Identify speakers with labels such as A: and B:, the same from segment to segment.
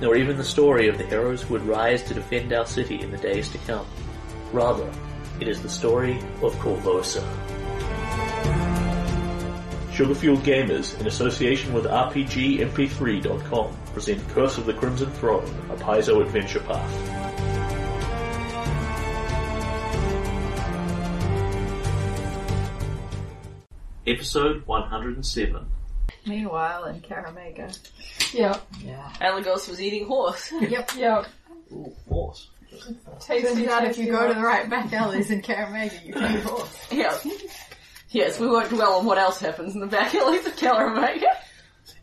A: nor even the story of the heroes who would rise to defend our city in the days to come. Rather, it is the story of Korvosa. Sugarfueled Gamers, in association with RPGMP3.com, present Curse of the Crimson Throne, a Paizo adventure path. Episode 107.
B: Meanwhile, in Kaer Maga.
C: Yep,
B: Yeah.
D: Alagos was eating horse.
B: Yep.
C: yep.
A: Ooh, horse.
C: Tasty,
B: Turns out if you
C: tasty
B: go to the right back alleys in Kaer Maga, you can horse.
D: yeah. Yes, we won't dwell on what else happens in the back alleys of Kaer Maga.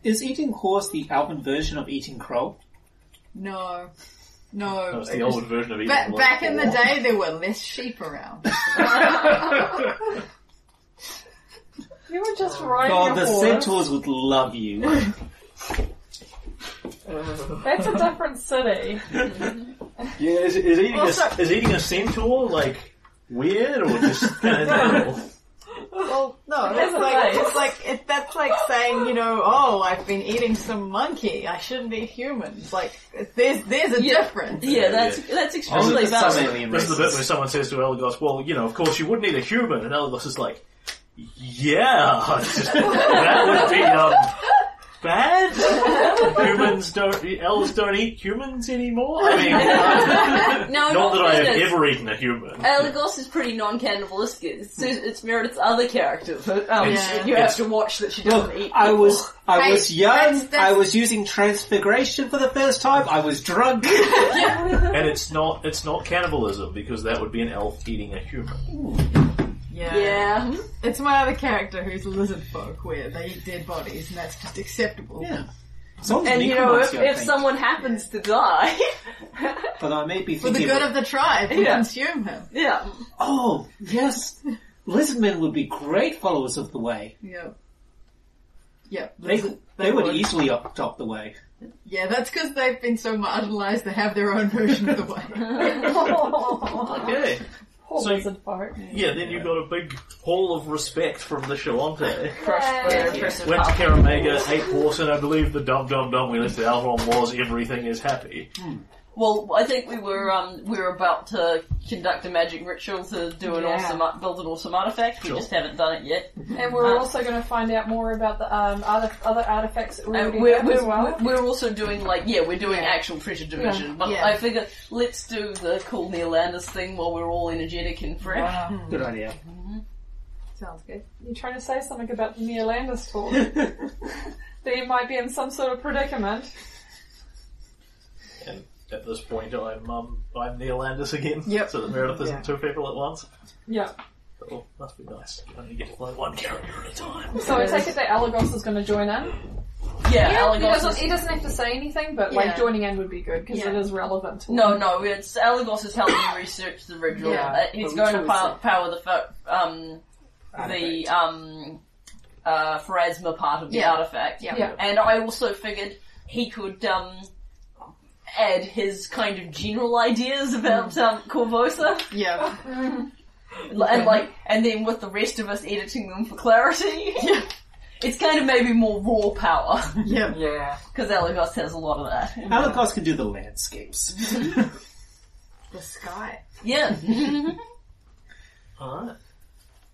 E: Is eating horse the Alvin version of eating crow?
B: No. No.
A: That was the old version of eating
B: Ba-
A: like
B: back in the day, there were less sheep around.
C: You were just oh. riding
E: God,
C: a
E: the
C: horse.
E: centaurs would love you.
C: That's a different city.
A: Yeah, is, is eating
B: Also-
A: a, is eating a centaur like weird or just kind of normal?
B: Well, no,
C: That's
B: that's like
C: nice.
B: it's like it, that's like saying you know, oh, I've been eating some monkey. I shouldn't eat humans. Like there's there's a
D: Yeah.
B: difference.
D: Yeah, that's that's extremely
E: it's some
D: valid.
E: alien
A: This is the bit where
E: races.
A: someone says to Elagos, "Well, you know, of course you wouldn't eat a human," and Elagos is like, "Yeah, that would be um, bad. humans don't, elves don't eat humans anymore. I mean,
D: No,
A: not
D: not
A: that I have ever eaten a human."
D: Alagos is pretty non-cannibalistic. It's, it's Meredith's other character, but um,
B: Yeah.
D: you have to watch that she doesn't
E: Look,
D: eat.
E: I was I
B: Hey,
E: was young.
B: that's- that's-
E: I was using transfiguration for the first time. I was drunk.
A: And it's not it's not cannibalism because that would be an elf eating a human.
B: Yeah.
D: Yeah.
B: It's my other character who's lizard folk, where they eat dead bodies, and that's just acceptable.
E: yeah. Someone's
D: And you know, if, if someone happens to die,
E: But I may be
B: For the good of the tribe, we
D: Yeah.
B: consume him.
D: yeah.
E: oh yes, lizardmen would be great followers of the way.
B: Yep. Yep.
E: They
B: lizard-
E: they would easily adopt the way.
B: Yeah, that's because they've been so marginalised they have their own version of the way.
A: Okay.
C: Poor
A: So-
C: lizard folk.
A: Yeah, then you got a big hall of respect from the Shoanti.
D: Crushed for their impressive
A: Went to
D: power.
A: Kaer Maga, ate horse, and I believe the dum dum dum we left out on was everything is happy.
D: Well, I think we were um, we were about to conduct a magic ritual to do an
C: Yeah.
D: awesome build an awesome artifact. We
A: Sure.
D: just haven't done it yet.
C: And we're
D: Uh,
C: also going to find out more about the um, other other artifacts that we
D: And
C: already
D: we're,
C: have
D: we're,
C: as well.
D: we're also doing like yeah we're doing
B: Yeah.
D: actual treasure division, but
B: Yeah.
D: I figure let's do the cool Neolandus thing while we're all energetic and fresh.
B: Wow.
E: Good idea.
B: Sounds good.
C: You're trying to say something about the Neolandus talk. that you might be in some sort of predicament.
A: And at this point, I'm um, I'm Neolandus again.
B: Yep.
A: So that Meredith isn't
B: Yeah.
A: two people at once.
C: Yeah.
A: Oh, must be nice. You only get to play one character at a time.
C: So I take it that Alagos is going to join in.
D: Yeah,
C: he,
D: Alagos
C: doesn't,
D: is-
C: he doesn't have to say anything, but
B: Yeah.
C: like joining in would be good because
B: Yeah.
C: it is relevant. To
D: No,
C: him.
D: no, it's Alagos is helping me research the ritual.
B: Yeah.
D: Uh, he's going to power, power the fo- um the um uh Pharasma part of the
B: Yeah.
D: artifact.
B: Yeah.
C: Yeah.
D: And I also figured he could um add his kind of general ideas about um Korvosa.
B: Yeah.
D: And like and then with the rest of us editing them for clarity. Yeah. It's kind of maybe more raw power.
B: Yep.
E: Yeah.
D: Because Alagos has a lot of that.
E: Alakos can do the landscapes.
B: The sky.
D: Yeah.
A: Alright.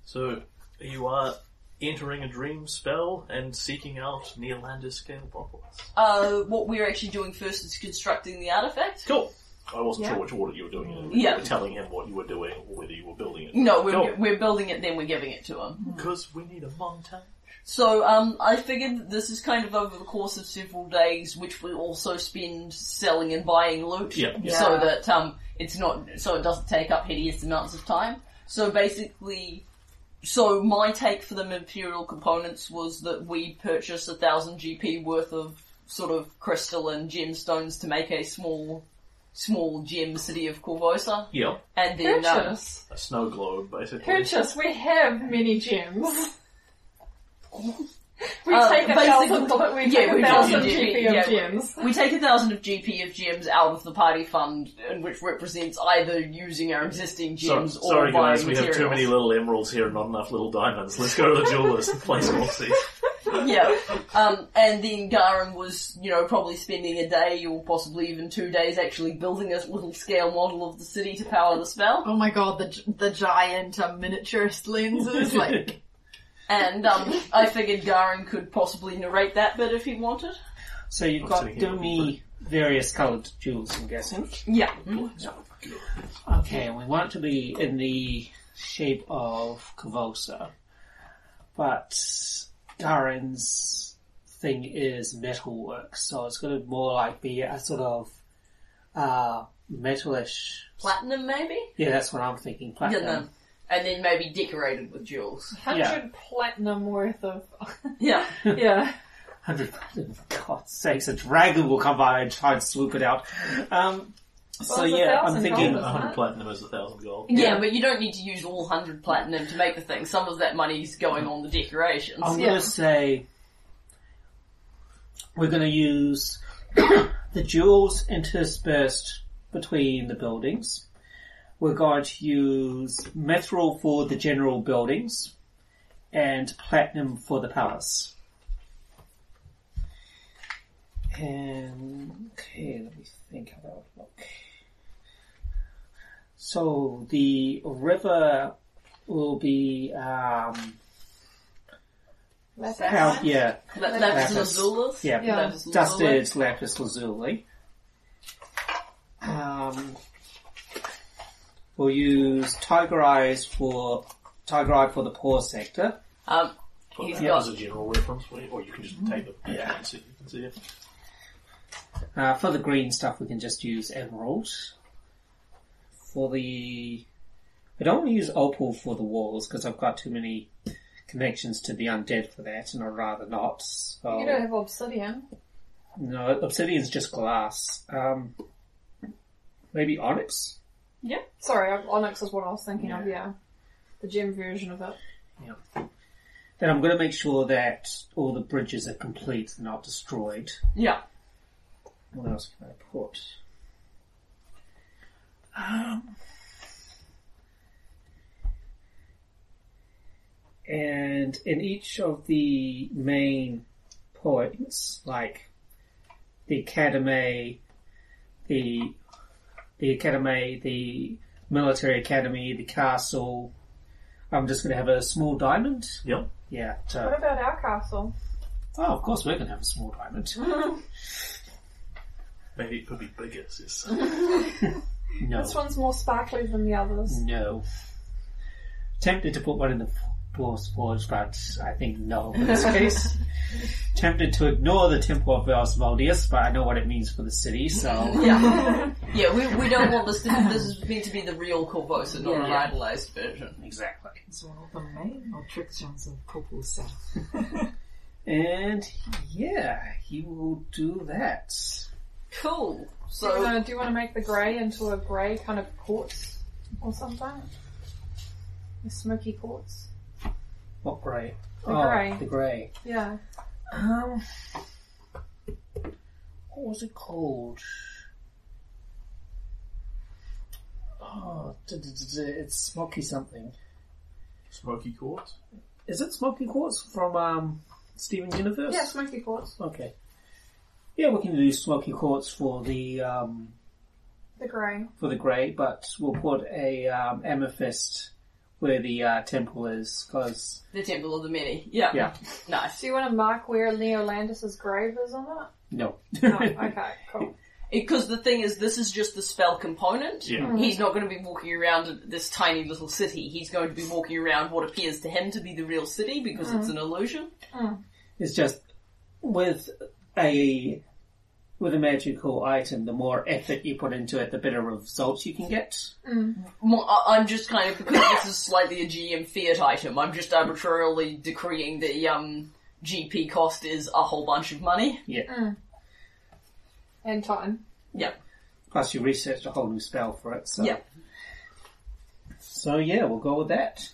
A: So, you are entering a dream spell and seeking out Neolandus Kalepopolis.
D: uh, what we're actually doing first is constructing the artifact.
A: Cool. I wasn't
C: Yeah.
A: sure which order you were doing it. in.
D: Yeah.
A: You were telling him what you were doing or whether you were building it.
D: No, we're,
A: Cool.
D: we're building it, then we're giving it to him.
A: Because we need a montage.
D: So, um, I figured that this is kind of over the course of several days, which we also spend selling and buying loot.
A: Yeah.
C: Yeah.
D: So that, um, it's not, so it doesn't take up hideous amounts of time. So basically, so my take for the Imperial components was that we purchase a thousand GP worth of sort of crystal and gemstones to make a small small gem city of Korvosa,
F: Yep.
D: and then um,
C: Purchase.
F: A snow globe, basically.
C: Purchase. We have many gems. We
D: Uh,
C: take a thousand. We
D: yeah,
C: take
D: we
C: a thousand
D: do,
C: GP of
D: yeah.
C: gems.
D: we take a thousand of GP of gems out of the party fund, and which represents either using our existing
F: So-
D: gems or
F: sorry
D: buying
F: guys, we have too many little emeralds here and not enough little diamonds. Let's go to the jewelers and place Moxie.
D: yeah. Um, and then Garin was, you know, probably spending a day or possibly even two days actually building a little scale model of the city to power the spell.
B: Oh my god, the the giant um, miniaturist lenses, like
D: And um, I figured Garin could possibly narrate that bit if he wanted.
E: So you've got
F: sitting here
E: me various coloured jewels, I'm guessing.
D: Yeah.
E: Okay, and we want to be in the shape of Korvosa. But Garen's thing is metalwork, so it's going to more like be a sort of uh, metalish.
D: Platinum, maybe?
E: Yeah, that's what I'm thinking.
D: Yeah,
E: Platinum.
D: no. And then maybe decorated with jewels.
C: Hundred platinum worth of.
D: Yeah.
C: yeah.
E: Hundred platinum. For God's sakes, a dragon will come by and try and swoop it out. Um, so
C: it's a
E: yeah, I'm
C: thousand
E: thinking.
C: gold,
F: A hundred platinum is a thousand gold.
D: Yeah, but you don't need to use all 100 platinum to make the thing. Some of that money's going on the decorations.
E: I'm
C: Yeah.
E: going to say we're going to use the jewels interspersed between the buildings. We're going to use metal for the general buildings and platinum for the palace. And okay, let me think how that would look. So the river will be um, how, yeah,
D: La- lapis
E: Lapis.
D: lazulis?
E: Yeah,
C: Yeah.
D: Lapis lazuli.
E: dusted lapis lazuli. Um, we'll use tiger eyes for tiger eye for the poor sector.
D: Um,
F: Put
D: He's
F: that
D: got-
F: as a general reference, or or you can just take the
E: Yeah.
F: and see, you can see it.
E: Uh, for the green stuff, we can just use emerald. For the, I don't want to use opal for the walls because I've got too many connections to the undead for that, and I'd rather not. So
C: You don't have obsidian.
E: no, obsidian's just glass. Um, maybe onyx.
C: Sorry, onyx is what I was thinking of. Yeah, the gem version of it. Yeah.
E: Then I'm going to make sure that all the bridges are complete and not destroyed.
D: yeah.
E: What else can I put? Um, and in each of the main points, like the academy, the the academy, the military academy, the castle, I'm just going to have a small diamond.
F: Yep.
E: Yeah.
C: What about our castle?
E: oh, of course we're going to have a small diamond.
F: Maybe it could be bigger, sis.
E: No.
C: This one's more sparkly than the others.
E: No. Tempted to put one in the Force Forge, but I think no in this case. Tempted to ignore the Temple of Asmodeus, but I know what it means for the city, so.
D: Yeah. yeah, we, we don't want this to be, this is meant to be the real Korvosa, not an
E: Yeah.
D: idolized version.
E: Exactly.
G: It's one of the main attractions of Korvosa.
E: And yeah, he will do that.
D: Cool.
C: Do you,
D: So,
C: wanna, do you want to make the grey into a grey kind of quartz or something? A smoky quartz?
E: What grey?
C: The
E: oh,
C: grey.
E: The grey.
C: Yeah.
E: Um, what was it called? Oh, it's Smoky something.
F: Smoky quartz.
E: Is it Smoky Quartz from um, Steven Universe?
C: Yeah, smoky quartz.
E: Okay. Yeah, we can do Smoky Quartz for the um,
C: The grey.
E: for the grey, but we'll put a um, amethyst where the uh, temple is, because
D: the Temple of the Many. Yeah.
E: yeah,
D: Nice.
C: Do you want to mark where Neolandus' grave is on it?
E: no.
C: No. Okay, cool.
D: Because the thing is, this is just the spell component.
F: Yeah. Mm-hmm.
D: He's not going to be walking around this tiny little city. He's going to be walking around what appears to him to be the real city because it's mm. an illusion. Mm.
E: It's just with a with a magical item, the more effort you put into it, the better results you can get.
D: Mo- I- I'm just kind of because this is slightly a GM fiat item. I'm just arbitrarily decreeing the um, GP cost is a whole bunch of money. Yeah.
C: And time.
D: Yeah.
E: Plus, you researched a whole new spell for it. So.
D: Yeah.
E: So yeah, we'll go with that.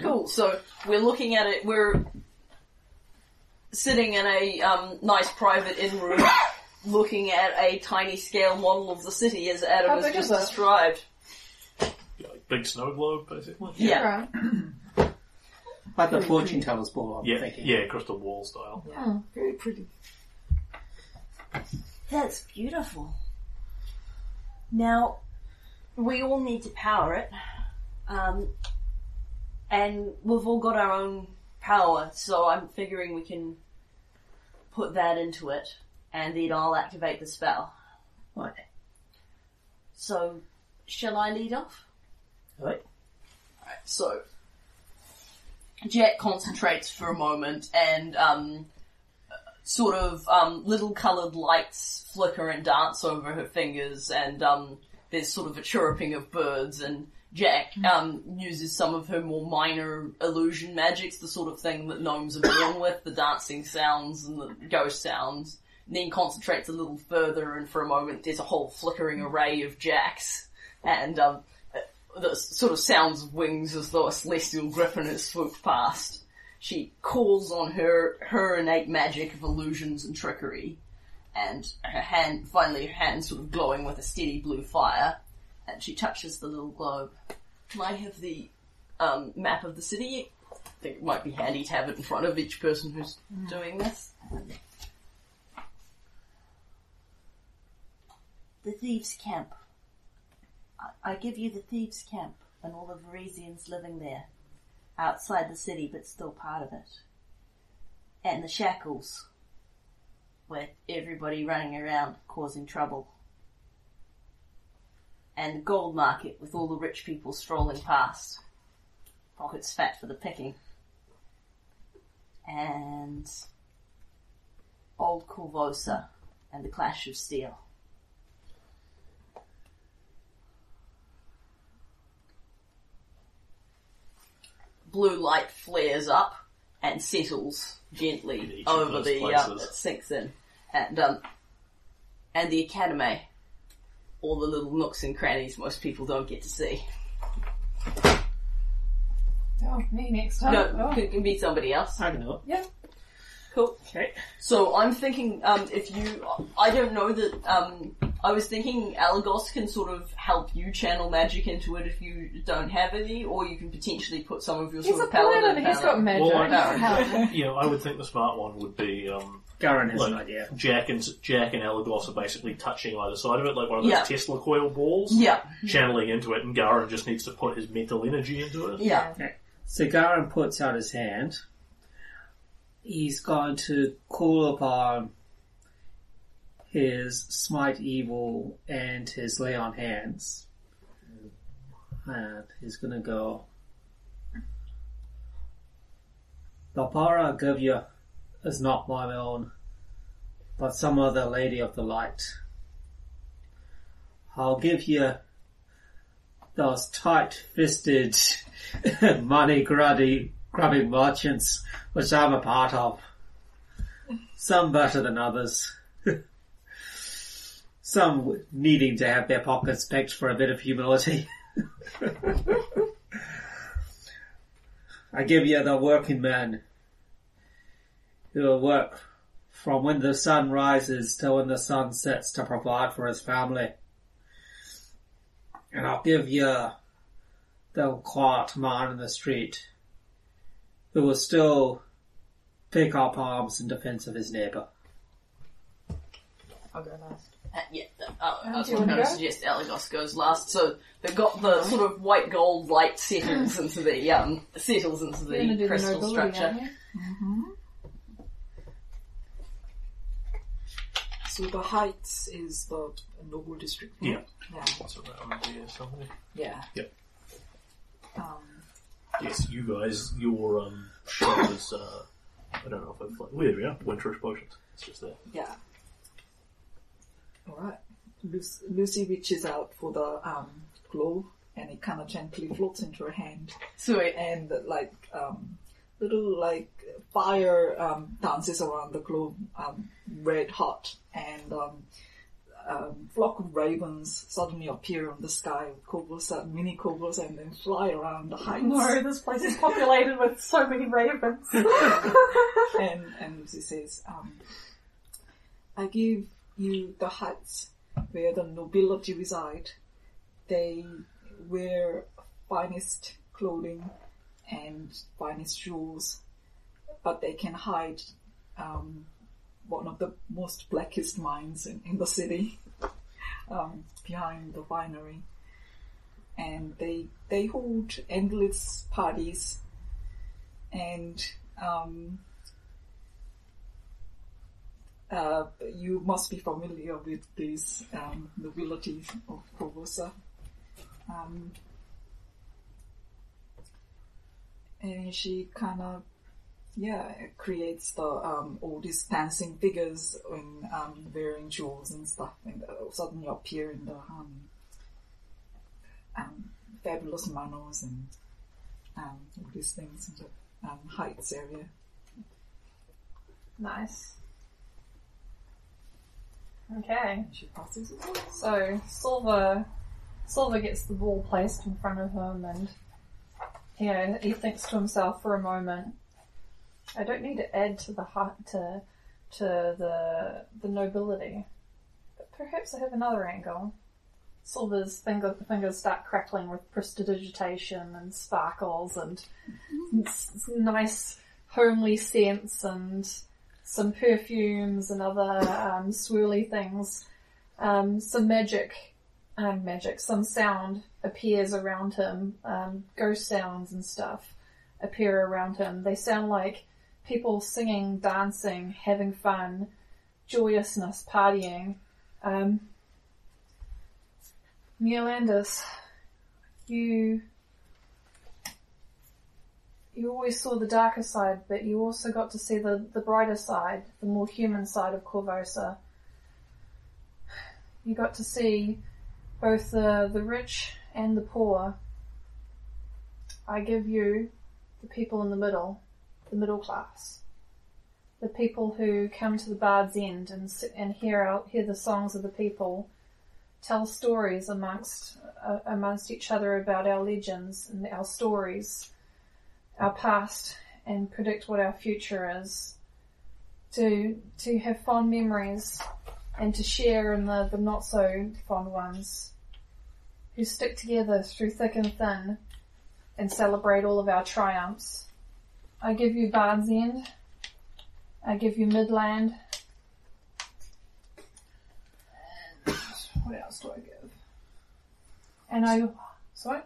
D: Cool. So we're looking at it. We're sitting in a um, nice private inn room, looking at a tiny scale model of the city as Adam
C: How
D: has
C: big
D: just
C: is it?
D: described.
A: Yeah, like big snow globe, basically.
D: Yeah.
C: Right.
E: Like the fortune teller's ball, I'm
A: Yeah,
E: thinking.
A: yeah, crystal wall style.
G: Yeah, very pretty.
D: That's beautiful. Now, we all need to power it, um, and we've all got our own power. So I'm figuring we can put that into it, and then I'll activate the spell.
E: Right.
D: So, shall I lead off?
E: Right.
D: Alright, so Jack concentrates for a moment and um, sort of um, little coloured lights flicker and dance over her fingers and um, there's sort of a chirruping of birds and Jack um, uses some of her more minor illusion magics, the sort of thing that gnomes are born with, the dancing sounds and the ghost sounds. And then concentrates a little further and for a moment there's a whole flickering array of jacks and um, the sort of sounds of wings as though a celestial griffin has swooped past. She calls on her her innate magic of illusions and trickery, and her hand finally her hand sort of glowing with a steady blue fire, and she touches the little globe. Can I have the um, map of the city? I think it might be handy to have it in front of each person who's doing this. The thieves' camp. I- I give you the thieves' camp and all the Varisians living there, outside the city but still part of it. And the shackles, with everybody running around causing trouble. And the gold market with all the rich people strolling past, pockets fat for the picking. And old Korvosa and the clash of steel. blue light flares up and settles gently over the uh,
A: places.
D: it sinks in, and um, and the academy, all the little nooks and crannies most people don't get to see.
C: Oh, me next time.
D: No,
C: Oh.
D: can, can be somebody else.
E: I know. Yeah.
D: Cool.
E: Okay.
D: So I'm thinking, um, if you, I don't know that, um, I was thinking Alagos can sort of help you channel magic into it if you don't have any, or you can potentially put some of your
C: He's
D: sort
C: a
D: of paladin
C: paladin, he's
D: power-
C: got magic.
A: Well, I- You know, I would think the smart one would be um,
E: Garen has an idea.
A: Jack and Jack and Elagos are basically touching either side of it, like one of those
D: Yeah.
A: Tesla coil balls,
D: Yeah,
A: channeling into it, and Garen just needs to put his mental energy into it.
D: yeah.
E: So Garen puts out his hand. He's going to call upon his Smite Evil and his Lay on Hands. And he's to go. The power I give you is not my own, but some other lady of the light. I'll give you those tight-fisted, money-grubby grubbing merchants, which I'm a part of. Some better than others. Some needing to have their pockets picked for a bit of humility. I give you the working man who will work from when the sun rises to when the sun sets to provide for his family. And I'll give you the quiet man in the street who will still pick up arms in defense of his neighbor.
G: I'll go last.
D: Uh, yeah, uh, I was
C: do
D: going
C: wanna go?
D: suggest Elagos goes last. So they've got the sort of white gold light settles into the um settles into the
C: do the
D: crystal
C: nobility,
D: structure.
C: aren't you?
G: So the Heights is the noble district.
A: Yeah.
G: Yeah.
A: That's around there somewhere.
G: Yeah.
A: Yep.
G: Um,
A: Yes, you guys, your um, shop is, uh, I don't know if I've, well, there we are, Winterish Potions. It's just there.
G: yeah. Alright. Lucy, Lucy reaches out for the um, globe and it kind of gently floats into her hand.
D: Sweet.
G: and like um, little like fire um, dances around the globe, um, red hot, and um, um, flock of ravens suddenly appear on the sky with Korvosa, mini Korvosa, and then fly around the heights.
C: No, this place is populated with so many ravens.
G: and and Lucy says, um, "I give you the huts where the nobility reside. They wear finest clothing and finest jewels, but they can hide um, one of the most blackest mines in, in the city um, behind the winery." And they they hold endless parties and um, uh, you must be familiar with this um, nobilities of Korvosa. Um, and she kind of, yeah, creates the um, all these dancing figures in um, wearing jewels and stuff, and uh, suddenly appear in the um, um, fabulous manos and all these things in the heights area.
C: nice. Okay.
G: She passes it on.
C: So Silver, Silver gets the ball placed in front of him, and you know he thinks to himself for a moment. I don't need to add to the heart to to the the nobility, but perhaps I have another angle. Silver's finger, fingers start crackling with prestidigitation and sparkles and mm-hmm. s- nice homely scents and some perfumes and other um, swirly things um, some magic, um, magic, some sound appears around him, um, ghost sounds and stuff appear around him. They sound like people singing, dancing, having fun, joyousness, partying. Um, Neolandus, you you always saw the darker side, but you also got to see the, the brighter side, the more human side of Korvosa you got to see both the, the rich and the poor. I give you the people in the middle, the middle class. The people who come to the Bard's End and and hear out, hear the songs of the people, tell stories amongst uh, amongst each other about our legends and our stories, our past, and predict what our future is. To to have fond memories and to share in the, the not so fond ones who stick together through thick and thin and celebrate all of our triumphs. I give you Bard's End. I give you Midland. And what else do I give? And I, sorry?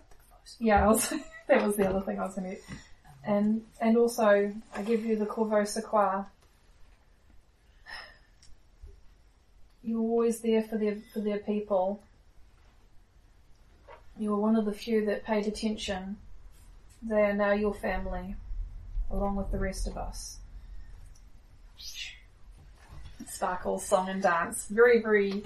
C: Yeah, I was, that was the other thing I was going to And, and also, I give you the Corvo Qua. You were always there for their for their people. You were one of the few that paid attention. They are now your family, along with the rest of us. Sparkle's song and dance. Very, very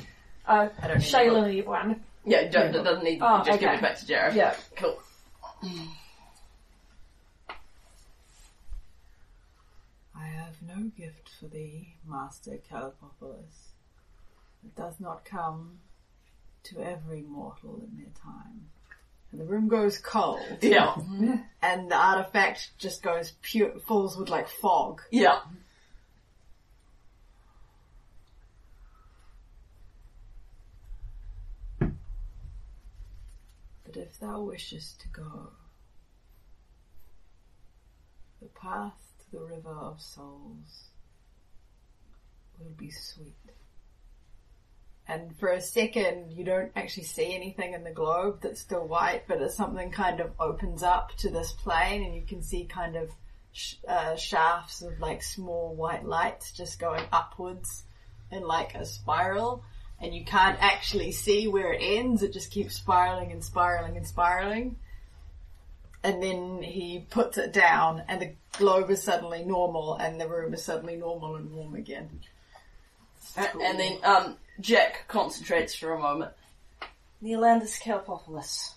C: uh
D: I don't
C: Shayla one.
D: Yeah, don't, it doesn't need.
C: Oh,
D: just give it back to Jared.
C: Yeah.
D: Cool.
B: I have no gift for thee, Master Kalepopolis. It does not come to every mortal in their time. And the room goes cold,
D: Yeah.
B: and the artifact just goes pure, falls with like fog.
D: Yeah.
B: But if thou wishest to go, the path the river of souls will be sweet. And for a second, you don't actually see anything in the globe that's still white, but it's something kind of opens up to this plane, and you can see kind of sh- uh, shafts of like small white lights just going upwards in like a spiral and you can't actually see where it ends. It just keeps spiraling and spiraling and spiraling. And then he puts it down and the globe is suddenly normal and the room is suddenly normal and warm again.
D: A- And then um, Jack concentrates for a moment. Neolandus Kalepopolis.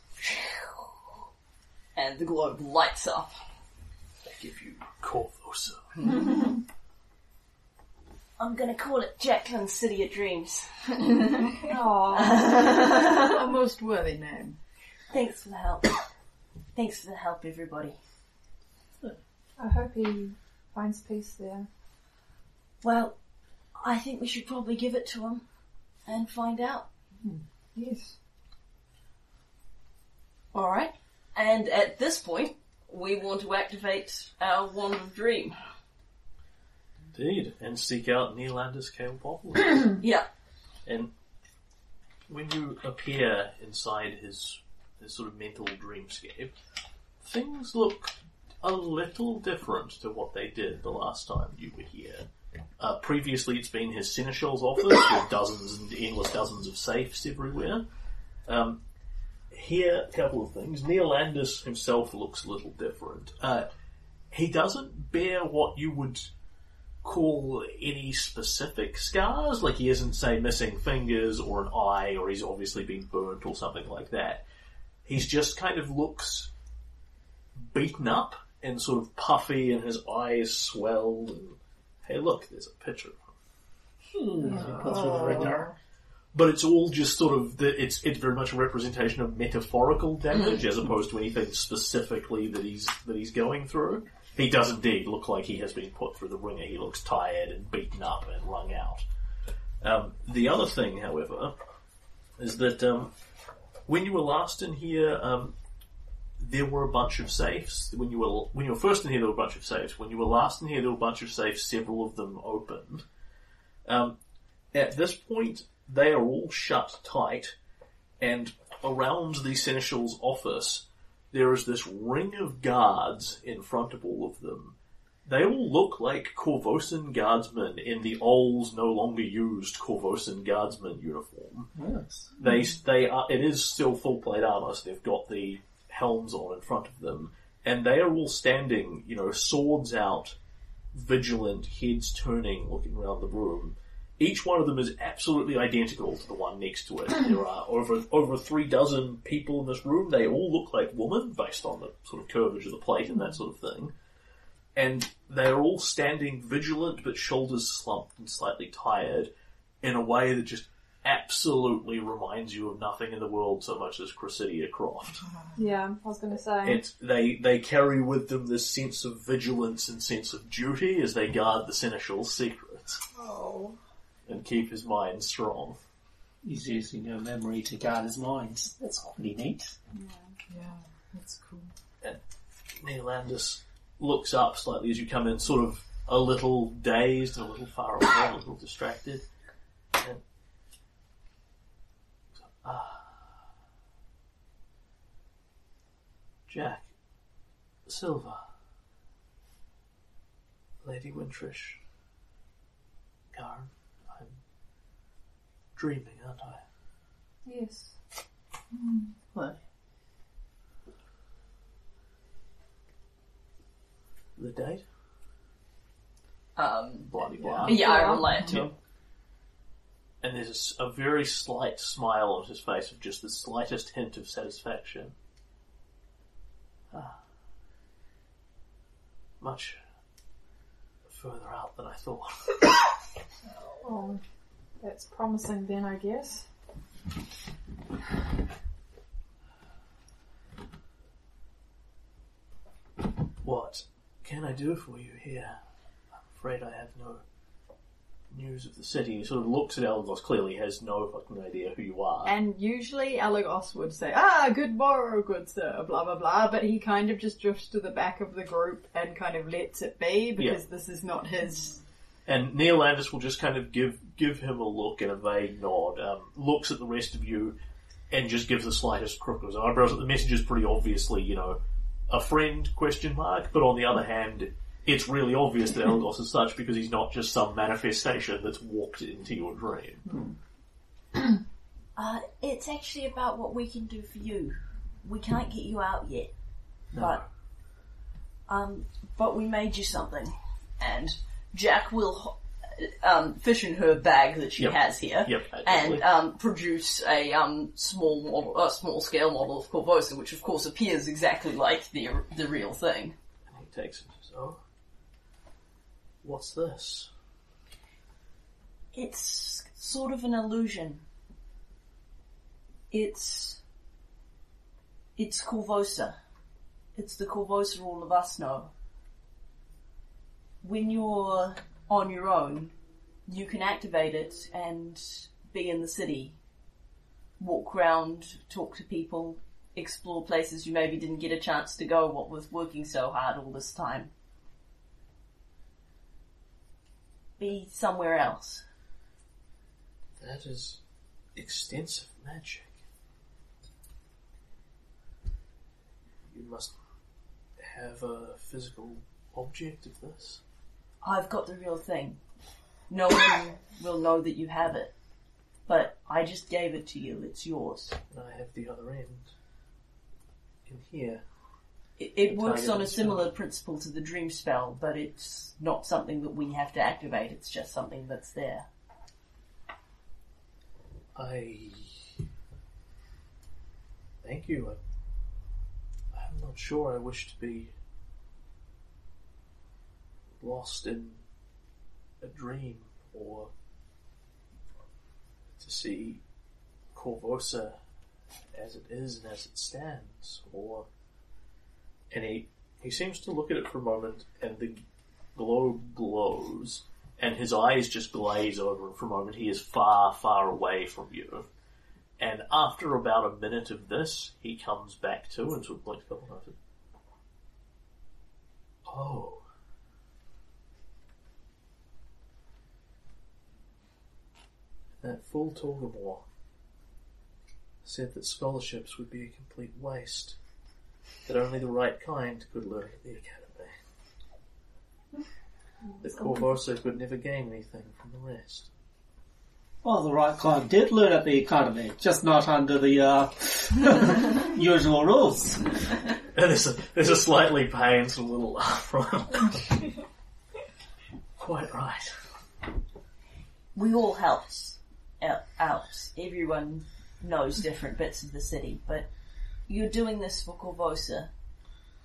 D: And the globe lights up.
A: I give you Korvosa.
D: I'm gonna call it Jacqueline's City of Dreams.
C: Aww.
B: A most worthy name.
D: Thanks for the help. Thanks for the help, everybody.
C: I hope he finds peace there.
D: Well, I think we should probably give it to him and find out. Hmm.
C: Yes.
D: Alright. And at this point, we want to activate our Wand of Dream.
A: Indeed, and seek out Neolandus Kalepopolis.
D: Yeah.
A: and when you appear inside his, his sort of mental dreamscape, things look a little different to what they did the last time you were here. Uh, previously, it's been his Seneschal's office with dozens and endless dozens of safes everywhere. Um, here, a couple of things. Neolandus himself looks a little different. Uh, he doesn't bear what you would call any specific scars. Like he isn't, say, missing fingers or an eye, or he's obviously been burnt or something like that. He's just kind of looks beaten up and sort of puffy, and his eyes swelled. And hey, look, there's a picture.
E: Hmm. Go through the.
A: But it's all just sort of the, it's it's very much a representation of metaphorical damage as opposed to anything specifically that he's that he's going through. He does indeed look like he has been put through the ringer. He looks tired and beaten up and wrung out. Um, the other thing, however, is that um, when you were last in here, um, there were a bunch of safes. When you were when you were first in here, there were a bunch of safes. When you were last in here, there were a bunch of safes. Several of them opened. Um, at this point, they are all shut tight, and around the Seneschal's office, there is this ring of guards in front of all of them. They all look like Korvosan guardsmen in the old, no longer used Korvosan guardsman uniform.
E: Yes.
A: They they are. It is still full plate armor. So they've got the helms on in front of them, and they are all standing, you know, swords out, vigilant, heads turning, looking around the room. Each one of them is absolutely identical to the one next to it. There are over over three dozen people in this room. They all look like women, based on the sort of curvature of the plate and that sort of thing. And they are all standing vigilant, but shoulders slumped and slightly tired, in a way that just absolutely reminds you of nothing in the world so much as Cressida Kroft.
C: Yeah, I was gonna say.
A: It's, they, they carry with them this sense of vigilance and sense of duty as they guard the Seneschal's secrets
C: oh.
A: and keep his mind strong.
E: He's using her memory to guard his mind. That's pretty neat.
G: Yeah, yeah, that's cool.
A: Neolandus looks up slightly as you come in, sort of a little dazed and a little far away, a little distracted. And, ah. Jack. Silva. Lady Wintrish. Garn. I'm dreaming, aren't I?
C: Yes.
E: What?
A: The date?
D: Um,
A: Bloody blah.
D: yeah, I
C: Yeah.
D: relay it to him.
A: and there's a s- a, very slight smile on his face of just the slightest hint of satisfaction. Ah. Much further out than I thought.
C: Oh, that's promising then, I guess.
A: what can I do for you here? I'm afraid I have no news of the city. He sort of looks at Elgos, clearly has no fucking idea who you are.
B: And usually Elagos would say, ah, good morrow, good sir, blah blah blah, but he kind of just drifts to the back of the group and kind of lets it be because
A: Yeah.
B: this is not his.
A: And Neolandus will just kind of give give him a look and a vague nod, um, looks at the rest of you, and just gives the slightest crook of his eyebrows. The message is pretty obviously, you know, a friend question mark. But on the other hand, it's really obvious that Elgos is such because he's not just some manifestation that's walked into your dream.
D: Uh, it's actually about what we can do for you. We can't get you out yet, but um, but we made you something, and Jack will ho- um, fish in her bag that she
A: Yep.
D: has here,
A: Yep,
D: and um, produce a um, small model, a small scale model of Korvosa, which of course appears exactly like the the real thing.
A: And he takes it and says, "Oh, what's this?"
D: It's sort of an illusion. It's. It's Korvosa. It's the Korvosa all of us know. When you're on your own, you can activate it and be in the city. Walk around, talk to people, explore places you maybe didn't get a chance to go, what was working so hard all this time. Be somewhere else.
A: That is extensive magic. You must have a physical object of this.
D: I've got the real thing. No one will know that you have it. But I just gave it to you, it's yours.
A: And I have the other end. In here.
D: It, it works on a
A: of spell.
D: similar principle to the dream spell, but it's not something that we have to activate, it's just something that's there.
A: I. Thank you. I, I'm not sure I wish to be lost in a dream or to see Korvosa as it is and as it stands, or. And he, he seems to look at it for a moment, and the globe glows, and his eyes just glaze over, and for a moment he is far, far away from you. And after about a minute of this, he comes back to and sort of blinks a couple of times. Oh. That fool Togomor said that scholarships would be a complete waste, that only the right kind could learn at the academy. That Korvosa could never gain anything from the rest.
E: Well, the right kind did learn at the academy, just not under the uh, usual rules.
A: And there's a, there's a slightly painful little laugh from. Quite right.
D: We all helped out. Everyone knows different bits of the city, but you're doing this for Korvosa.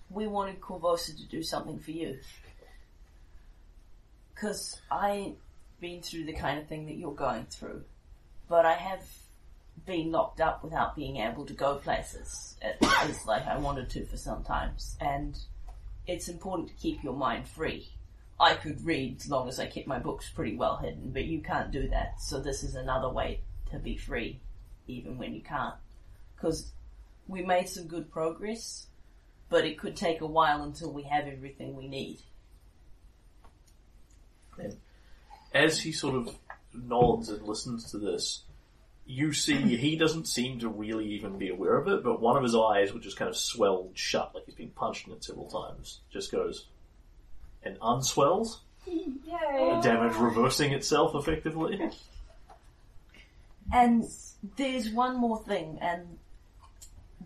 D: We wanted Korvosa to do something for you. Because I ain't been through the kind of thing that you're going through, but I have been locked up without being able to go places least like I wanted to for some times, and it's important to keep your mind free. I could read as long as I kept my books pretty well hidden, but you can't do that. So this is another way to be free, even when you can't. Because we made some good progress, but it could take a while until we have everything we need.
A: As he sort of nods and listens to this, you see he doesn't seem to really even be aware of it, but one of his eyes, which is kind of swelled shut, like he's been punched in it several times, just goes and unswells,
C: Yay!
A: damage reversing itself effectively.
D: And there's one more thing, and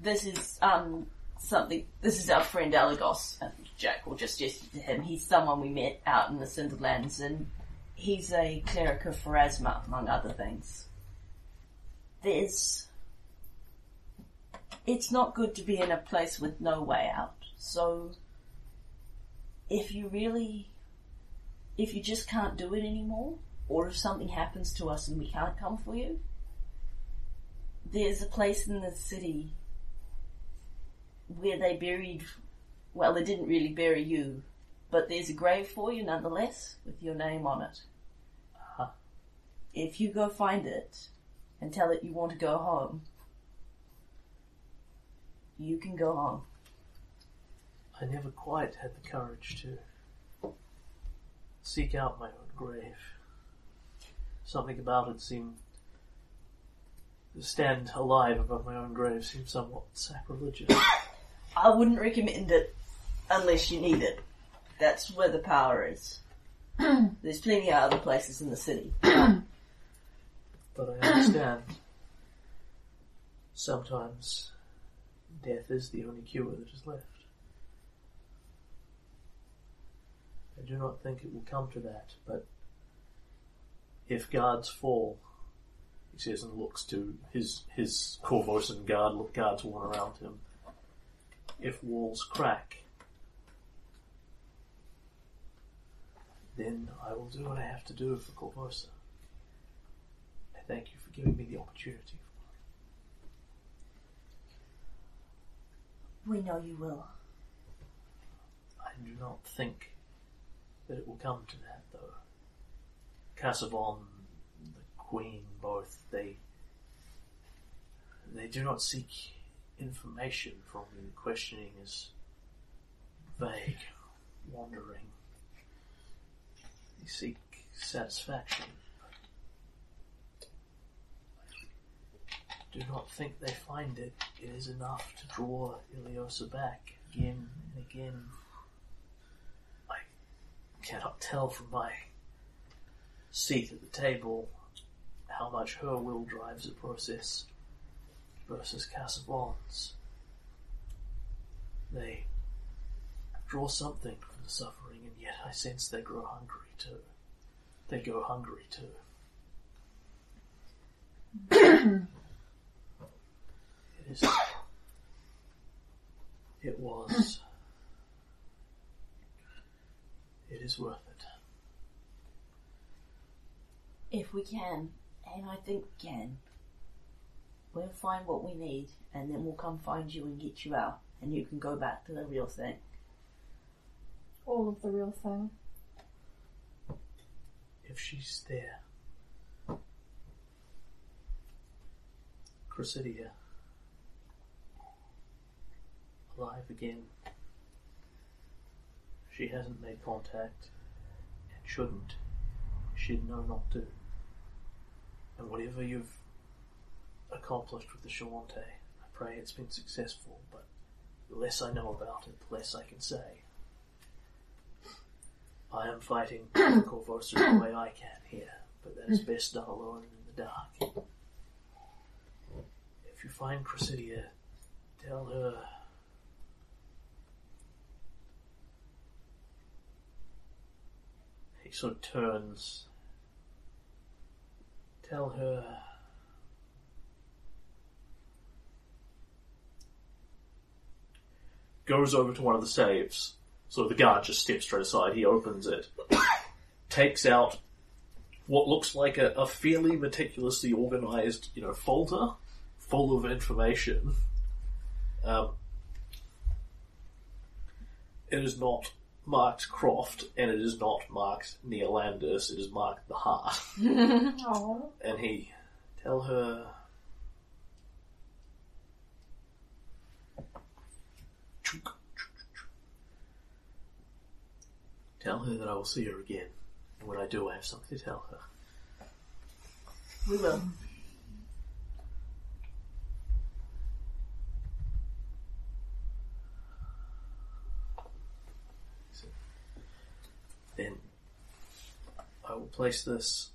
D: this is um something. This is our friend Alagos, and Jack will just gesture to him. He's someone we met out in the Cinderlands, and he's a cleric of Pharasma, among other things. There's. It's not good to be in a place with no way out. So, if you really. If you just can't do it anymore, or if something happens to us and we can't come for you, there's a place in the city where they buried, well, they didn't really bury you, but there's a grave for you nonetheless with your name on it.
A: Uh-huh.
D: If you go find it and tell it you want to go home, you can go home.
A: I never quite had the courage to seek out my own grave. Something about it seemed to stand alive above my own grave seemed somewhat sacrilegious.
D: I wouldn't recommend it unless you need it. That's where the power is. There's plenty of other places in the city.
A: But I understand. Sometimes death is the only cure that is left. I do not think it will come to that, but if guards fall, he says and looks to his his Korvosan guard look guards worn around him. If walls crack, then I will do what I have to do for Korvosa. I thank you for giving me the opportunity.
D: We know you will.
A: I do not think that it will come to that, though. Kazavon, the Queen, both, they they do not seek information from you. Questioning is vague, wandering. They seek satisfaction. Do not think they find it. It is enough to draw Ileosa back again and again cannot tell from my seat at the table how much her will drives the process versus Kazavon's. They draw something from the suffering, and yet I sense they grow hungry too. They go hungry too. it is. It was. It is worth it.
D: If we can, and I think we can, we'll find what we need, and then we'll come find you and get you out, and you can go back to the real thing.
C: All of the real thing.
A: If she's there. Cressida. Alive again. She hasn't made contact and shouldn't. She'd know not to. And whatever you've accomplished with the Shoanti, I pray it's been successful, but the less I know about it, the less I can say. I am fighting Korvosa the way I can here, but that is best done alone in the dark. If you find Cressida, tell her sort of turns. Tell her. Goes over to one of the safes. So the guard just steps straight aside. He opens it. takes out what looks like a, a fairly meticulously organized, you know, folder full of information. Um, it is not marked Kroft, and it is not marked Neolandus, it is marked the Heart. And he tell her Tell her that I will see her again. And when I do I have something to tell her.
D: We will.
A: Then I will place this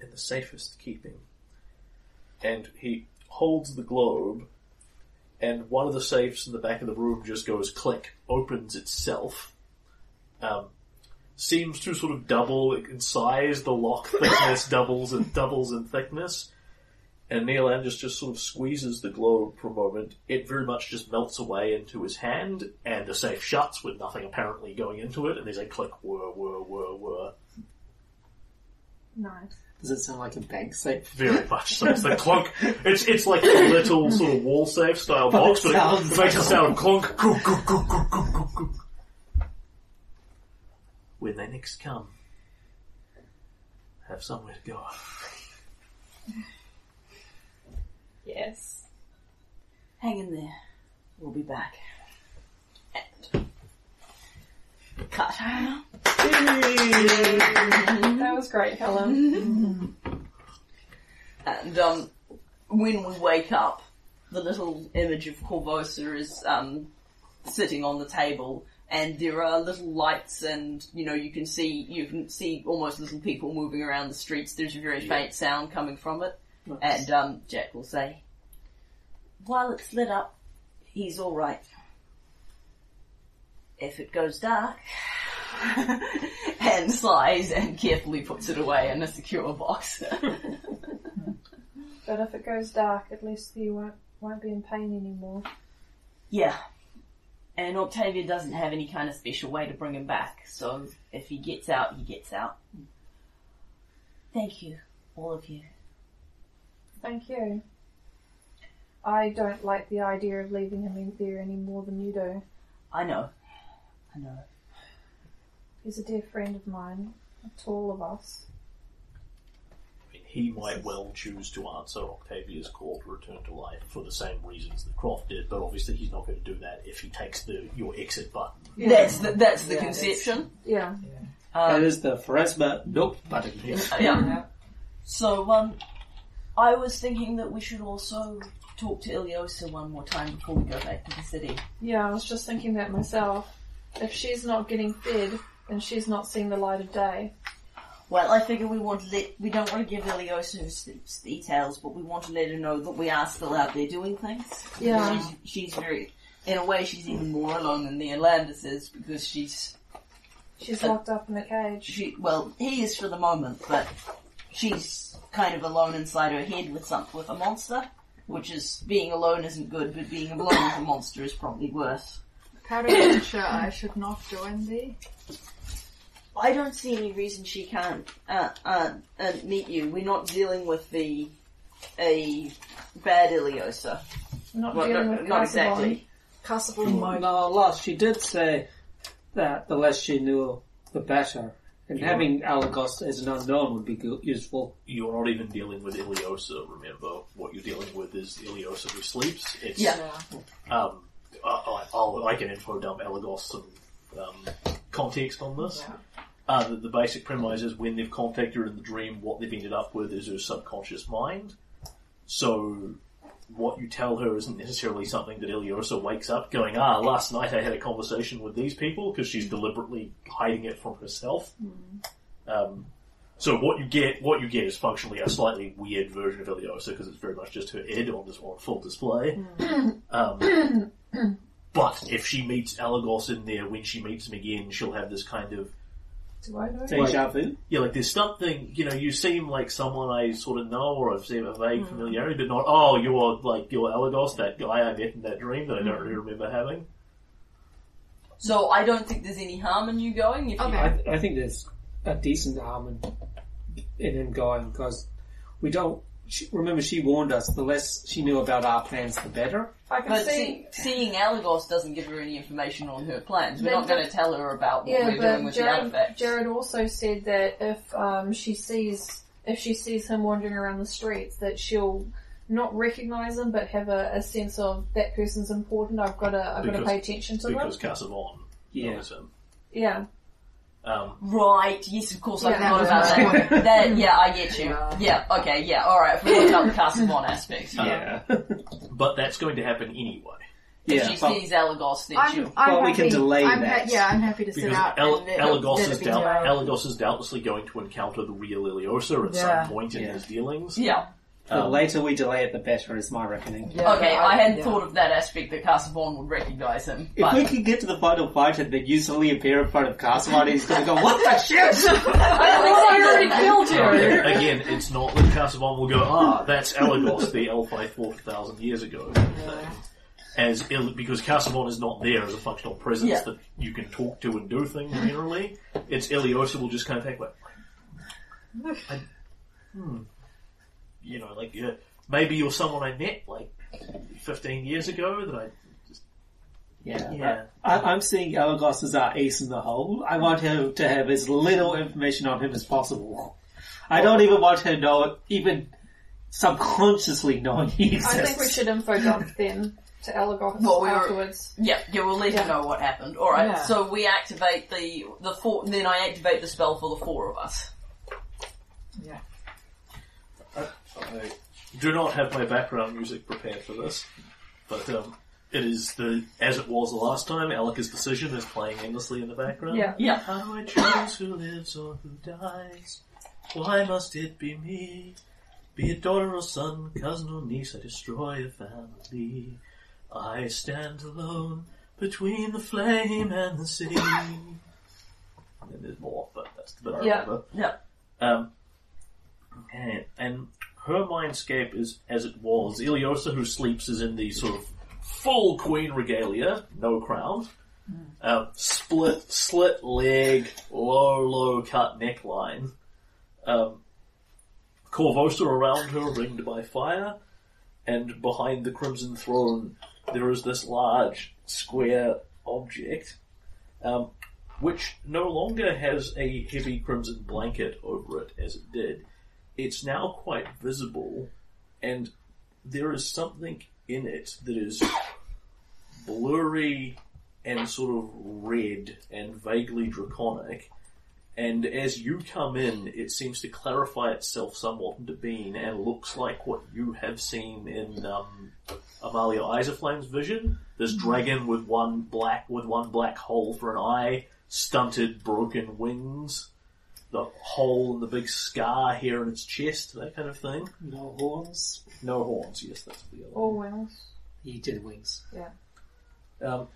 A: in the safest keeping. And he holds the globe, and one of the safes in the back of the room just goes click, opens itself. Um, seems to sort of double in size. The lock thickness doubles and doubles in thickness. And Neolandus just sort of squeezes the globe for a moment. It very much just melts away into his hand, and the safe shuts with nothing apparently going into it. And there's a click, whir, whir, whir, whir.
C: Nice.
E: Does it sound like a bank safe?
A: Very much so. It's the clunk. It's it's like a little sort of wall safe style
E: But
A: box,
E: it
A: but it, it makes a sound of clunk. Clunk, clunk, clunk, clunk, clunk, clunk, clunk. When they next come, have somewhere to go.
C: Yes.
D: Hang in there. We'll be back. And cut.
C: That was great, Helen.
D: And um, when we wake up, the little image of Korvosa is um, sitting on the table, and there are little lights, and you know you can see you can see almost little people moving around the streets. There's a very faint sound coming from it, and um, Jack will say, "While it's lit up, he's all right. If it goes dark." and sighs and carefully puts it away in a secure box.
C: But if it goes dark, at least you won't won't be in pain anymore.
D: Yeah. And Octavia doesn't have any kind of special way to bring him back, so if he gets out, he gets out. Thank you. all of you.
C: Thank you. I don't like the idea of leaving him in there any more than you do.
D: I know. I know.
C: He's a dear friend of mine, to all of us.
A: I mean, he might well choose to answer Octavia's call to return to life for the same reasons that Kroft did, but obviously he's not going to do that if he takes the your exit button.
D: That's the, that's the
G: Yeah, that's-
D: conception.
C: Yeah.
E: That
D: Um,
E: is the Pharasma nope button.
D: yeah. So, um, I was thinking that we should also talk to Ileosa one more time before we go back to the city.
C: Yeah, I was just thinking that myself. If she's not getting fed, then she's not seeing the light of day.
D: Well, I figure we want to let, we don't want to give Ileosa details, but we want to let her know that we are still out there doing things.
C: Yeah.
D: She's, she's very, in a way, she's even more alone than the Atlantis is because she's,
C: She's locked up in a cage.
D: she, well, he is for the moment, but she's kind of alone inside her head with some, with a monster, which is, being alone isn't good, but being alone with a monster is probably worse.
B: Peradventure, I should not join thee.
D: I don't see any reason she can't uh, uh, uh, meet you. We're not dealing with the a bad Ileosa.
C: Not
D: Well,
C: dealing
D: no,
C: with
D: not
C: Kazavon.
D: exactly.
G: Kazavon might
E: No, last she did say that the less she knew, the better. And
A: Yeah.
E: having Alagos as an unknown would be good, useful.
A: You're not even dealing with Ileosa, remember. What you're dealing with is Ileosa who sleeps. It's,
D: Yeah.
A: Um, I, I, I'll, I can info dump Elagos some um, context on this. Uh, the, the basic premise is when they've contacted her in the dream, what they've ended up with is her subconscious mind. So what you tell her isn't necessarily something that Ileosa wakes up going, ah, last night I had a conversation with these people, because she's deliberately hiding it from herself. Um, so what you get, what you get is functionally a slightly weird version of Ileosa because it's very much just her head on this on full display. Um, but if she meets Alagos in there, when she meets him again, she'll have this kind of
C: Do I know?
E: Deja vu.
A: yeah, like there's something you know. You seem like someone I sort of know or I've seen a vague hmm. familiarity, but not oh, you're like you're Alagos, that guy I met in that dream that I don't really hmm. remember having.
D: So I don't think there's any harm in you going. If
B: Okay.
E: I, I think there's a decent harm in, in him going because we don't. She, remember, she warned us. The less she knew about our plans, the better.
C: I can
D: but
C: see.
D: see, seeing Alagos doesn't give her any information on her plans. We're
C: Then
D: not going to tell her about what
C: Yeah,
D: we're doing
C: but
D: with the
C: Jared,
D: artifacts.
C: Jared also said that if um, she sees if she sees him wandering around the streets, that she'll not recognize him, but have a, a sense of that person's important. I've got to I've got to pay attention to them.
A: Because Kazavon
E: Yeah.
A: knows him.
C: Yeah,
A: Um,
D: Right, yes, of course, I
B: Yeah,
D: forgot about that.
B: my
D: that. Yeah, I get you.
G: Yeah.
D: Yeah, okay, yeah, alright, if we worked out the Kazavon aspect.
E: Yeah.
A: but that's going to happen anyway.
D: If
E: yeah.
D: she
E: but-
D: sees Alagos, then
B: I'm,
D: she'll...
B: I'm
E: Well, we can delay
B: I'm
E: that.
B: yeah, I'm happy to sit
A: Because
B: out.
A: El-
B: and
A: Elagos, is
B: it
A: doubt-
B: known.
A: Elagos is doubtlessly going to encounter the real Ileosa at
B: Yeah.
A: some point in
E: Yeah.
A: his dealings.
D: Yeah.
E: The
A: Um,
E: later we delay it, the better is my reckoning.
G: Yeah,
D: Okay,
G: but
D: I hadn't
G: yeah.
D: thought of that aspect that Kazavon would recognise him.
E: If
D: But
E: we can get to the final fight and then you suddenly appear in front of Kazavon, he's going to go, "What the shit?"
D: I already killed you!
A: Again, it's not that Kazavon will go, ah, that's Elagos, the elf I fought a thousand years ago. As Il- because Kazavon is not there as a functional presence
D: Yeah.
A: that you can talk to and do things generally. It's Ileosa will just kind of think like, I, hmm, you know, like yeah, maybe you're someone I met like 15 years ago that I just.
E: Yeah.
A: yeah.
E: I, I'm seeing Elagos as our ace in the hole. I want him to have as little information on him as possible. I don't even want him to know, even subconsciously knowing he exists.
C: I think we should info dump then to Elagos
D: Well, we were-
C: afterwards.
D: Yeah, yeah, we'll let
C: Yeah.
D: you know what happened. Alright,
G: Yeah.
D: so we activate the, the four, then I activate the spell for the four of us.
G: Yeah.
A: I do not have my background music prepared for this, but um, it is the as it was the last time. Alika's decision is playing endlessly in the background.
C: Yeah.
D: Yeah.
A: How do I choose who lives or who dies? Why must it be me? Be it daughter or son, cousin or niece, I destroy a family. I stand alone between the flame and the sea. And then there's more, but that's the bit I
C: Yeah.
A: remember.
D: Yeah.
A: Um, okay, and her mindscape is as it was. Ileosa, who sleeps, is in the sort of full queen regalia, no crown, um, split, slit leg, low, low cut neckline. Um, Korvosa around her, ringed by fire, and behind the Crimson Throne there is this large square object, um, which no longer has a heavy crimson blanket over it as it did. It's now quite visible, and there is something in it that is blurry and sort of red and vaguely draconic. And as you come in, it seems to clarify itself somewhat into being and looks like what you have seen in um, Amalia Isaflame's vision. This dragon with one black with one black hole for an eye, stunted, broken wings, the hole and the big scar here in its chest, that kind of thing.
E: No horns.
A: No horns, yes, that's the other.
C: All wings.
E: He did wings. Yeah.
A: Um,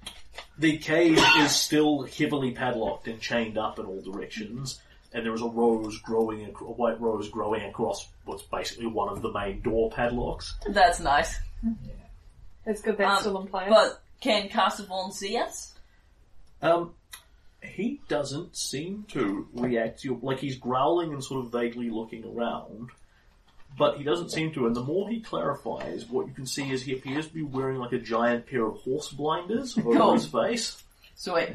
A: the cave is still heavily padlocked and chained up in all directions, and there is a rose growing, ac- a white rose growing across what's basically one of the main door padlocks.
D: That's nice.
C: It's good that's
D: Um,
C: still in place.
D: But can Kazavon see us?
A: Um, he doesn't seem to react. to like he's growling and sort of vaguely looking around, but he doesn't seem to. And the more he clarifies, what you can see is he appears to be wearing like a giant pair of horse blinders over
D: Cool. Oh.
A: his face.
D: Sweet.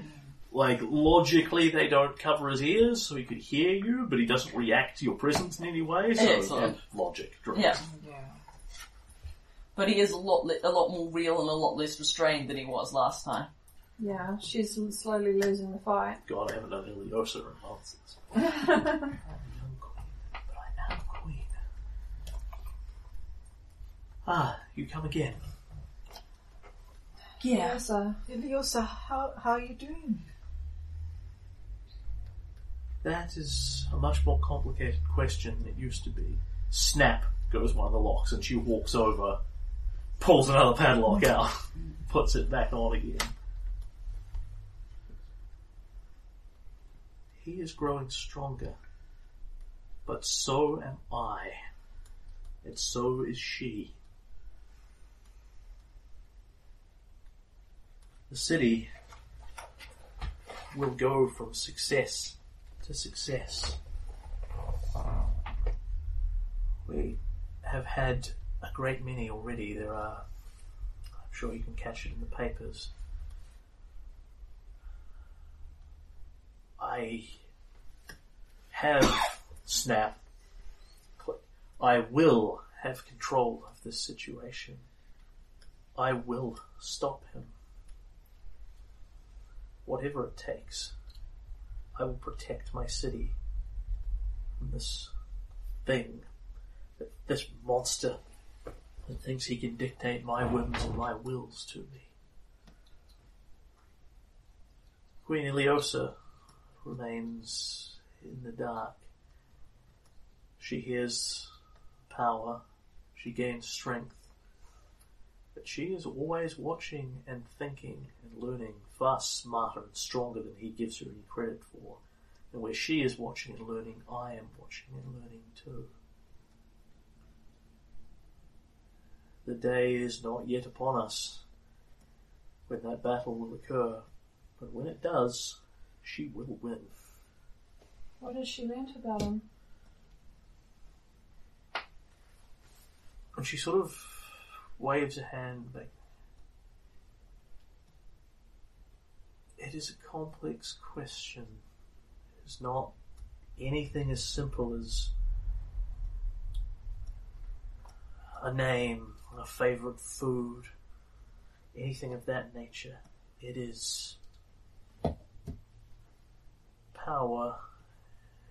A: like logically they don't cover his ears so he could hear you, but he doesn't react to your presence in any way. So
D: Excellent.
A: yeah, logic. driven.
D: Yeah.
G: Yeah.
D: But he is a lot, li- a lot more real and a lot less restrained than he was last time.
C: Yeah, she's slowly losing the fight.
A: God, I haven't done Ileosa in months. I'm a young queen, but I am queen. Ah, you come again.
D: Yeah.
C: So,
G: Ileosa, how, how are you doing?
A: That is a much more complicated question than it used to be. Snap goes one of the locks, and she walks over, pulls another padlock out, puts it back on again. He is growing stronger, but so am I, and so is she. The city will go from success to success. We have had a great many already. There are, I'm sure you can catch it in the papers. I have Snap. I will have control of this situation. I will stop him. Whatever it takes. I will protect my city from this thing, this monster that thinks he can dictate my whims and my wills to me. Queen Ileosa remains in the dark. She hears power, she gains strength, but she is always watching and thinking and learning far smarter and stronger than he gives her any credit for. And where she is watching and learning, I am watching and learning too. The day is not yet upon us when that battle will occur, but when it does, she will win.
C: what has she learnt about him?
A: And she sort of waves a hand back. It is a complex question. It's not anything as simple as a name, a favorite food, anything of that nature. It is power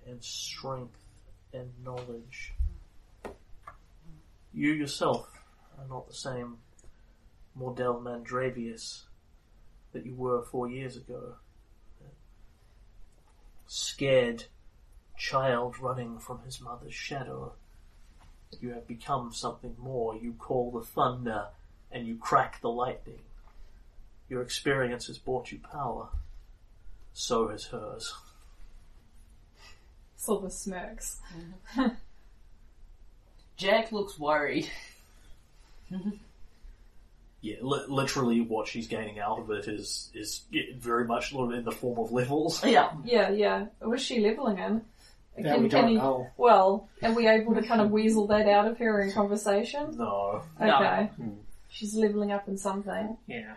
A: and strength and knowledge. You yourself are not the same Mordell Mandravius that you were four years ago. Scared child running from his mother's shadow. You have become something more. You call the thunder and you crack the lightning. Your experience has brought you power. So has hers.
C: Silver smirks.
D: Jack looks worried.
A: Yeah, li- literally what she's gaining out of it is is very much in the form of levels.
D: Yeah.
C: Yeah, yeah. Was she leveling in?
E: That we don't
C: he,
E: know.
C: well, are we able to kind of weasel that out of her in conversation?
A: No.
D: No.
C: Okay.
E: Hmm.
C: She's leveling up in something.
E: Yeah.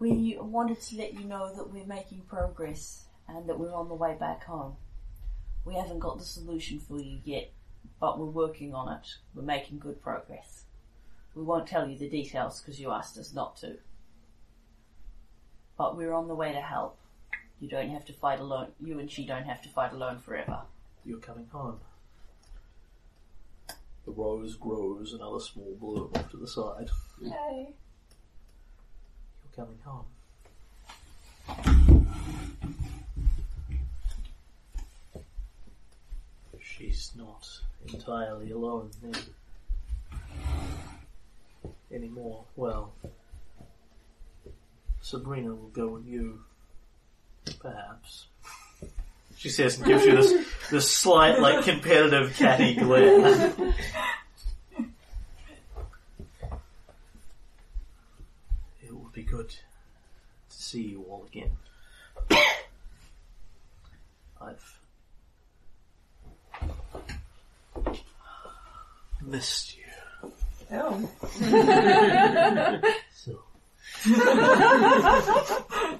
D: We wanted to let you know that we're making progress and that we're on the way back home. We haven't got the solution for you yet, but we're working on it. We're making good progress. We won't tell you the details because you asked us not to. But we're on the way to help. You don't have to fight alone. You and she don't have to fight alone forever.
A: You're coming home. The rose grows another small bloom off to the side.
C: Yay.
A: You're coming home. She's not entirely alone then. Anymore. Well, Sabrina will go with you. Perhaps. She says and gives you this, this slight, like, competitive catty glare. It would be good to see you all again. I've missed you.
C: Oh.
A: So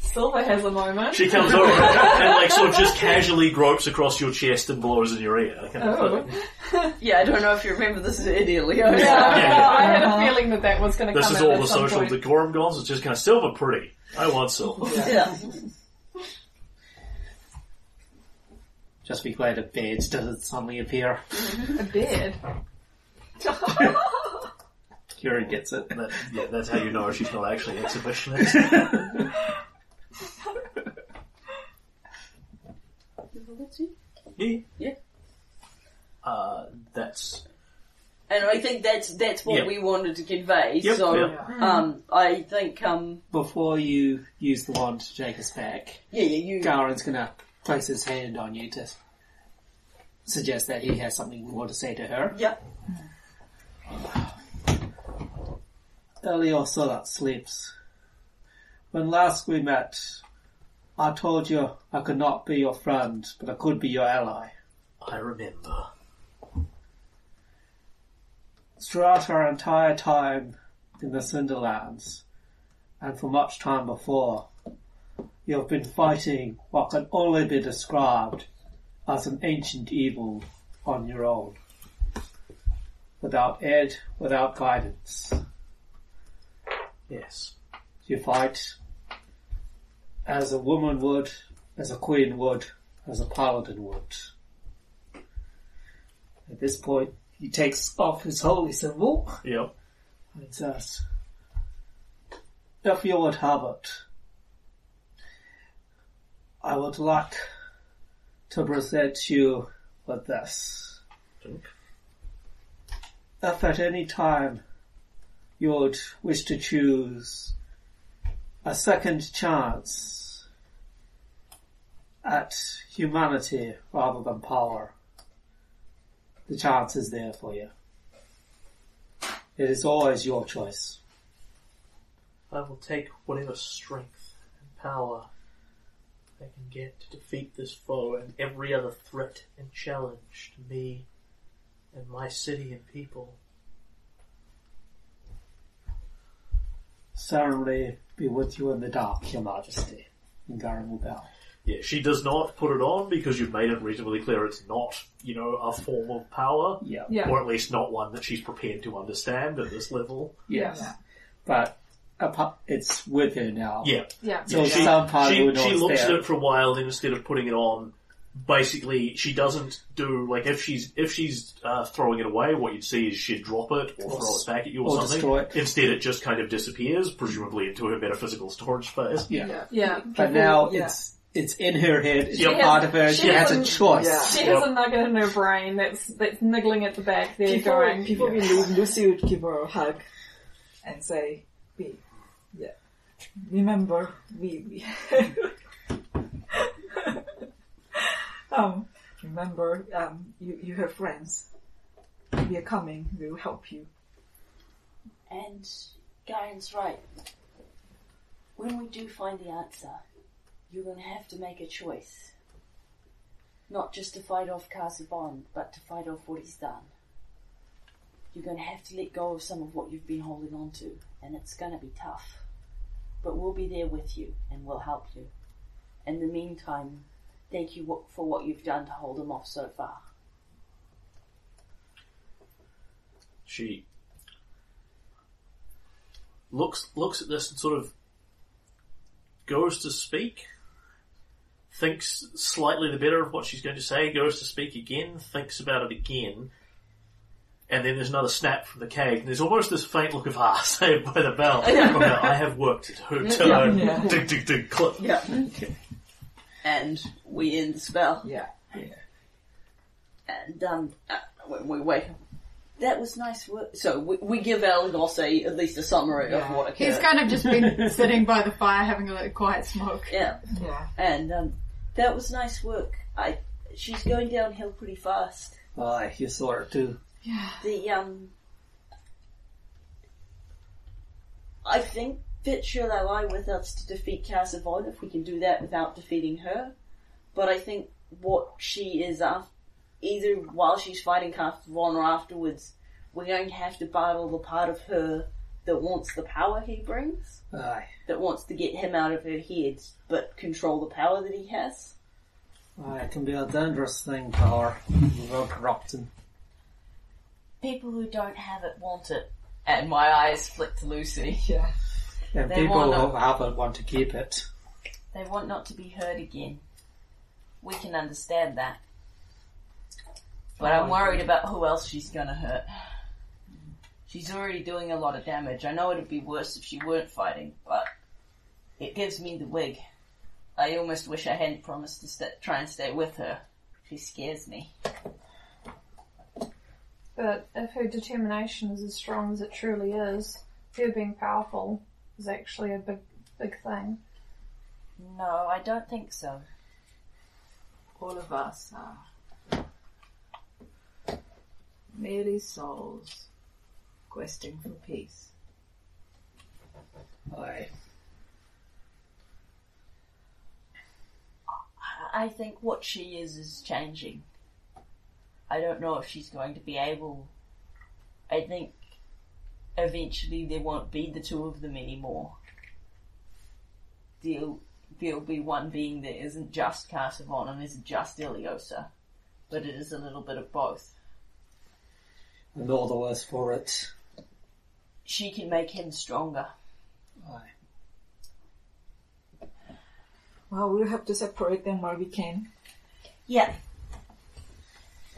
C: Silver has a moment.
A: she comes over and like sort of just casually gropes across your chest and blows in your ear. Kind of
C: Oh.
D: Yeah, I don't know if you remember this is Eddie Leo.
C: Yeah,
A: Yeah.
C: I had a uh-huh. feeling that that was going to come.
A: This
C: come
A: is all
C: at
A: the social
C: point.
A: decorum goals. It's just kind of silver pretty. I want silver.
D: Yeah.
E: Just be glad a bed doesn't suddenly appear.
C: A bed.
E: Kieran gets it.
A: That, yeah, that's how you know she's not actually an exhibitionist. yeah.
D: Yeah.
A: Uh, that's
D: And I think that's that's what
A: Yep.
D: we wanted to convey.
A: Yep,
D: so
A: yep.
D: um I think um
E: Before you use the wand to take us back,
D: yeah, yeah you
E: Garen's gonna place his hand on you to suggest that he has something more to say to her.
D: yeah.
E: Elio Solat sleeps. When last we met, I told you I could not be your friend, but I could be your ally.
A: I remember.
E: Throughout our entire time in the Cinderlands, and for much time before, you have been fighting what can only be described as an ancient evil on your own. Without aid, without guidance.
A: Yes.
E: You fight as a woman would, as a queen would, as a paladin would. At this point, he takes off his holy symbol
A: Yep.
E: and says, If you would have it, I would like to present you with this.
A: Drink.
E: If at any time you would wish to choose a second chance at humanity rather than power, the chance is there for you. It is always your choice.
A: I will take whatever strength and power I can get to defeat this foe and every other threat and challenge to me and my city and people.
E: Certainly be with you in the dark, your majesty. And Garen will bow.
A: Yeah, she does not put it on because you've made it reasonably clear it's not, you know, a form of power.
E: Yeah.
C: Yeah.
A: Or at least not one that she's prepared to understand at this level.
E: Yes.
C: Yeah.
E: But apa- it's with her now.
A: Yeah.
C: Yeah.
E: So
A: she,
E: some part
A: she,
E: of it
A: she looks
E: there.
A: at it for a while, then instead of putting it on, basically she doesn't do like if she's if she's uh, throwing it away, what you'd see is she'd drop it or,
E: Or
A: throw it back at you or,
E: or
A: something.
E: destroy it.
A: Instead, it just kind of disappears, presumably into her metaphysical storage space.
E: Yeah.
G: Yeah.
C: Yeah.
E: But now
G: yeah.
E: it's it's in her head. It's
A: She
E: part
C: has-
E: of her.
C: she
E: She, has a
C: hasn't-
E: choice.
G: Yeah.
C: She
A: Yep.
C: has a nugget in her brain that's that's niggling at the back there,
G: People,
C: going.
G: people will leave Lucy would give her a hug and say, "Be, yeah, remember we, um, remember um, you you have friends. We are coming. We will help you."
D: And Garen's right. When we do find the answer, you're going to have to make a choice.
H: Not just to fight off Kazavon, but to fight off what he's done. You're going to have to let go of some of what you've been holding on to, and it's going to be tough. But we'll be there with you, and we'll help you. In the meantime, thank you for what you've done to hold him off so far.
A: She looks looks at this and sort of goes to speak, thinks slightly the better of what she's going to say, goes to speak again, thinks about it again, and then there's another snap from the cake, and there's almost this faint look of ah, saved by the bell. Well, I have worked it. do. To
D: Yeah.
A: dig, dig, dig, clip.
D: Yeah. And we end the spell.
G: Yeah.
H: And, um,
D: Uh, when we wake up.
H: that was nice work.
D: So we, we give Elagos a, at least a summary of
G: Yeah.
D: what occurred.
B: He's kind of just been sitting by the fire having a little quiet smoke.
D: yeah.
G: Yeah.
H: And, um, that was nice work. I, she's going downhill pretty fast.
E: Aye, you saw her too.
H: The, um, I think that she'll ally with us to defeat Kazavon if we can do that without defeating her. But I think what she is after, either while she's fighting Kazavon or afterwards, we're going to have to battle the part of her that wants the power he brings,
E: Aye.
H: that wants to get him out of her head, but control the power that he has.
E: Aye, it can be a dangerous thing, power. Without corrupting.
H: People who don't have it want it.
D: And my eyes flick to Lucy.
G: Yeah.
E: And
H: They
E: people who have it want to keep it.
H: They want not to be hurt again. We can understand that. But I'm worried about who else she's gonna hurt. She's already doing a lot of damage. I know it'd be worse if she weren't fighting, but it gives me the wig. I almost wish I hadn't promised to st- try and stay with her. She scares me.
C: But if her determination is as strong as it truly is, her being powerful is actually a big, big thing.
H: No, I don't think so.
B: All of us are merely souls questing for peace.
E: Aye.
H: I think what she is is changing. I don't know if she's going to be able. I think eventually there won't be the two of them anymore. There'll, there'll be one being that isn't just Kazavon and isn't just Iliosa, but it is a little bit of both.
E: And all the worse for it.
H: She can make him stronger.
E: Aye.
G: Well, we'll have to separate them while we can.
H: Yeah,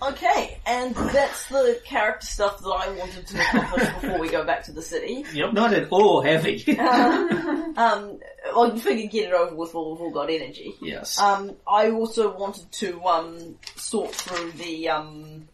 D: Okay, and that's the character stuff that I wanted to accomplish before we go back to the city. Yep.
E: Not at all heavy.
D: Um, well, you figure get it over with while we've all got energy.
E: yes.
D: Um, I also wanted to um, sort through the um,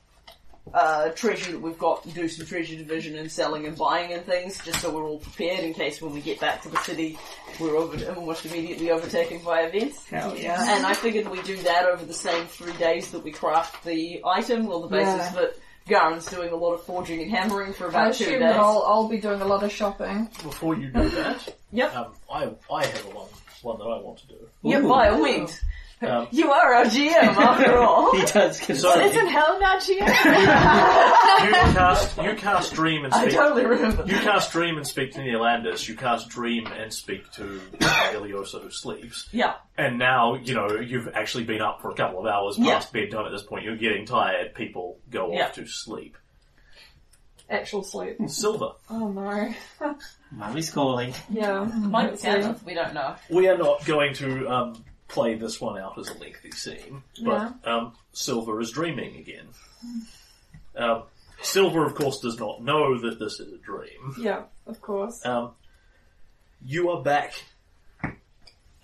D: uh, treasure that we've got and do some treasure division and selling and buying and things, just so we're all prepared in case when we get back to the city we're over- almost immediately overtaken by events.
E: Hell yeah.
D: And I figured we do that over the same three days that we craft the item, on the basis
G: Yeah.
D: that Garen's doing a lot of forging and hammering for
C: I
D: about two
C: assume
D: days.
C: that I'll, I'll be doing a lot of shopping.
A: Before you do that,
D: Yep.
A: um, I I have a one one that I want to do.
D: Yeah, by all means.
A: Um,
D: You are our GM after all.
E: He does
A: so
E: consider
B: Isn't Helen not here?
A: you cast you cast dream and speak.
D: I
A: speak.
D: totally remember.
A: You cast dream and speak to Neolandus. You cast dream and speak to Ileosa who sleeps.
D: Yeah.
A: And now, you know, you've actually been up for a couple of hours
D: Yeah.
A: past bedtime at this point. You're getting tired. People go
D: Yeah.
A: off to sleep.
C: Actual sleep.
A: Silver.
C: Oh no.
E: Mommy's calling.
C: Yeah.
D: Might be
C: Let's see.
D: Tanith, we don't know.
A: We are not going to um, play this one out as a lengthy scene, but um, Silver is dreaming again. Um, Silver, of course, does not know that this is a dream.
C: Yeah, of course.
A: Um, you are back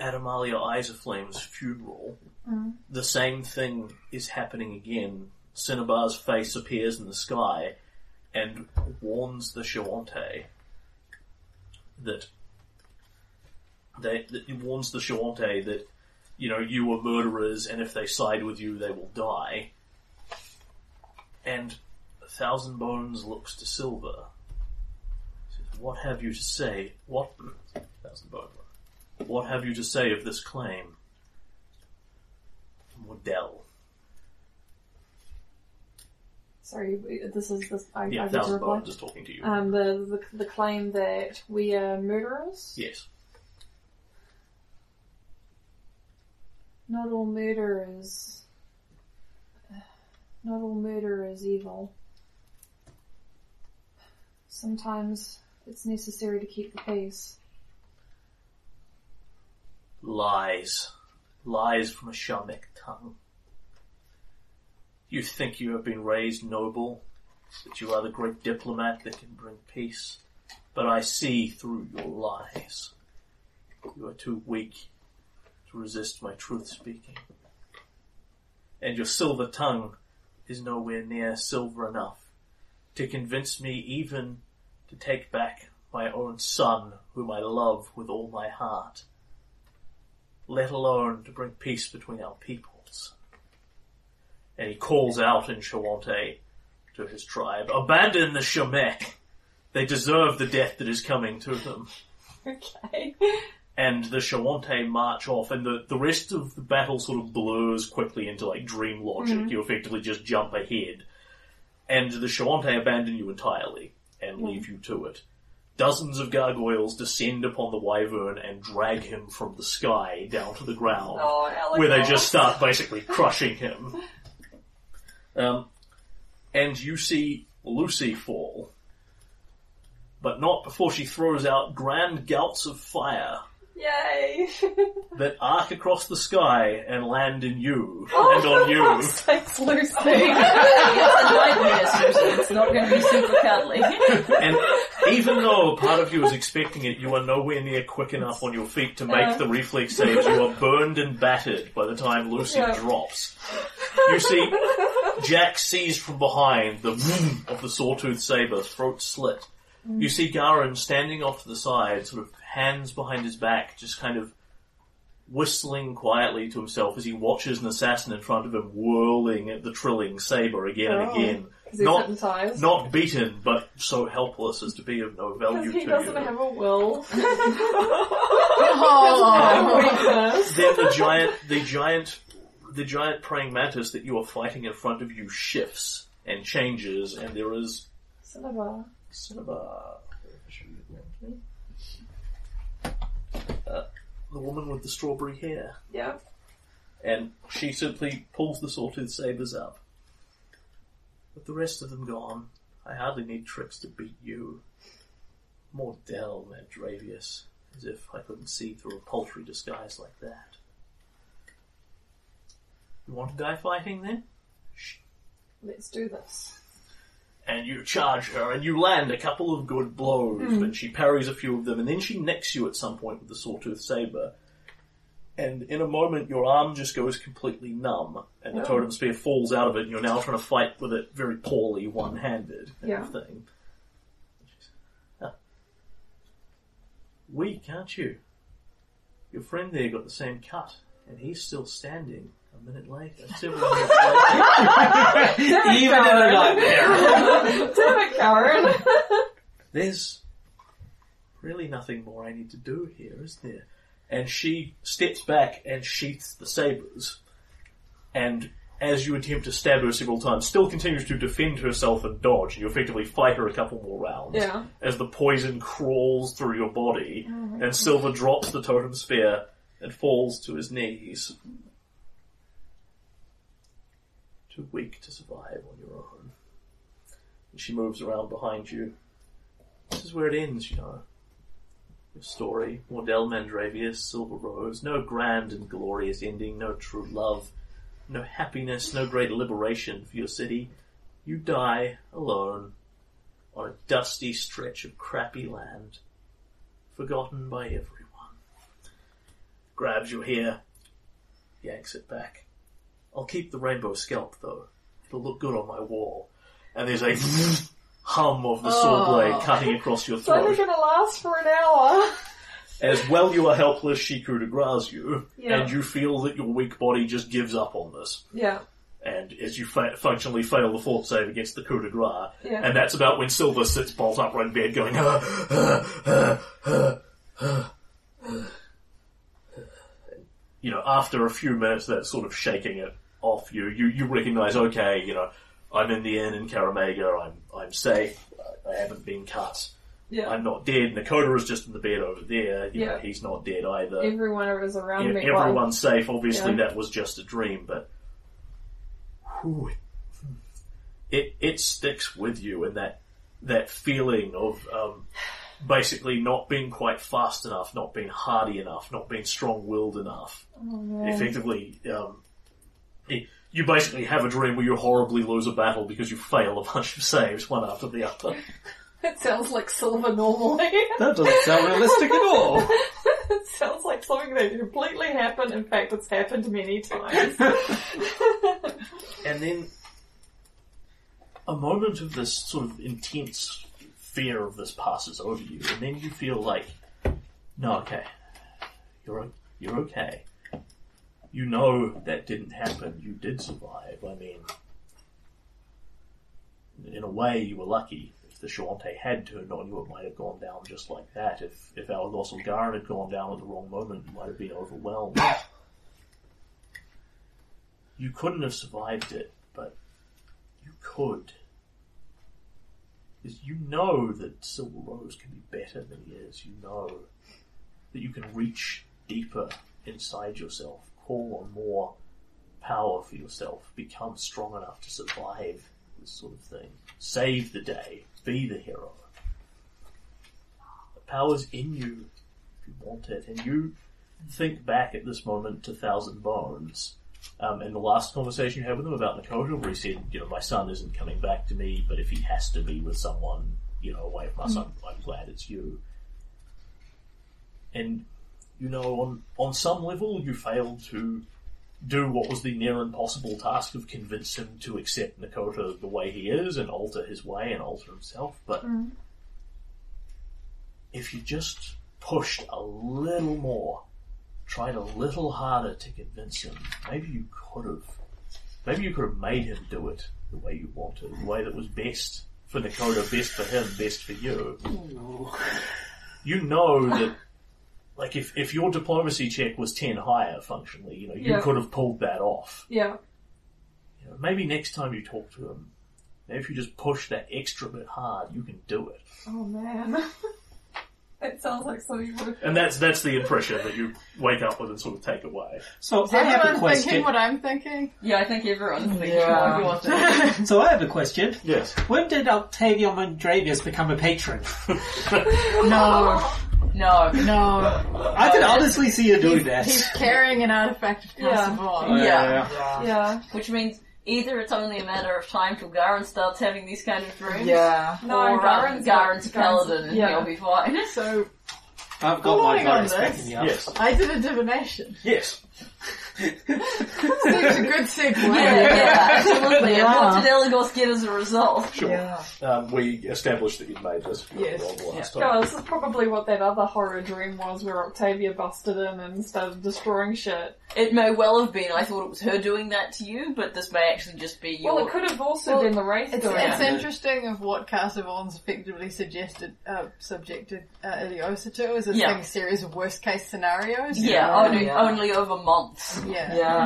A: at Amalia Isaflame's funeral. The same thing is happening again. Cinnabar's face appears in the sky and warns the Shoanti that they, that it warns the Shoanti that you know you are murderers and if they side with you they will die. And a Thousand Bones looks to Silver says, What have you to say? What Thousand Bones. What have you to say of this claim? Mordell.
C: Sorry, this is this. I,
A: Yeah,
C: I
A: Thousand
C: reply.
A: Bones is talking to you.
C: Um, the, the the claim that we are murderers.
A: yes.
C: Not all murder is. Not all murder is evil. Sometimes it's necessary to keep the peace.
A: Lies. Lies from a Shamek tongue. You think you have been raised noble, that you are the great diplomat that can bring peace, but I see through your lies. You are too weak resist my truth speaking. And your silver tongue is nowhere near silver enough to convince me even to take back my own son, whom I love with all my heart let alone to bring peace between our peoples. And he calls out in Shoanti to his tribe, abandon the Shemek. They deserve the death that is coming to them.
C: Okay.
A: And the Shoanti march off and the, the rest of the battle sort of blurs quickly into like dream logic. You effectively just jump ahead. And the Shoanti abandon you entirely and leave you to it. Dozens of gargoyles descend upon the wyvern and drag him from the sky down to the ground
C: Oh,
A: where they just start basically crushing him. Um, and you see Lucy fall, but not before she throws out grand gouts of fire
C: Yay!
A: that arc across the sky and land in you
C: Oh,
A: and on you.
C: Thanks, Lucy.
D: It's a nightmare, Susan. It's not going to be super cuddly.
A: And even though part of you is expecting it, you are nowhere near quick enough on your feet to make um. the reflex saves. You are burned and battered by the time Lucy
C: Yeah.
A: drops. You see Jack seized from behind the vroom of the sawtooth saber, throat slit. You see Garen standing off to the side, sort of hands behind his back, just kind of whistling quietly to himself as he watches an assassin in front of him whirling at the trilling saber again and
C: Oh.
A: again. Not, not beaten, but so helpless as to be of no value
C: Because he
A: to
C: doesn't
A: you.
C: have a will.
B: Oh.
A: Then the giant, the giant, the giant praying mantis that you are fighting in front of you shifts and changes, and there is
C: Son of a.
A: sort of a uh, the woman with the strawberry hair,
C: Yeah.
A: and she simply pulls the sawtooth sabers up. With the rest of them gone, I hardly need tricks to beat you. More Dell, Mandravius, as if I couldn't see through a paltry disguise like that. You want to die fighting then?
C: Let's do this.
A: And you charge her and you land a couple of good blows, hmm. but she parries a few of them and then she nicks you at some point with the sawtooth saber. And in a moment your arm just goes completely numb and the
C: Oh.
A: totem spear falls out of it and you're now trying to fight with it very poorly, one-handed
C: Yeah.
A: thing. Weak, aren't you? Your friend there got the same cut and he's still standing a minute later, several minutes later.
E: Even in a nightmare.
C: Damn it, Karen.
A: there's really nothing more I need to do here, is there? And she steps back and sheaths the sabers. And as you attempt to stab her several times, still continues to defend herself and dodge, and you effectively fight her a couple more rounds.
C: Yeah.
A: As the poison crawls through your body, mm-hmm. and Silver drops the totem spear and falls to his knees. Too weak to survive on your own. And she moves around behind you. This is where it ends, you know. Your story, Mordell Mandravius, Silver Rose, no grand and glorious ending, no true love, no happiness, no great liberation for your city. You die alone on a dusty stretch of crappy land, forgotten by everyone. Grabs your hair, yanks it back. I'll keep the rainbow scalp though. It'll look good on my wall. And there's a hum of the sword blade cutting across your throat.
C: It's only
A: throat.
C: gonna last for an hour.
A: As well you are helpless, she coup de grace you,
C: Yeah.
A: and you feel that your weak body just gives up on this.
C: Yeah.
A: And as you fa- functionally fail the fourth save against the coup de grace,
C: Yeah.
A: and that's about when Silver sits bolt upright in bed going, "Ah, ah, ah, ah, ah, ah." you know, after a few minutes, that's sort of shaking it off you. You you recognise, okay, you know, I'm in the inn in Kaer Maga. I'm I'm safe. I, haven't been cut.
C: Yeah.
A: I'm not dead. Nakota is just in the bed over there. You know,
C: Yeah.
A: he's not dead either.
C: Everyone is around
A: Yeah,
C: me. well,
A: everyone's safe. Obviously,
C: Yeah.
A: that was just a dream, but whew, it it sticks with you, and that that feeling of um, basically not being quite fast enough, not being hardy enough, not being strong-willed enough. Effectively, um, you basically have a dream where you horribly lose a battle because you fail a bunch of saves one after the other.
C: It sounds like Silver normally.
E: That doesn't sound realistic at all.
C: it sounds like something that completely happened. In fact, it's happened many times.
A: And then a moment of this sort of intense fear of this passes over you, and then you feel like, no, okay, you're you're okay. You know that didn't happen. You did survive. I mean, in a way, you were lucky. If the Shoanti had turned on you, it might have gone down just like that. If if Alagos or Garen had gone down at the wrong moment, you might have been overwhelmed. You couldn't have survived it, but you could. Because you know that Silver Rose can be better than he is. You know that you can reach deeper inside yourself, on more power for yourself, become strong enough to survive this sort of thing. Save the day, be the hero. The power's in you if you want it, and you think back at this moment to Thousand Bones um, and the last conversation you had with him about Nakota, where he said, you know, my son isn't coming back to me, but if he has to be with someone, you know, away from us, I'm, I'm glad it's you. And, you know, on, on some level, you failed to do what was the near impossible task of convince him to accept Nakota the way he is and alter his way and alter himself, but hmm. if you just pushed a little more, tried a little harder to convince him, maybe you could have. Maybe you could have made him do it the way you wanted, the way that was best for Nakota, best for him, best for you. Oh, you know that, like, if, if your diplomacy check was 10 higher functionally, you know, you
C: Yeah.
A: could have pulled that off.
C: yeah.
A: You know, maybe next time you talk to him, maybe if you just push that extra bit hard, you can do it.
C: Oh man. it sounds like something you would.
A: And that's that's the impression that you wake up with and sort of take away.
E: So
B: Is
E: I have a
B: everyone thinking
E: question.
B: what I'm thinking?
D: Yeah, I think everyone's thinking
B: Yeah.
D: what everyone's thinking.
E: So I have a question.
A: Yes.
E: When did Octavio Mondravius become a patron?
B: No,
D: No.
B: no.
E: I can honestly see you doing that.
B: He's carrying an artifact of
C: Yeah.
B: Kazavon.
D: Oh, yeah.
C: Yeah.
D: Which means either it's only a matter of time till Garen starts having these kind of dreams.
G: Yeah.
C: No, uh,
D: or
C: Garen's
D: Garen's, Garen's a paladin and
C: yeah.
D: he'll be fine.
B: So
E: I've got my
B: Following on
E: virus
B: this-
E: backing you up.
A: Yes.
B: I did a divination.
A: Yes.
B: Seems a good segue.
D: Yeah, yeah, absolutely. And
B: Yeah.
D: what did Elagos get as a result?
A: Sure.
G: Yeah.
A: Um, we established that you'd made this
B: Yes.
A: wrong last
C: Yeah,
A: time.
C: this is probably what that other horror dream was where Octavia busted in and started destroying shit.
D: It may well have been. I thought it was her doing that to you, but this may actually just be your.
C: Well, it could have also
B: Well,
C: been the Wraith
B: It's,
C: doing
B: it's
C: it.
B: interesting of what Kazavon's effectively suggested, uh, subjected uh, Ileosa to is a
D: Yeah.
B: thing, series of worst case scenarios.
D: yeah,
G: Yeah,
D: only,
G: yeah.
D: only over months.
B: Yeah.
G: Yeah.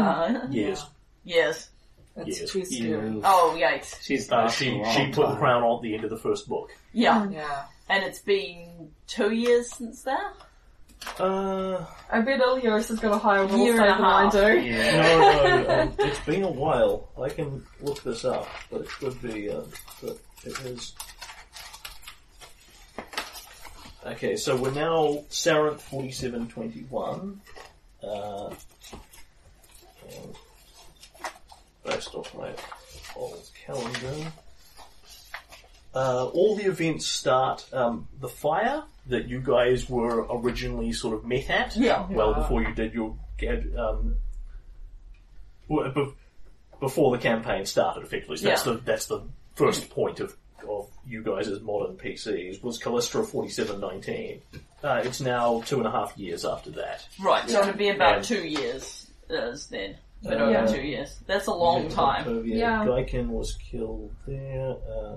D: Uh,
A: Yes.
D: yes.
G: That's
A: Yes.
G: too scary.
E: You.
D: Oh, yikes.
E: She's
A: Uh, she she put the crown on at the end of the first book.
D: Yeah.
G: Yeah.
D: And it's been two years since that?
A: Uh,
C: I bet Ilios has got a higher will
D: Year
C: save
D: and a
C: than I
D: half.
C: do.
E: Yeah.
A: no, no, um, it's been a while. I can look this up, but it could be, um, but it is. Okay, so we're now Sarenith 4721. Uh, and based off my old calendar. Uh, all the events start, um, the fire that you guys were originally sort of met at.
D: Yeah.
A: Well before you did your, um, well, be- before the campaign started effectively. So that's
D: Yeah.
A: the, that's the first point of, of you guys as modern PCs was Calistril 4719. Uh, it's now two and a half years after that.
D: Right, so it'd be about two years is then. But
A: Uh,
D: over
C: Yeah.
D: two years. That's a long time.
A: So, yeah,
C: Yeah.
A: Gaiken was killed there. Uh,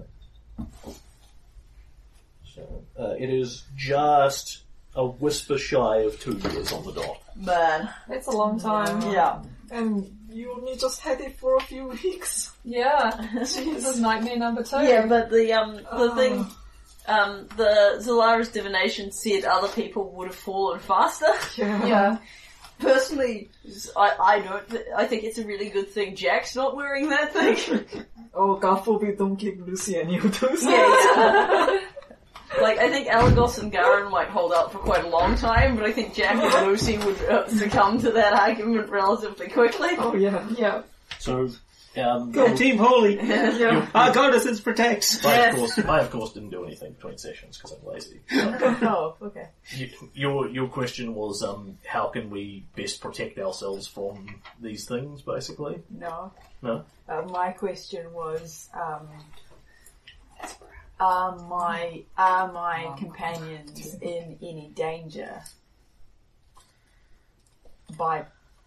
A: so uh, it is just a whisper shy of two years on the dot.
D: Man.
C: That's a long time.
D: Yeah.
G: And you only just had it for a few weeks.
C: Yeah. This is nightmare number two.
D: Yeah, but the um the
G: Oh.
D: thing um the Zellara's divination said other people would have fallen faster.
G: Yeah.
C: Yeah.
D: Personally, I I don't. th- I think it's a really good thing Jack's not wearing that thing.
G: Oh, God forbid, don't give Lucy any of those.
D: yeah, yeah. Like I think Elagos and Garen might hold out for quite a long time, but I think Jack and Lucy would uh, succumb to that argument relatively quickly.
G: Oh, yeah.
C: Yeah.
A: So, um, Go
E: Team Holy!
D: Yeah.
E: Our goddesses protect!
A: I,
D: Yes.
A: of course, I of course didn't do anything between sessions because I'm lazy.
B: Oh, okay.
A: You, your your question was um, how can we best protect ourselves from these things, basically.
B: No.
A: No.
B: Uh, my question was, um, are my are my companions in any danger by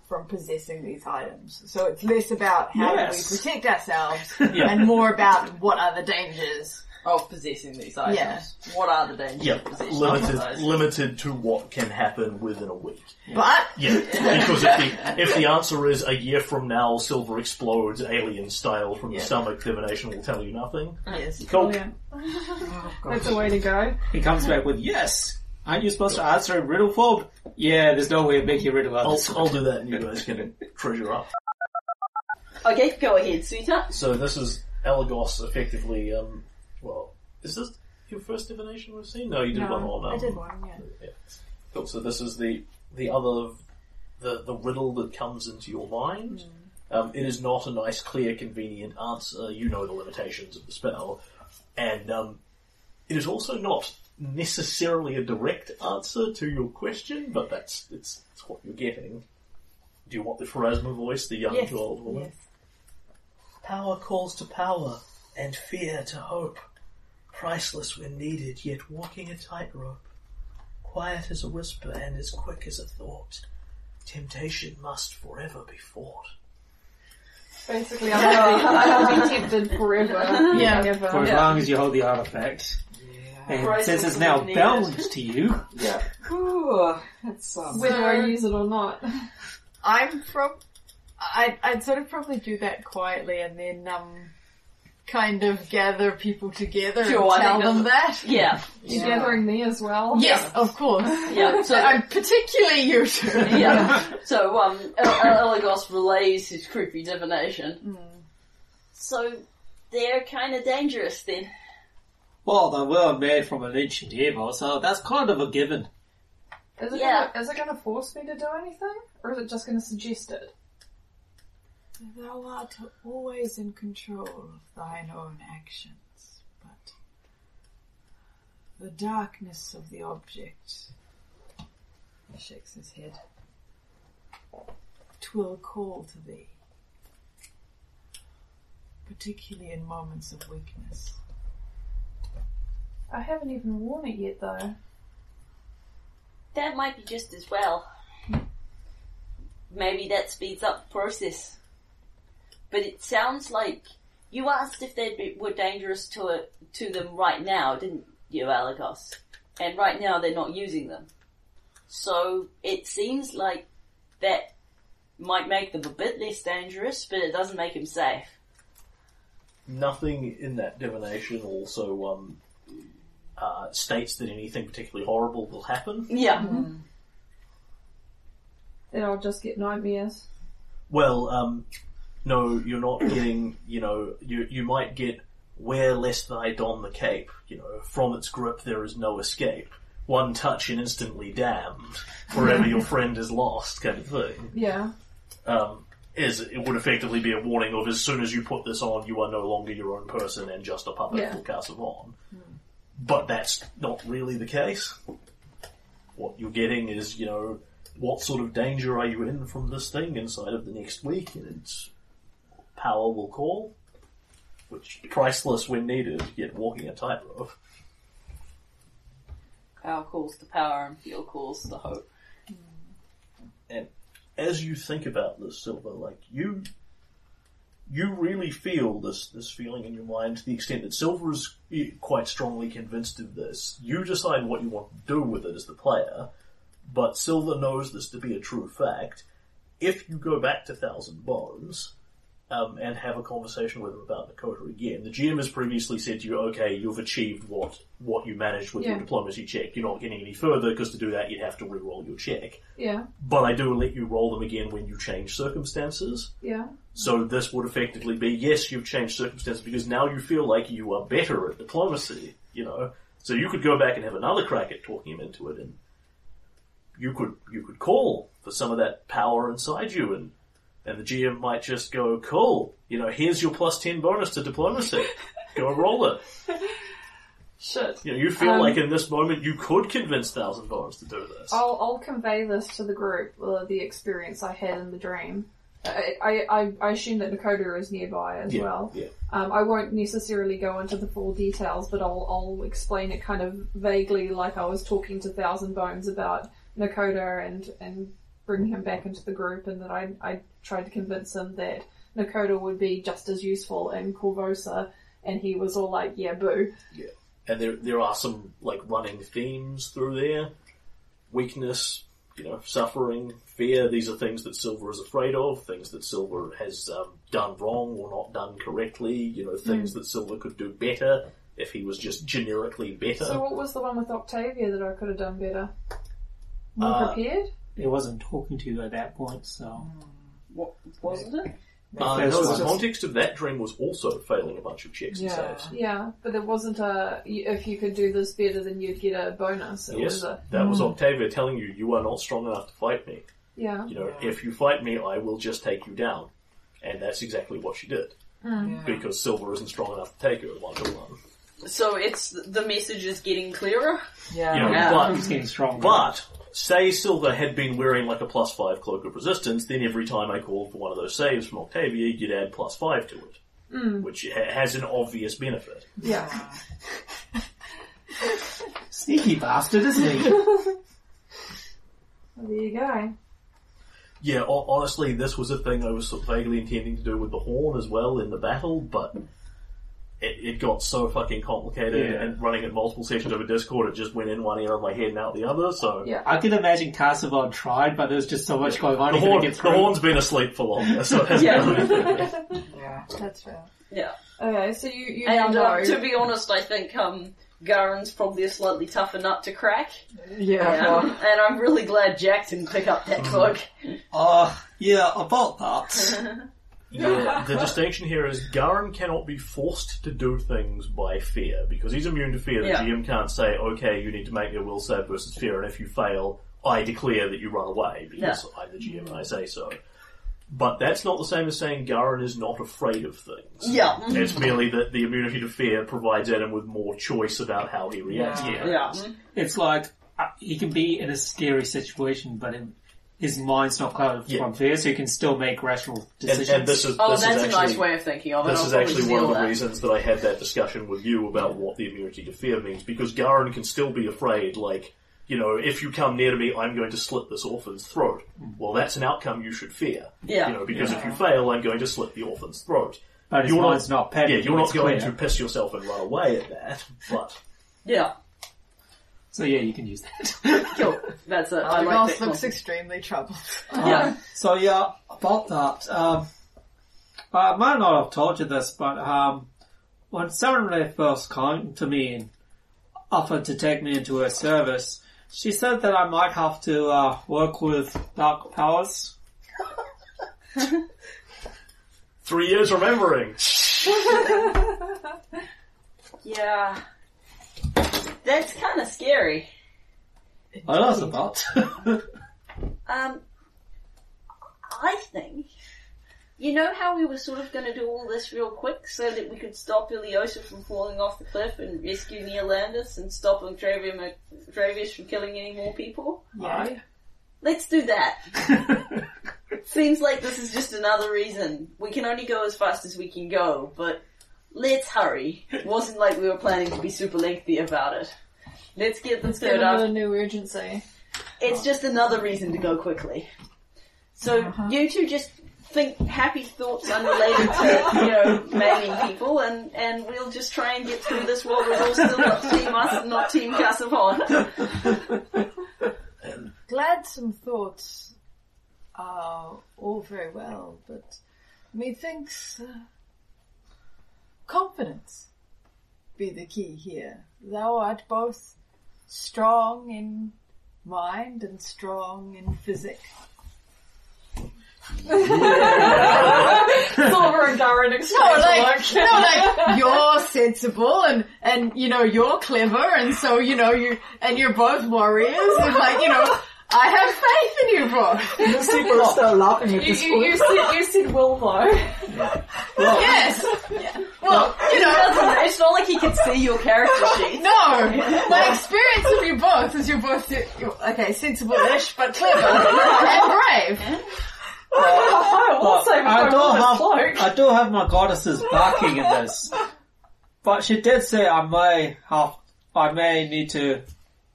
B: from possessing these items? So it's less about how
E: Yes.
B: do we protect ourselves
A: Yeah.
B: and more about what are the dangers.
D: Of possessing these items.
B: Yeah.
D: What are the dangers
A: Yeah,
D: of possessing these
A: limited
D: items?
A: limited to what can happen within a week.
B: But
A: Yeah, because if the, if the answer is a year from now, silver explodes, alien style from
B: Yeah.
A: the stomach, divination will tell you nothing.
B: yes,
A: Cool.
C: Oh, Brilliant.
G: Oh,
C: That's the way to go.
E: He comes back with, yes! Aren't you supposed to answer in riddle form? Yeah, there's no way of making a riddle out of
A: I'll,
E: this.
A: I'll do that and you guys can treasure up.
D: Okay, go ahead, sweetheart.
A: So this is Elagos effectively, um, well, is this your first divination we've seen? No, you did one on, um,
B: I did one. Yeah.
A: Cool, so this is the, the other, the, the riddle that comes into your mind. Um, it is not a nice, clear, convenient answer. You know the limitations of the spell. And um, it is also not necessarily a direct answer to your question, but that's it's, it's what you're getting. Do you want the Pharasma voice, the young
B: Yes.
A: to old woman?
B: Yes.
F: Power calls to power, and fear to hope. Priceless when needed, yet walking a tightrope. Quiet as a whisper and as quick as a thought. Temptation must forever be fought.
C: Basically, I'll be, I'm tempted forever.
B: Yeah.
C: Ever.
E: For as
D: Yeah.
E: long as you hold the artifact. And
D: Right,
E: since it's now
D: we need
E: bound to you,
G: Yeah. Ooh, that's, um,
C: Whether I use it or not.
B: I'm from. I'd, I'd sort of probably do that quietly and then um, kind of gather people together
D: Sure, I
B: and tell
D: think
B: them that.
D: Yeah,
C: You're gathering me as well.
B: Yes, of course.
D: yeah.
B: So
D: So
B: I'm particularly you two.
D: yeah. So um, El- El- Elagos relays his creepy divination. So they're kind of dangerous then.
E: Well, they were made from an ancient evil, so that's kind of a given.
C: Is it,
D: Yeah.
C: gonna, is it gonna force me to do anything? Or is it just gonna suggest it?
B: Thou art always in control of thine own actions, but the darkness of the object he shakes his head. Twill call to thee, particularly in moments of weakness.
C: I haven't even worn it yet though.
H: That might be just as well. Maybe that speeds up the process. But it sounds like you asked if they be, were dangerous to it, to them right now, didn't you, Alagos? And right now they're not using them. So it seems like that might make them a bit less dangerous, but it doesn't make them safe.
A: Nothing in that divination also um, uh, states that anything particularly horrible will happen.
D: Yeah.
C: Then I'll just get nightmares.
A: Well, um, no, you're not getting, you know, you, you might get wear lest thy don the cape, you know, from its grip there is no escape. One touch and instantly damned, forever your friend is lost, kind of thing.
C: Yeah.
A: Um, is it would effectively be a warning of as soon as you put this on, you are no longer your own person and just a puppet
C: Yeah.
A: for Kazavon. But that's not really the case. What you're getting is, you know, what sort of danger are you in from this thing inside of the next week, and its power will call, which priceless when needed, yet walking a tightrope.
D: Power calls to power and feel calls to hope.
A: And as you think about this, Silver, like you, you really feel this this feeling in your mind to the extent that Silver is eh, quite strongly convinced of this. You decide what you want to do with it as the player, but Silver knows this to be a true fact. If you go back to Thousand Bones um, and have a conversation with him about Dakota again, the GM has previously said to you, "Okay, you've achieved what what you managed with your diplomacy check. You're not getting any further because to do that you'd have to re-roll your check.
C: Yeah,
A: But I do let you roll them again when you change circumstances."
C: yeah.
A: So this would effectively be, yes, you've changed circumstances because now you feel like you are better at diplomacy, you know. So you could go back and have another crack at talking him into it and you could, you could call for some of that power inside you and, and the GM might just go, cool, you know, here's your plus 10 bonus to diplomacy. Go and roll it.
C: Shit.
A: You know, you feel
C: Um,
A: like in this moment you could convince Thousand Bones to do this.
C: I'll, I'll convey this to the group, uh, the experience I had in the dream. I, I, I- assume that Dakota is nearby as
A: yeah,
C: well.
A: yeah.
C: Um, I won't necessarily go into the full details, but I'll, I'll explain it kind of vaguely like I was talking to Thousand Bones about Nakoda and, and bring him back into the group and that I, I tried to convince him that Nakota would be just as useful in Korvosa and he was all like, yeah, boo. Yeah.
A: and there there are some like running themes through there. Weakness, you know, suffering, fear. These are things that Silver is afraid of. Things that Silver has um, done wrong or not done correctly. You know, things that Silver could do better if he was just generically better.
C: So what was the one with Octavia that I could have done better? More
A: Uh,
C: prepared?
E: It wasn't talking to you at that point, so.
D: What wasn't it?
A: uh,
E: Because
A: no, the context of that dream was also failing a bunch of checks and
G: Yeah.
A: saves.
C: Yeah, but it wasn't a, if you could do this better then you'd get a bonus. It
A: Yes,
C: was a,
A: that was Octavia telling you you are not strong enough to fight me.
C: yeah.
A: You know, if you fight me, I will just take you down. And that's exactly what she did.
G: Yeah.
A: Because Silver isn't strong enough to take her one to one.
D: So it's the message is getting clearer.
G: Yeah.
A: You know,
D: Yeah.
A: but
E: He's getting stronger.
A: But say Silver had been wearing like a plus five cloak of resistance, then every time I called for one of those saves from Octavia, you'd add plus five to it, mm. which ha- has an obvious benefit.
C: Yeah.
E: Sneaky bastard, isn't he?
C: Well, there you go.
A: Yeah, ho- honestly, this was a thing I was sort of vaguely intending to do with the horn as well in the battle, but it, it got so fucking complicated
E: Yeah.
A: and running at multiple sessions over Discord, it just went in one ear of my head and out the other. So
C: Yeah.
E: I can imagine Kazavon tried, but there's just so much going on.
A: the,
E: he couldn't
A: horn,
E: get
A: the
E: through.
A: horn's been asleep for longer, so it hasn't
D: Yeah.
G: Yeah.
B: That's fair.
D: Yeah.
C: Okay, so you, you
D: And
C: know.
D: uh, to be honest, I think um, Garen's probably a slightly tougher nut to crack.
G: Yeah.
D: Yeah. and I'm really glad Jack didn't pick up that cloak.
E: Uh, yeah, about that.
A: Yeah, the distinction here is Garen cannot be forced to do things by fear because he's immune to fear. The
D: Yeah.
A: GM can't say, "Okay, you need to make your will save versus fear," and if you fail, I declare that you run away because I'm the GM and I say so. But that's not the same as saying Garen is not afraid of things.
D: Yeah.
A: It's merely that the immunity to fear provides Adam with more choice about how he reacts. to
G: Yeah.
A: things.
D: Yeah.
E: It's like uh, he can be in a scary situation, but in, his mind's not clouded
A: Yeah.
E: from fear, so he can still make rational decisions.
A: and this is
D: Oh,
A: this
D: that's
A: is
D: a
A: actually,
D: nice way of thinking of it.
A: This
D: I'll
A: is actually one of the
D: that.
A: reasons that I had that discussion with you about what the immunity to fear means, because Garen can still be afraid, like, you know, if you come near to me, I'm going to slit this orphan's throat. Mm. Well, that's an outcome you should fear.
D: Yeah.
A: You know, because if you fail, I'm going to slit the orphan's throat.
E: but his
A: you're not-
E: mind's not,
A: Yeah, you're not going
E: clear.
A: to piss yourself and run away at that, but
D: Yeah.
E: So yeah, you can use that.
D: Cool. That's it. I
B: The
D: like
B: boss
D: that
B: looks
D: concept.
B: extremely troubled.
D: Yeah.
E: So yeah, about that. Um, I might not have told you this, but um, when Sarenrae first came to me and offered to take me into her service, she said that I might have to uh, work with dark powers.
A: three years remembering.
D: Yeah. That's kind of scary.
E: I know about.
D: Um, I think. You know how we were sort of going to do all this real quick so that we could stop Ileosa from falling off the cliff and rescue Neolandus and stop Octavia Octavius from killing any more people?
C: yeah.
D: Let's do that. Seems like this is just another reason. We can only go as fast as we can go, but let's hurry. It wasn't like we were planning to be super lengthy about it. Let's get the
C: Let's give
D: third
C: it
D: up.
C: a new urgency.
D: It's just another reason to go quickly. So you two just
H: think happy thoughts unrelated to, you know, maiming people, and, and we'll just try and get through this while we're all still not Team us, and not Team Kazavon.
B: Gladsome thoughts are all very well, but methinks uh, confidence be the key here. Thou art both strong in mind and strong in physic.
C: Silver and Darren
B: No, like, no, like you're sensible and and you know you're clever, and so you know you and you're both warriors, and like you know I have faith in you both.
G: Lucy burst start laughing at
C: You,
G: this
C: you,
G: point.
C: you said you said will though.
B: Yes. Well, you know,
H: Doesn't- It's not like he can see your character sheet.
B: no. My experience of you both is you're both you're, okay, sensible-ish, but clever and brave.
C: I will say
E: I do have
C: cloak.
E: I do have my goddesses barking in this, but she did say I may have I may need to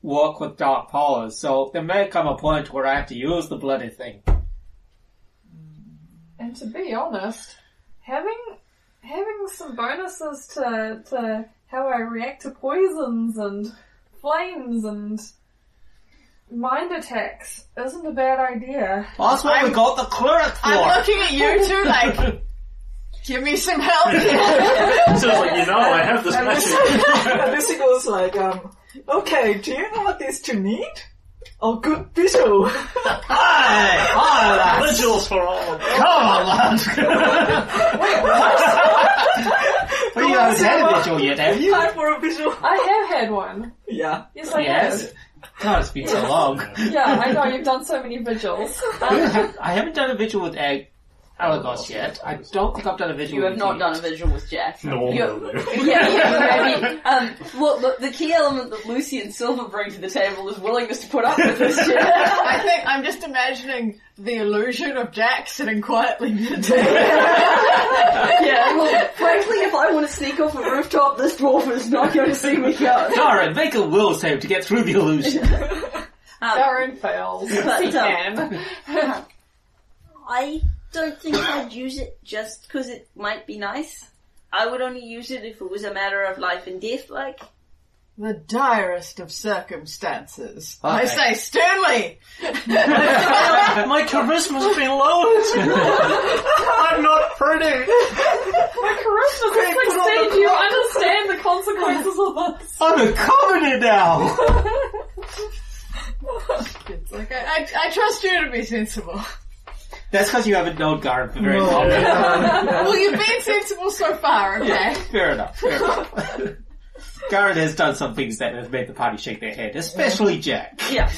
E: work with dark powers. So there may come a point where I have to use the bloody thing.
C: And to be honest, having having some bonuses to to how I react to poisons and flames and mind attacks isn't a bad idea.
E: That's what we got the cleric for.
B: I'm looking at you two like, give me some help here.
A: So it's like, you know, I have this
G: And
A: magic.
G: Lucy, and Lucy goes like, um, okay, do you know what these two need? A good visual.
E: Hey, hi, lads.
A: Vigils for all.
E: Come on, lads. Well, you haven't had a vigil yet, have you?
G: Time for a visual.
C: I have had one.
G: Yeah.
C: Yes, I
E: Yes.
C: have.
E: God, it's been so long.
C: Yeah, I know you've done so many vigils. Um,
E: I haven't done a vigil with Ag- Alagos yet. I don't think I've done a visual.
H: You
E: with
H: have not
E: you.
H: done a visual with Jack.
A: No one
H: You-
A: will do.
H: yeah, yeah, maybe. Um, well, the, the key element that Lucy and Silver bring to the table is willingness to put up with this shit.
B: I think I'm just imagining the illusion of Jack sitting quietly near the table.
H: yeah, well, frankly, if I want to sneak off a rooftop, this dwarf is not going to see me go.
E: Darren, make a will save to get through the illusion.
C: Darren fails.
H: But,
C: He
H: um,
C: can.
H: I don't think I'd use it just because it might be nice. I would only use it if it was a matter of life and death, like.
B: the direst of circumstances. I
E: Okay.
B: say sternly.
A: My charisma's been lowered. I'm not pretty.
C: My charisma
G: Quick, put on the
C: succeed. You understand the consequences of this.
E: I'm a commoner now!
B: It's like, I, I, I trust you to be sensible.
E: That's because you haven't known Garrett for very
G: No.
E: long.
B: well, you've been sensible so far, okay?
E: Fair enough, fair enough. Garrett has done some things that have made the party shake their head, especially Jack.
H: Yeah.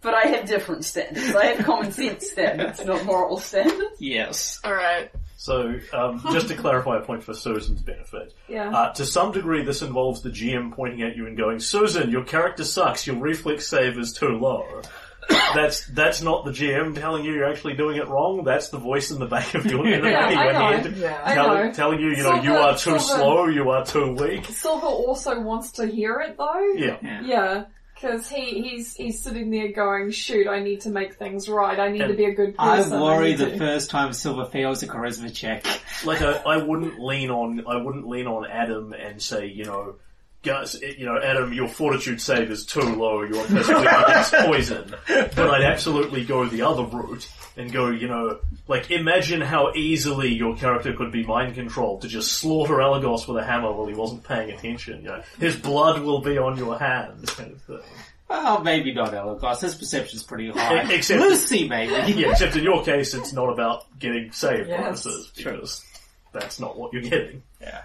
H: but I have different standards. I have common sense standards, not moral standards.
E: Yes.
B: Alright.
A: So, um, just to clarify a point for Susan's benefit,
C: Yeah.
A: uh, to some degree this involves the GM pointing at you and going, Susan, your character sucks, your reflex save is too low. That's that's not the GM telling you you're actually doing it wrong. That's the voice in the back of your, in
C: Yeah, I know.
A: head
G: Yeah.
C: I
A: telling,
C: know.
A: telling you, you know, you are too
C: Silver-
A: slow, you are too weak.
C: Silver also wants to hear it though.
A: Yeah.
C: Yeah, because he, he's he's sitting there going, "Shoot, I need to make things right. I need to be a good person.
E: I
C: person."
E: worry
C: need
E: the
C: to-"
E: first time Silver fails a charisma check.
A: Like I, I wouldn't lean on I wouldn't lean on Adam and say you know, guys, you know, Adam, your fortitude save is too low. You're physically against poison. But I'd absolutely go the other route and go, you know, like imagine how easily your character could be mind controlled to just slaughter Elagos with a hammer while he wasn't paying attention. You know, his blood will be on your hands, kind of thing.
E: Well, maybe not Elagos. His perception's pretty high.
A: Except-
E: Lucy, maybe.
A: Yeah, except in your case, it's not about getting save
G: Yes,
A: bonuses because that's not what you're getting.
E: Yeah.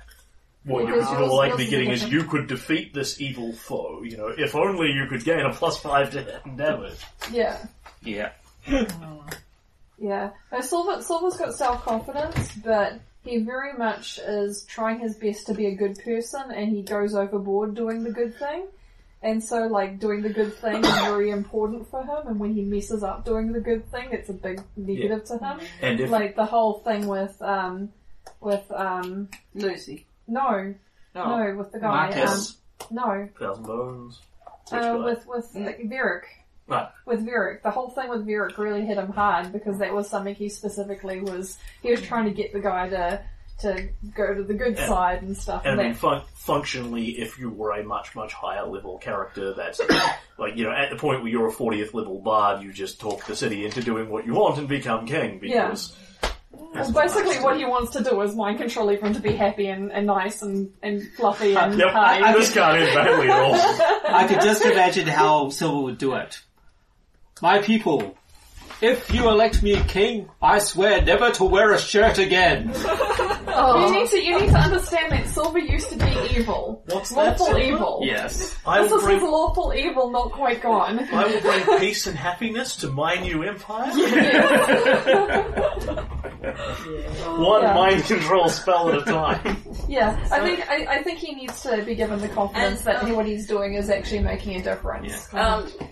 A: What you're,
C: yours-
A: you're likely getting is you could defeat this evil foe. You know, if only you could gain a plus five to hit and damage.
C: Yeah,
E: Yeah.
C: yeah. No, Silver Silver's got self confidence, but he very much is trying his best to be a good person, and he goes overboard doing the good thing. And so, like, doing the good thing is very important for him, and when he messes up doing the good thing, it's a big negative to him.
A: And if
C: Like the whole thing with, um, with, um,
H: Lucy.
C: No,
H: No.
C: no, with the guy,
E: Marcus.
C: um, no,
A: thousand bones,
C: uh,
A: guy?
C: with, with like, Varric.
A: Right.
C: with Varric. The whole thing with Varric really hit him hard because that was something he specifically was. He was trying to get the guy to to go to the good
A: And-
C: side and stuff.
A: And I mean, fun- functionally, if you were a much, much higher level character, that's like, you know, at the point where you're a 40th level bard, you just talk the city into doing what you want and become king because.
C: Well, basically, what he wants to do is mind control everyone to be happy and, and nice and, and fluffy uh, and
A: Yep,
C: high.
A: this can't end badly at all.
E: I could just imagine how Silver would do it. My people, if you elect me king, I swear never to wear a shirt again.
C: You need to you need to understand that Silver used to be evil,
A: What's that?
C: lawful
A: Silver?
C: evil.
E: Yes.
A: I
C: This
A: will
C: is his
A: bring,
C: lawful evil, not quite gone.
A: I will bring peace and happiness to my new empire. One
C: Yeah.
A: mind control spell at a time.
C: Yeah, I think I, I think he needs to be given the confidence
D: And,
C: that
D: um,
C: what he's doing is actually making a difference.
D: Um, lo-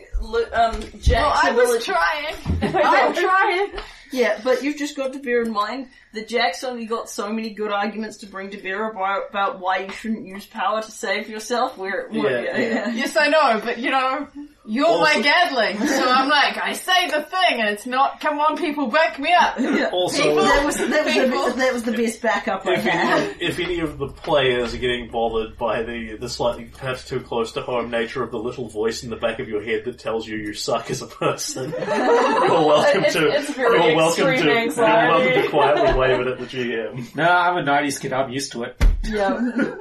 D: um,
B: Well, I was trying. I'm trying.
D: Yeah, but you've just got to bear in mind that Jack's only got so many good arguments to bring to bear about, about why you shouldn't use power to save yourself. Where, where
A: Yeah, yeah.
B: Yes, I know, but you know, you're my
A: Also-
B: gadling, so I'm like, I say the thing, and it's not. Come on, people, back me up.
A: Also,
B: People-
D: that was that was,
B: People.
D: the, that was the best backup I
A: if
D: had.
A: any, if any of the players are getting bothered by the, the slightly perhaps too close to home nature of the little voice in the back of your head that tells you you suck as a person, you're welcome
C: It's-
A: to
C: it's very
A: you're welcome to
C: extreme
A: you're welcome to quietly wave it at the GM.
E: No, I'm a 90s kid, I'm used to it.
C: Yeah.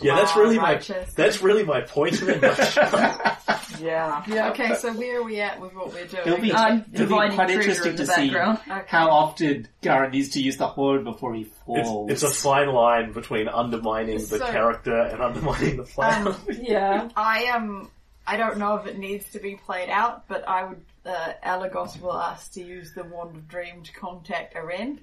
A: Yeah, that's really
B: righteous.
A: my that's really my point in a nutshell.
G: Yeah.
C: Yeah.
B: Okay, so where are we at with what we're doing?
E: It'll be,
D: I'm
E: it'll be
D: dividing
E: quite
D: treasure
E: interesting
D: in
E: to
D: the
E: see
D: background.
B: Okay.
E: how often Garen needs to use the horn before he falls.
A: it's a fine line between undermining the
B: So-
A: character and undermining the plan.
B: Um,
C: Yeah.
B: I am. I don't know if it needs to be played out, but I would. Uh, Alagos will ask to use the Wand of Dream to contact Aren.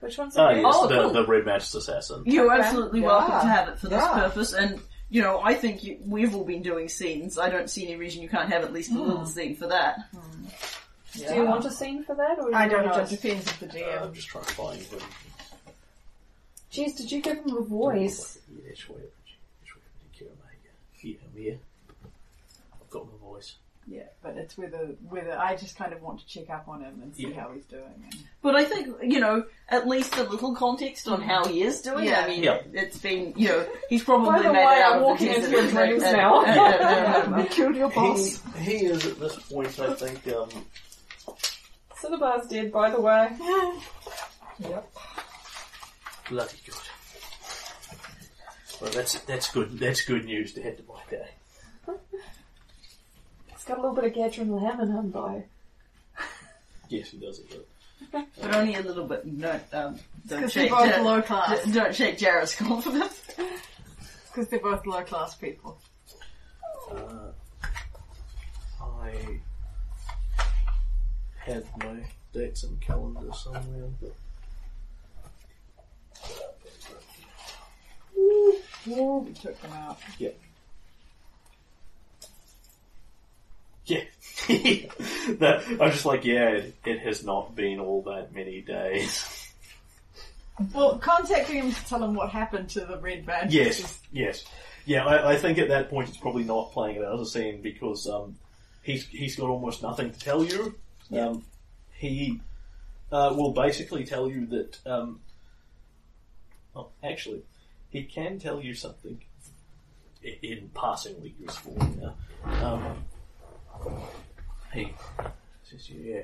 C: Which one's
A: Ah,
C: it?
A: yes,
D: Oh,
A: the,
D: cool.
A: the Red Mantis Assassin.
D: You're
C: Okay.
D: absolutely
G: Yeah.
D: welcome to have it for this
G: Yeah.
D: purpose, and you know I think you, we've all been doing scenes. I don't see any reason you can't have at least a little scene for that.
G: yeah.
C: Do you want a scene for that, or
B: I
C: you
B: don't know. It depends of the
A: Uh, I'm
B: GM.
A: just trying to find them.
C: Jeez, did you give him a voice?
A: Yeah, sure, sure, Kira Omega. Yeah, I'm here. I've got my voice.
B: Yeah, but it's whether whether I just kind of want to check up on him and see
A: Yeah.
B: how he's doing. And
D: But I think you know at least a little context on how he is doing.
B: Yeah.
D: I mean,
A: Yeah.
D: it's been you know he's probably
C: By the
D: made
C: way,
D: it out
C: I'm
D: of
C: walking into
D: desert
C: your dreams
D: and-
C: now.
D: and- and-
G: You killed your
A: He,
G: boss.
A: he is at this point, I think, um,
C: Cinnabar's dead, by the way.
G: Yep.
A: bloody good. Well, that's that's good. That's good news to head to my day.
C: It's got a little bit of Gaedren Lamm in him, though.
A: Yes, he does it.
D: but only a little bit. Don't um, don't
B: because they're
D: shake
B: both
D: Jar-
B: low class.
D: don't shake Jarrah's confidence.
B: Because they're both low class people.
A: Uh, I had my dates and calendar somewhere, but
B: We took them out.
A: Yeah. that, I'm just like, yeah, it, it has not been all that many days.
B: Well, contacting him to tell him what happened to the red badge.
A: Yes, yes, yeah. I, I think at that point it's probably not playing it out as a scene because um, he's he's got almost nothing to tell you. Um, he uh, will basically tell you that. Um, oh, actually, he can tell you something i- in passingly useful. Yeah. Um, he says, "Yeah,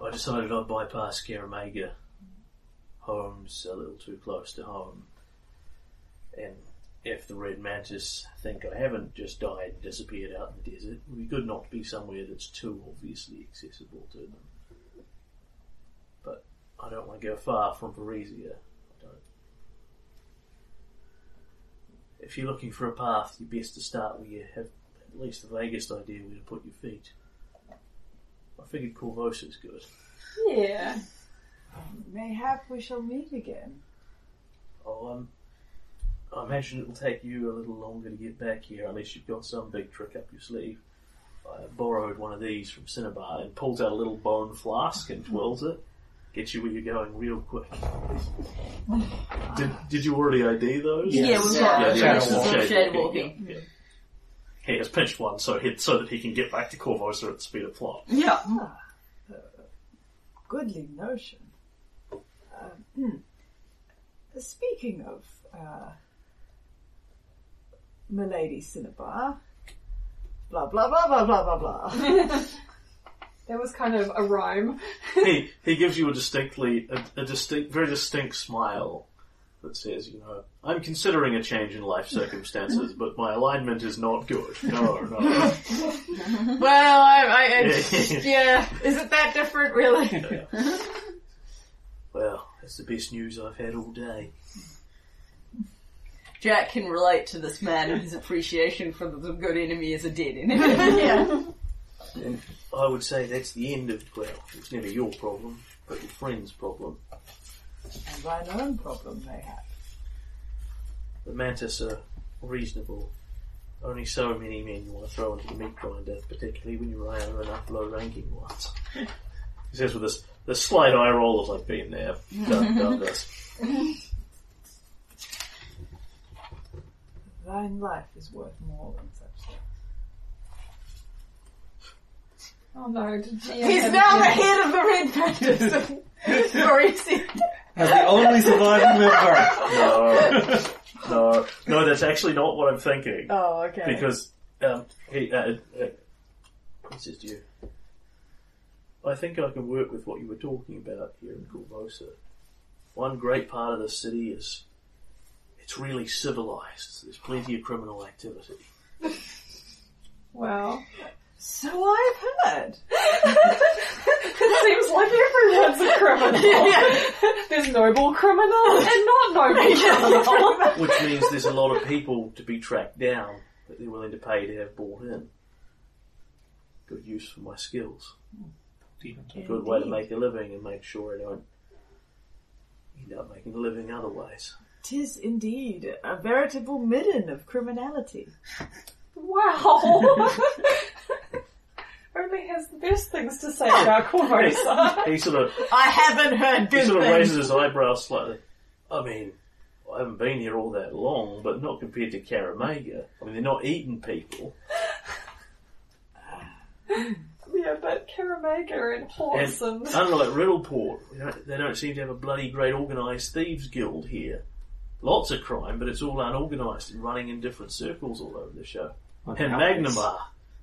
A: I decided I'd bypass Scaramanga. Home's a little too close to home." And if the red mantis think I haven't just died and disappeared out in the desert, be good not be somewhere that's too obviously accessible to them. But I don't want to go far from Parisia. I don't. If you're looking for a path, you're best to start where you have at least the vaguest idea where to put your feet. I figured Korvosa's good.
C: Yeah.
B: Mayhap we shall meet again.
A: Oh, um, I imagine it'll take you a little longer to get back here unless you've got some big trick up your sleeve. I borrowed one of these from Cinnabar and pulls out a little bone flask and twirls it. Gets you where you're going real quick. Did, did you already ID those?
D: Yeah, we've got
E: Yeah,
D: the
E: yeah,
D: traces
E: yeah.
D: of shade walking.
A: Yeah. he has pinched one so he, so that he can get back to Korvosa at the speed of thought.
D: Yeah.
B: Goodly notion. Um, hmm. Speaking of uh, Milady Cinnabar, blah blah blah blah blah blah blah.
C: There was kind of a rhyme.
A: he he gives you a distinctly a, a distinct, very distinct smile that says, you know, I'm considering a change in life circumstances, but my alignment is not good. No, no.
B: well, I, I, I yeah, is it that different, really?
A: well, that's the best news I've had all day.
D: Jack can relate to this man and his appreciation for the good enemy is a dead enemy.
B: yeah.
A: And I would say that's the end of well, it's never your problem, but your friend's problem.
B: And thine own problem, mayhap.
A: The mantis are reasonable. Only so many men you want to throw into the meat grinder, particularly when you run out of enough low-ranking ones. He says with this, this slight eye roll of like being there, done, done this.
B: Thine life is worth more than such things.
C: Oh no, did GM
B: He's now the head of the Red Bandits. Sorry, see.
E: As the only surviving member.
A: No, no, no, that's actually not what I'm thinking.
B: Oh, okay.
A: Because um, he, uh, uh, Princess Dew, I think I can work with what you were talking about here in Korvosa. One great part of the city is it's really civilized. There's plenty of criminal activity.
C: Well,
B: so I've heard.
C: it seems like everyone's a criminal. There's noble criminals and not noble criminal.
A: Which means there's a lot of people to be tracked down that they're willing to pay to have brought in. Good use for my skills. Hmm. A good way to make a living and make sure I don't end up making a living other ways.
B: Tis indeed a veritable midden of criminality.
C: Wow. Only has the best things to say oh. about Korvosa.
A: He sort of
B: I haven't heard
A: He
B: good
A: sort of
B: things.
A: raises his eyebrows slightly. I mean, I haven't been here all that long, but not compared to Kaer Maga. I mean, they're not eating people.
C: Yeah, but Kaer Maga and Horse and...
A: Unlike Riddleport, they don't, they don't seem to have a bloody great organised thieves guild here. Lots of crime, but it's all unorganised and running in different circles all over the show. And Magnimar,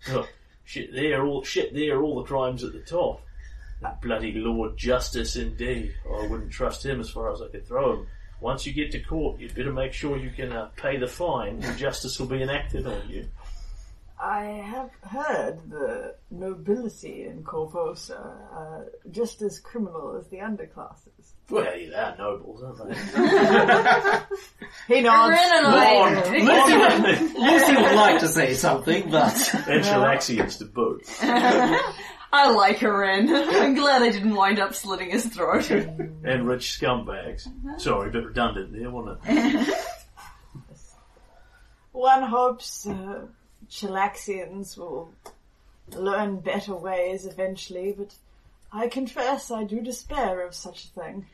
A: oh, shit there, all shit there, all the crimes at the top. That bloody Lord Justice, indeed. I wouldn't trust him as far as I could throw him. Once you get to court, you'd better make sure you can uh, pay the fine, and justice will be enacted on you.
B: I have heard the nobility in Korvosa are just as criminal as the underclasses.
A: Well, yeah, they're nobles, aren't they?
B: He nods.
E: Lucy, Lucy would like to say something, but
A: and Chelaxians to boot.
D: I like Ren. I'm glad I didn't wind up slitting his throat.
A: And rich scumbags. Sorry, a bit redundant there, wasn't it?
B: One hopes uh, Chelaxians will learn better ways eventually, but I confess I do despair of such a thing.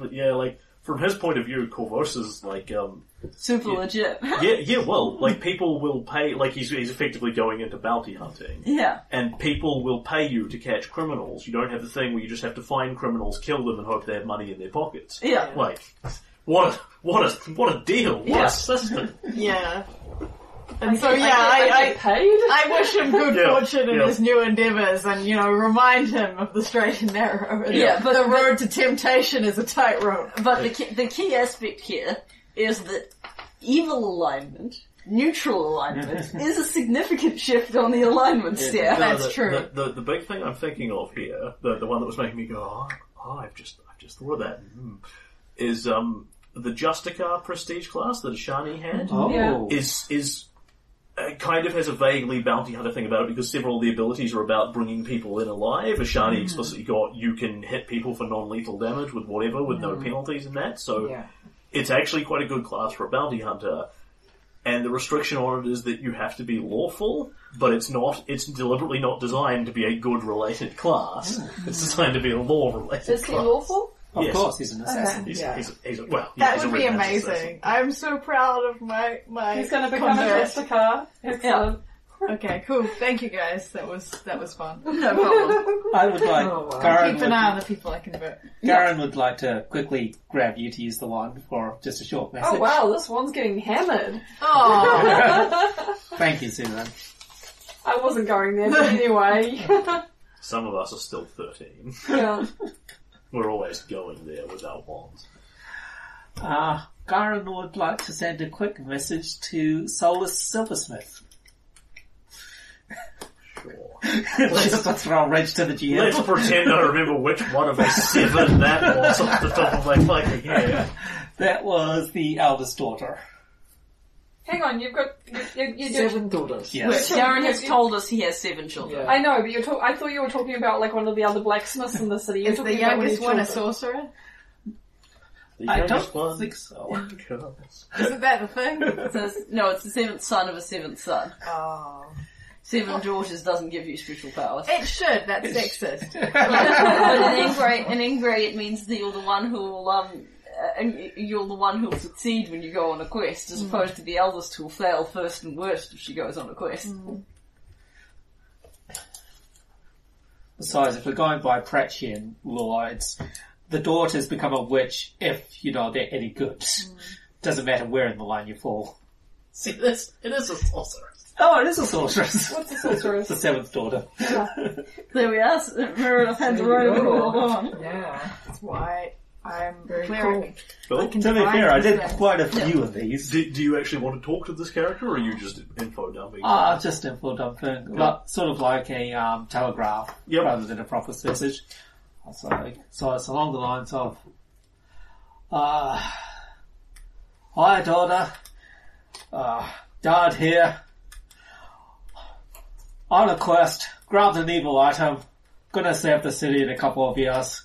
A: But yeah, like, from his point of view, Korvosa's like, um,
D: Super legit.
A: yeah, yeah, well, like people will pay, like he's, he's effectively going into bounty hunting.
D: Yeah.
A: And people will pay you to catch criminals. You don't have the thing where you just have to find criminals, kill them, and hope they have money in their pockets.
D: Yeah.
A: Like, what a, what a, what a deal! What
D: Yeah.
A: a system!
B: Yeah. And so
C: I
B: yeah,
C: get- I
B: I,
C: paid.
B: I, I wish him good
A: Yeah,
B: fortune in
A: yeah.
B: his new endeavours and, you know, remind him of the straight and narrow. and
D: Yeah, but-
B: the road to temptation is a tightrope.
D: But the key, the key aspect here is that evil alignment, neutral alignment, is a significant shift on the alignment stair.
A: No,
B: That's
A: the,
B: true.
A: The, the, the big thing I'm thinking of here, the, the one that was making me go, oh, oh I've just I've just thought of that, mm, is um, the Justicar prestige class that Ashani had.
E: oh,
C: Yeah.
A: is is uh, kind of has a vaguely bounty hunter thing about it because several of the abilities are about bringing people in alive. Ashani explicitly got you can hit people for non-lethal damage with whatever with no penalties in that. So
G: Yeah.
A: it's actually quite a good class for a bounty hunter. And the restriction on it is that you have to be lawful, but it's not, it's deliberately not designed to be a good related class. It's designed to be a law related class.
C: lawful?
E: Of
A: Yes.
E: course, he's an assassin.
A: He's,
G: Yeah.
A: he's, he's, well, yeah,
B: That
A: he's a
B: would be
A: red man's assassin.
B: amazing. I'm so proud of my my.
C: He's going to become a
B: convert.
C: Jessica. Excellent.
B: Okay, cool. Thank you guys. That was that was fun.
D: No problem.
E: I would like
G: Oh, wow.
E: Garen
B: Keep
E: would,
B: an eye on the people I convert.
E: Garen would like to quickly grab you to use the wand for just a short oh, message.
C: Oh wow, this one's getting hammered.
B: Oh,
E: Thank you, Susan.
C: I wasn't going there, but anyway.
A: Some of us are still 13.
C: yeah.
A: We're always going there with our wands.
E: Uh, Garen would like to send a quick message to Solus Silversmith.
A: Sure.
E: just to throw a wrench to the GM.
A: Let's pretend I remember which one of the seven that was off the top of my fucking head.
E: That was the eldest daughter.
C: Hang on, you've got you, you, you do-
G: Seven daughters.
E: Yes.
D: Darren has told us he has seven children.
G: Yeah.
C: I know, but you're talk- I thought you were talking about like one of the other blacksmiths in the city. You're
B: is the
C: talking about
B: youngest
C: your
B: one a
C: children.
B: sorcerer?
A: The
E: I
A: youngest
E: don't
A: one
E: think so.
B: Isn't that the thing?
D: It says, no, it's the seventh son of a seventh son.
B: Oh,
D: Seven daughters doesn't give you special powers.
B: it should. That's sexist.
D: but in Ingray, in Ingray, it means that you're the one who will, um, uh, you're the one who will succeed when you go on a quest, as mm. opposed to the eldest who will fail first and worst if she goes on a quest. Mm.
E: Besides, if we're going by Pratchian law, it's the daughters become a witch if, you know, they're any good. Mm. Doesn't matter where in the line you fall.
A: See this? It is a sorceress.
E: Oh, it is a sorceress.
C: What's a sorceress?
E: the seventh daughter. Ah.
D: There we are. Meredith had the robe all
G: Yeah.
B: That's why I'm
G: Very
B: cleric.
A: Cool.
B: can
E: To be
B: divine
E: fair, I did
B: this
E: quite a few of these.
A: Do, do you actually want to talk to this character, or are you just info dumping?
E: Ah, just info dumping. Like, sort of like a um, telegraph
A: Yep.
E: rather than a proper message. So, so it's along the lines of, uh, Hi daughter, uh, Dad here. On a quest, grabbed an evil item, gonna save the city in a couple of years.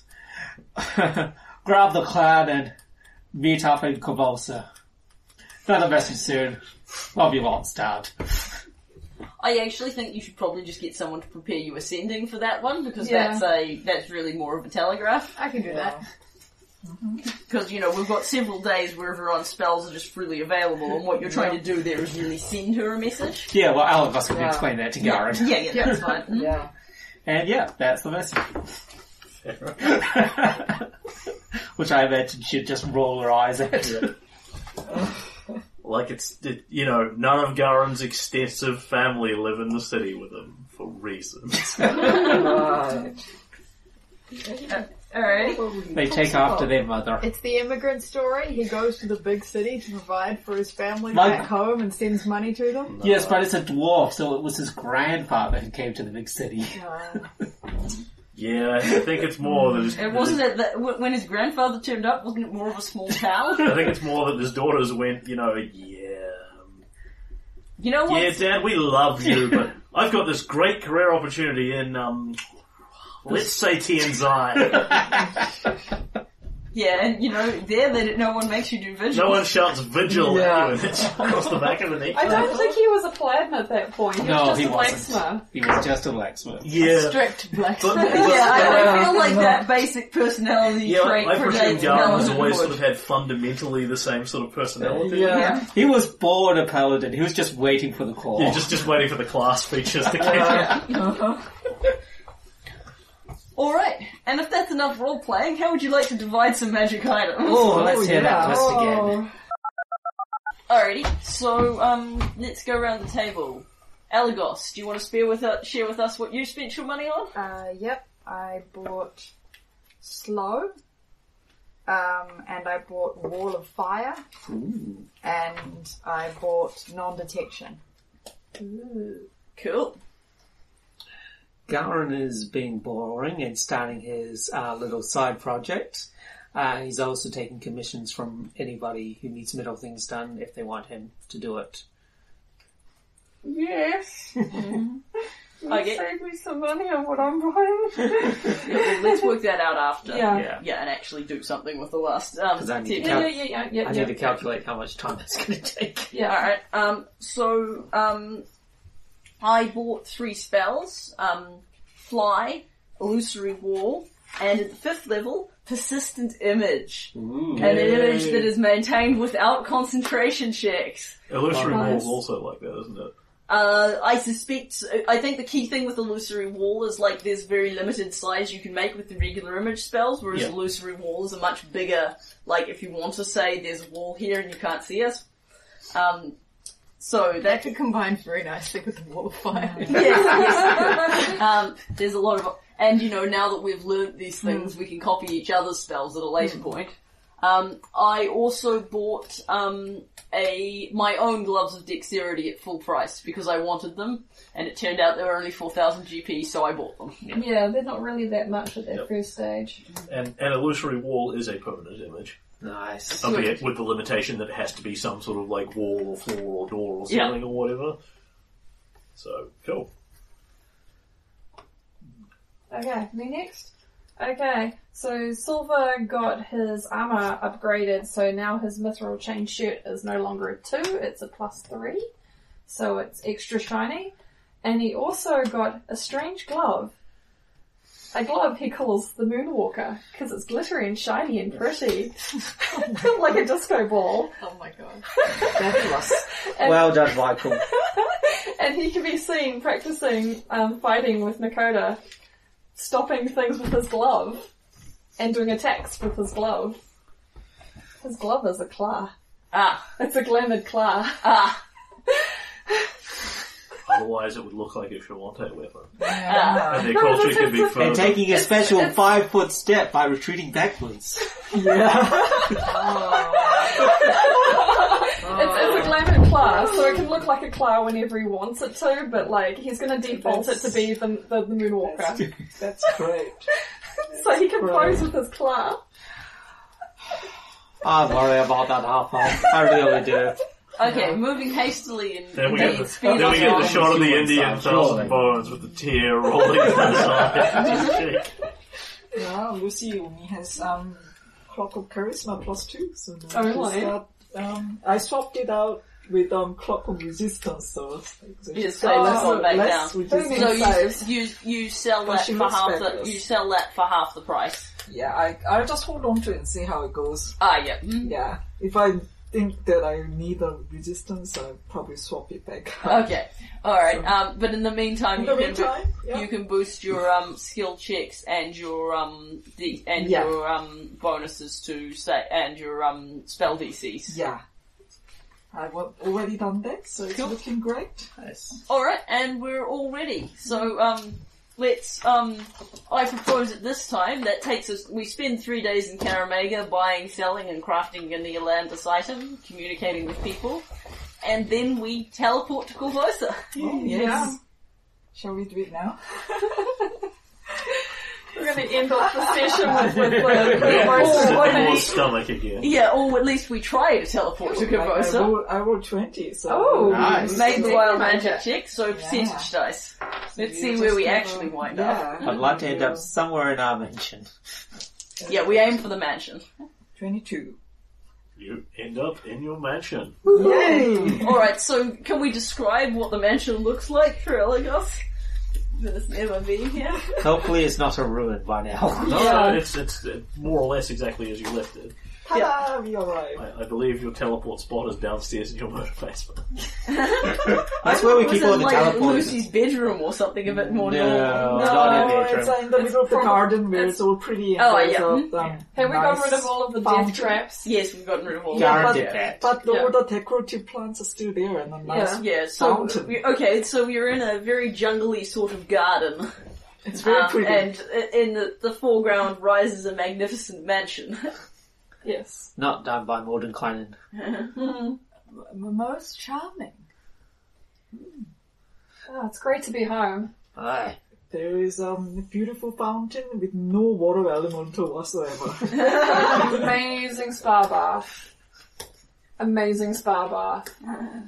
E: Grab the clan and meet up in Korvosa. Another message soon. Love you lots, Dad.
D: I actually think you should probably just get someone to prepare you a sending for that one because
C: Yeah.
D: that's a that's really more of a telegraph.
B: I can do that.
D: Because you know we've got several days where everyone's spells are just freely available, and what you're trying to do there is really send her a message.
E: Yeah, well, all of us can
G: Yeah.
E: explain that to
D: Yeah,
E: Garen.
D: yeah, yeah, that's fine. Mhm.
G: Yeah.
E: And yeah, that's the message. Which I imagine she'd just roll her eyes at.
A: Like it's, it, you know, none of Garen's extensive family live in the city with him for reasons.
G: Right.
D: Alright.
E: They take after their mother.
B: It's the immigrant story. He goes to the big city to provide for his family
E: My-
B: back home and sends money to them.
E: Yes, but it's a dwarf, so it was his grandfather who came to the big city.
B: Uh,
A: yeah, I think it's more that his,
D: It wasn't it that w- when his grandfather turned up, wasn't it more of a small town?
A: I think it's more that his daughters went, you know, yeah, um,
D: You know what?
A: yeah, Dad, we love you, but I've got this great career opportunity in, um, let's say Tian Xia.
D: Yeah, and you know, there that no one makes you do vigil.
A: No one shouts vigil
G: Yeah.
A: at you and it's across the back of the neck.
C: I don't think he was a platinum at that point. He was just
E: he
C: a
E: wasn't.
C: blacksmith.
E: He was just a blacksmith.
A: Yeah.
B: strict black.
A: But,
D: yeah, I, I feel like that basic personality
A: yeah,
D: trait
A: I presume
D: predates
A: Garen has
D: Paladin
A: always sort
D: Wood.
A: of had fundamentally the same sort of personality.
G: Yeah.
D: Yeah.
E: He was born a paladin. He was just waiting for the call.
A: Yeah, just just waiting for the class features to kick in.
G: Uh,
D: Alright, and if that's enough role playing, how would you like to divide some magic items?
E: Oh, let's
G: Oh,
E: hear that
G: yeah.
E: list again.
D: Alrighty, so um, let's go around the table. Elagos, do you want to share with us, share with us what you spent your money on?
B: Uh, yep, I bought slow, um, and I bought wall of fire, and I bought non-detection. Ooh.
D: Cool.
E: Garen is being boring and starting his uh, little side project. Uh, he's also taking commissions from anybody who needs metal things done if they want him to do it.
C: Yes.
D: I get.
C: Save me some money on what I'm buying.
D: Yeah, well, let's work that out after.
C: Yeah.
E: Yeah.
D: Yeah, and actually do something with the last. Um,
E: 'Cause I need to.
C: Yeah,
E: Cal-
C: yeah, yeah, yeah, yeah.
E: I
C: yeah.
E: need to calculate how much time it's going to take.
C: Yeah.
D: Alright, um, so, um, I bought three spells, um, Fly, Illusory Wall, And at the fifth level, persistent image.
E: Ooh.
D: And an image that is maintained without concentration checks.
A: Illusory
C: Nice.
A: is also like that, isn't it?
D: Uh, I suspect, I think the key thing with illusory wall is like there's very limited size you can make with the regular image spells, whereas
A: Yeah.
D: illusory walls are much bigger. Like if you want to say there's a wall here and you can't see us. Um, so
B: That
D: that
B: could combine very nicely with the wall of fire.
D: yes, yes. um, there's a lot of, and you know, now that we've learnt these things, we can copy each other's spells at a later point. Um, I also bought um, a my own gloves of dexterity at full price because I wanted them, and it turned out they were only four thousand GP, so I bought them.
C: Yeah, they're not really that much at that
A: Yep.
C: first stage.
A: And an illusory wall is a permanent image.
E: Nice.
A: Albeit with the limitation that it has to be some sort of like wall or floor or door or
D: Yeah.
A: ceiling or whatever. So, cool.
C: Okay, me next. Okay, so Silver got his armor upgraded, so now his mithril chain shirt is no longer a 2, it's a plus 3. So it's extra shiny. And he also got a strange glove. A glove he calls the Moonwalker, because it's glittery and shiny and pretty. like a disco ball.
B: Oh my god.
G: Fabulous.
C: And-
E: Well done, Michael.
C: and he can be seen practicing um, fighting with Nakoda, stopping things with his glove, and doing attacks with his glove. His glove is a claw.
D: Ah,
C: It's a glamored claw.
D: ah,
A: Otherwise, it would look like a Shoanti weapon.
D: ah.
A: And their culture could be
E: And taking a special five foot step by retreating backwards.
C: It's, it's a glamored claw, so it can look like a claw whenever he wants it to, but like he's going to default it to be the, the, the Moonwalker.
G: That's great.
C: so he can pose with his claw.
E: I worry about that half I really do.
D: Okay, moving hastily and
A: Then we get the,
D: speeding
A: then we get the shot of the Indian thousand bones with the tear rolling down the side.
G: Yeah, Lucy only has um, Clock of Charisma plus two, so now
C: Oh,
G: she's
C: really?
G: got, um, I swapped it out with um, Cloak of Resistance, so, so
D: Just
G: she's
D: say
G: got
D: less on back
G: less
D: down.
G: resistance
D: So you, you you sell
G: But
D: that
G: she
D: for
G: looks
D: half the
G: fabulous.
D: you sell that for half the price.
G: Yeah, I, I'll just hold on to it and see how it goes.
D: Ah, yeah. Mm.
G: Yeah, if I think that I need a resistance, I'll probably swap it back.
D: Okay, all right. Um, but in the meantime,
G: In
D: you
G: the
D: can bo-
G: meantime, yeah.
D: you can boost your um skill checks and your um D- and
G: Yeah.
D: your um bonuses to say and your um spell DCs.
G: Yeah. I've already done that, so it's
D: Cool.
G: looking great.
E: Nice.
D: All right, and we're all ready. So um. Let's, um, I propose at this time that takes us, we spend three days in Kaer Maga buying, selling and crafting a Neolandus item, communicating with people, and then we teleport to Korvosa.
G: Oh, yes. Shall we do it now?
C: We're going to end off the session with, with the, the
A: Yeah,
C: most
A: sit in
D: what
A: your stomach again.
D: Yeah, or at least we try to teleport to
G: I, I, rolled, I rolled 20, so...
C: Oh,
E: Nice.
D: made the wild magic check, so percentage dice. Let's
G: you
D: see
G: just
D: where we
G: have
D: actually
G: a-
D: wind up.
G: yeah.
E: I'd like to end up somewhere in our mansion.
D: Yeah, we aim for the mansion.
G: 22.
A: You end up in your mansion.
G: Yay!
D: Alright, so can we describe what the mansion looks like for Elagos? That's never been here.
E: Hopefully it's not a ruin by now.
A: No,
C: Yeah.
A: no, it's, it's uh, more or less exactly as you left it.
G: Ta-da! We arrived.
A: I, I believe your teleport spot is downstairs in your motor basement.
E: That's where we
D: Was
E: keep
D: it
E: all the
D: like
E: teleporters.
D: Lucy's bedroom or something a bit more
E: No.
D: normal?
E: not in
G: No,
E: bedroom.
G: it's uh, in the middle of the
C: prob-
G: garden where
C: it's-
G: it's all pretty and
D: Oh,
G: there's
D: yeah.
G: a, um,
C: Have we
G: nice
C: got rid of all of the
G: fountain.
C: death traps?
D: Yes, we've gotten rid of all
G: Yeah,
D: that.
E: Guaranteed
G: but,
E: that.
G: but
D: Yeah.
G: all the decorative plants are still there and the nice...
D: Yeah, so,
G: Fountain.
D: we, okay, so we're in a very jungly sort of garden.
G: It's very
D: Um,
G: pretty.
D: and i- in the, the foreground rises a magnificent mansion.
C: Yes.
E: Not done by Mordenkainen.
B: M- most charming.
C: Oh, it's great to be home.
E: Aye.
G: There is um, a beautiful fountain with no water elemental whatsoever.
C: Amazing spa bath. Amazing spa bath.
B: Uh, uh,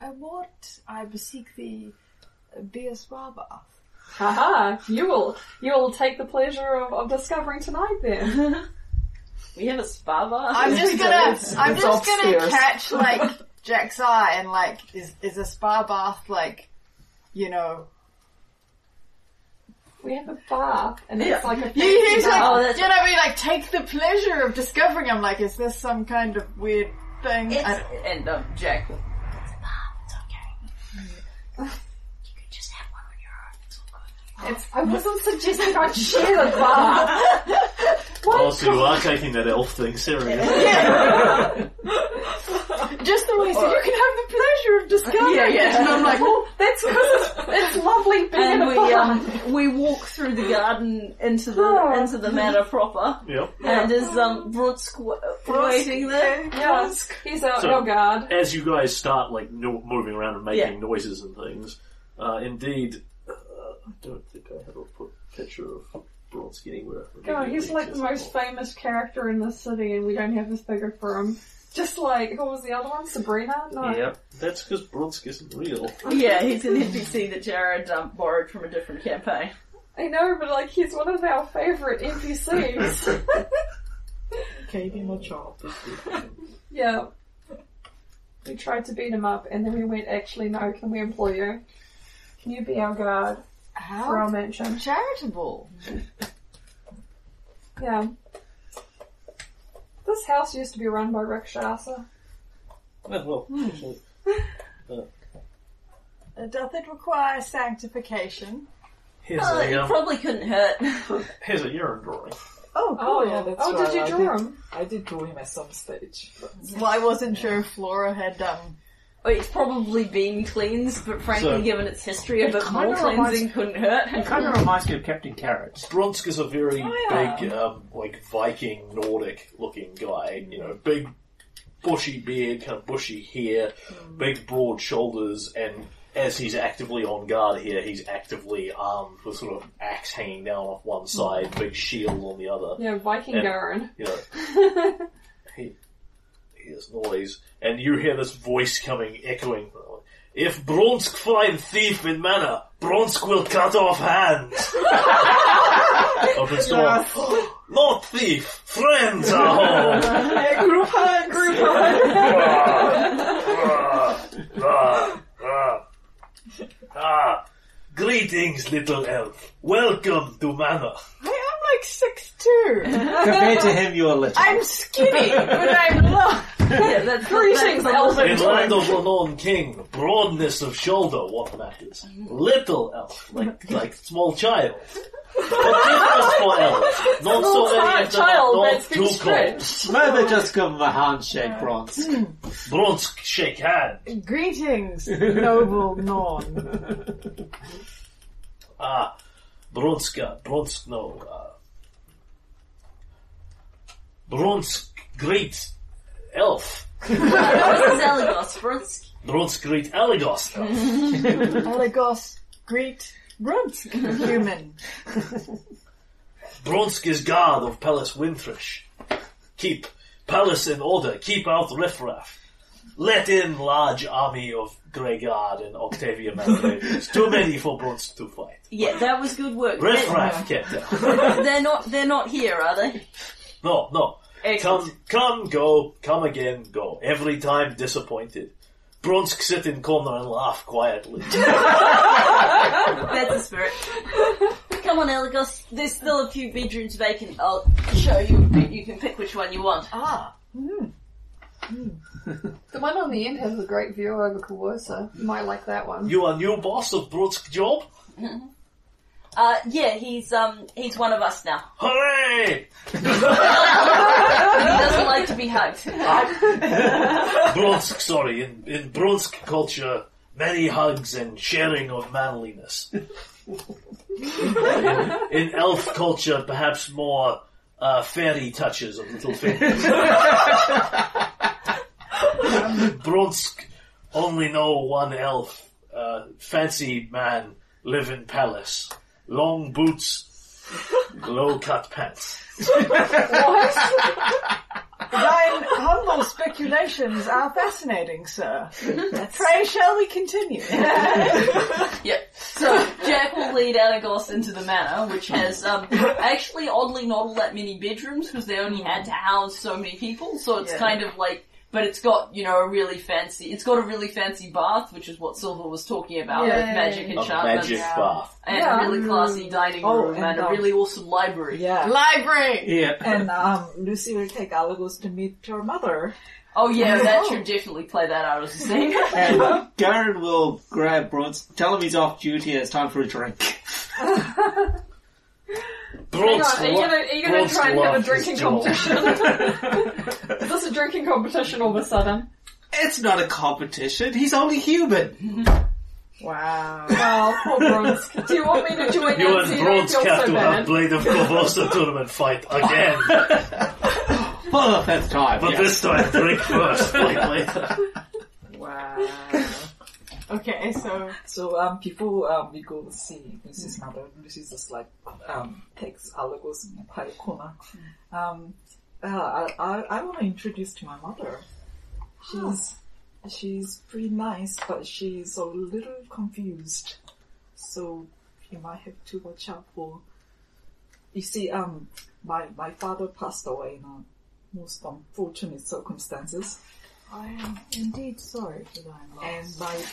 B: I want, I beseech thee, uh, be a spa bath.
C: Haha, you will, you will take the pleasure of, of discovering tonight then.
D: we have a spa bar.
B: I'm just gonna, I'm just gonna
G: upstairs.
B: catch like Jack's eye and like, is is a spa bath like, you know,
C: We have a bar, and it's like a
B: You, he's like,
C: bar.
D: Oh,
B: you know, we like take the pleasure of discovering. I'm like, is this some kind of weird thing?
D: It's,
B: I-
D: and um, Jack. It's a bar. It's okay. You could just have one on your own. It's all good.
C: It's, I wasn't suggesting I'd share the bar.
A: Also, you are taking that elf thing serious.
B: just the way so you can have the pleasure of discovering.
D: Yeah, yeah.
B: it. And I'm like,
C: well, that's because it's, it's lovely being in
D: And
C: a
D: we um we walk through the garden into the
C: Oh.
D: into the manor proper.
A: Yep.
D: And is um Brutsk waiting there?
C: yeah, he's our,
A: So-
C: our guard.
A: As you guys start like no- moving around and making
D: Yeah.
A: noises and things, uh, indeed, I don't think I have a picture of Bronsky anywhere.
C: God, he's like the most famous character in the city, and we don't have this figure for him. Just like who was the other one? Sabrina? No.
A: Yep. That's because Bronsk isn't real.
D: Yeah, he's an NPC that Jared um, borrowed from a different campaign.
C: I know, but like he's one of our favorite NPCs.
G: Gave him a job.
C: yeah. We tried to beat him up, and then we went, actually, no, can we employ you? Can you be our guard for our mansion?
B: charitable.
C: Yeah. This house used to be run by Rakshasa.
A: Well, well, actually,
B: Uh, Doth it require sanctification?
A: here's
D: Oh,
A: a
D: it
A: um,
D: probably couldn't hurt.
A: here's a urine drawing.
B: Oh,
C: Oh,
B: cool.
G: yeah, that's
C: oh,
G: right.
C: did you
G: I
C: draw
G: did.
C: him?
G: I did draw him at some stage. But
B: Well, I wasn't sure if Flora had um.
D: It's probably been cleansed, but frankly,
A: So-
D: given its history, a bit
E: kinda
D: more
E: reminds-
D: cleansing couldn't hurt.
E: It kind of reminds me of Captain Carrot.
A: Bronsk is a very
B: Oh, yeah.
A: big, um, like Viking Nordic looking guy. You know, big, bushy beard, kind of bushy hair, hmm. big broad shoulders, and as he's actively on guard here, he's actively armed with sort of axe hanging down off one side, hmm. big shield on the other.
C: Yeah, Viking
A: Yeah.
C: Garen.
A: You know, he hears noise, and you hear this voice coming, echoing. If Bronsk find thief in manor, Bronsk will cut off hands. Open store. Not thief, friends are home.
B: group hug, group
A: ah, ah, ah. Greetings, little elf. Welcome to manor.
B: I am like six two.
E: Compared to him, you're little.
B: I'm skinny, but I'm long.
D: yeah, that's
C: Greetings,
D: that's
C: Elven.
A: In land of unknown king, broadness of shoulder, what matters? Little elf, like like small child. But different for elves. Not so many of them
C: child
A: not
C: that's been
A: too cold.
C: stretched.
E: Maybe just give him a handshake, Bronze.
A: Bronsk, shake hand.
B: Greetings, noble non.
A: Ah, Bronska, Bronsk, no. Uh, Bronsk, great elf.
D: This is Elagos, Brunsk.
A: Bronsk, great Alagos elf.
B: Elegos, greet, Bronsk, human.
A: Bronsk is guard of Palace Wintrish. Keep palace in order, keep out riffraff. Let in large army of Grey Guard and Octavia Malgravius. Too many for Bronsk to fight.
D: Yeah, that was good work.
A: Riffraff kept out.
D: They're, they're not. They're not here, are they?
A: No, no.
D: Excellent.
A: Come, come, go, come again, go. Every time disappointed. Bronsk sit in corner and laugh quietly.
D: That's the spirit. Come on, Elagos. There's still a few bedrooms vacant. I'll show you. You can pick which one you want.
B: Ah,
C: The one on the end has a great view over Korvosa. You might like that one.
A: You are new boss of Bronsk job?
D: Uh, yeah, he's um, he's one of us now.
A: Hooray!
D: He doesn't like to be hugged.
A: Bronsk, sorry, in, in Bronsk culture, many hugs and sharing of manliness. in, in elf culture, perhaps more uh, fairy touches of little fingers. Bronsk only know one elf, uh, fancy man, live in palace, long boots, low cut pants. What?
B: Thine humble speculations are fascinating, sir. Pray, shall we continue?
D: Yep. So Jack will lead Elagos into the manor, which has um, actually oddly not all that many bedrooms because they only had to house so many people. So it's
B: Yeah.
D: kind of like but it's got you know a really fancy. It's got a really fancy bath, which is what Silver was talking about
C: Yeah,
D: with
C: yeah,
D: magic
C: yeah.
A: A magic
B: Yeah.
A: bath.
D: and
C: Yeah.
D: a really classy dining
G: Oh,
D: room, and,
G: and,
D: a
G: um,
D: really awesome library.
G: Yeah.
B: Library!
E: Yeah.
G: And um, Lucy will take Alagos to meet her mother.
D: Oh yeah, that should definitely play that out as a scene.
E: And Garen will grab Bronsk, tell him he's off duty and it's time for a drink.
C: Hang on, are you gonna, are you gonna try and have a
A: Sloth is
C: drinking
A: Joel.
C: competition? Is this a drinking competition all of a sudden?
E: It's not a competition, he's only human.
B: Wow.
C: Oh, poor Bronsk. Do you want me to join
A: You
C: in
A: and
C: so you don't
A: Bronze have
C: so
A: to have
C: bad?
A: Blade of Korvosa tournament fight again.
E: For the fifth time.
A: But
E: yes.
A: this time, drink first, like later.
B: Okay, so
G: So um, before um, we go see Lucy's mother, Lucy just like um, takes Alagos in a quiet corner. Um, uh, I, I, I want to introduce to my mother. She's she's pretty nice, but she's a little confused. So you might have to watch out for. You see, um, my my father passed away in a most unfortunate circumstances.
B: I am indeed sorry for thy loss.
G: and my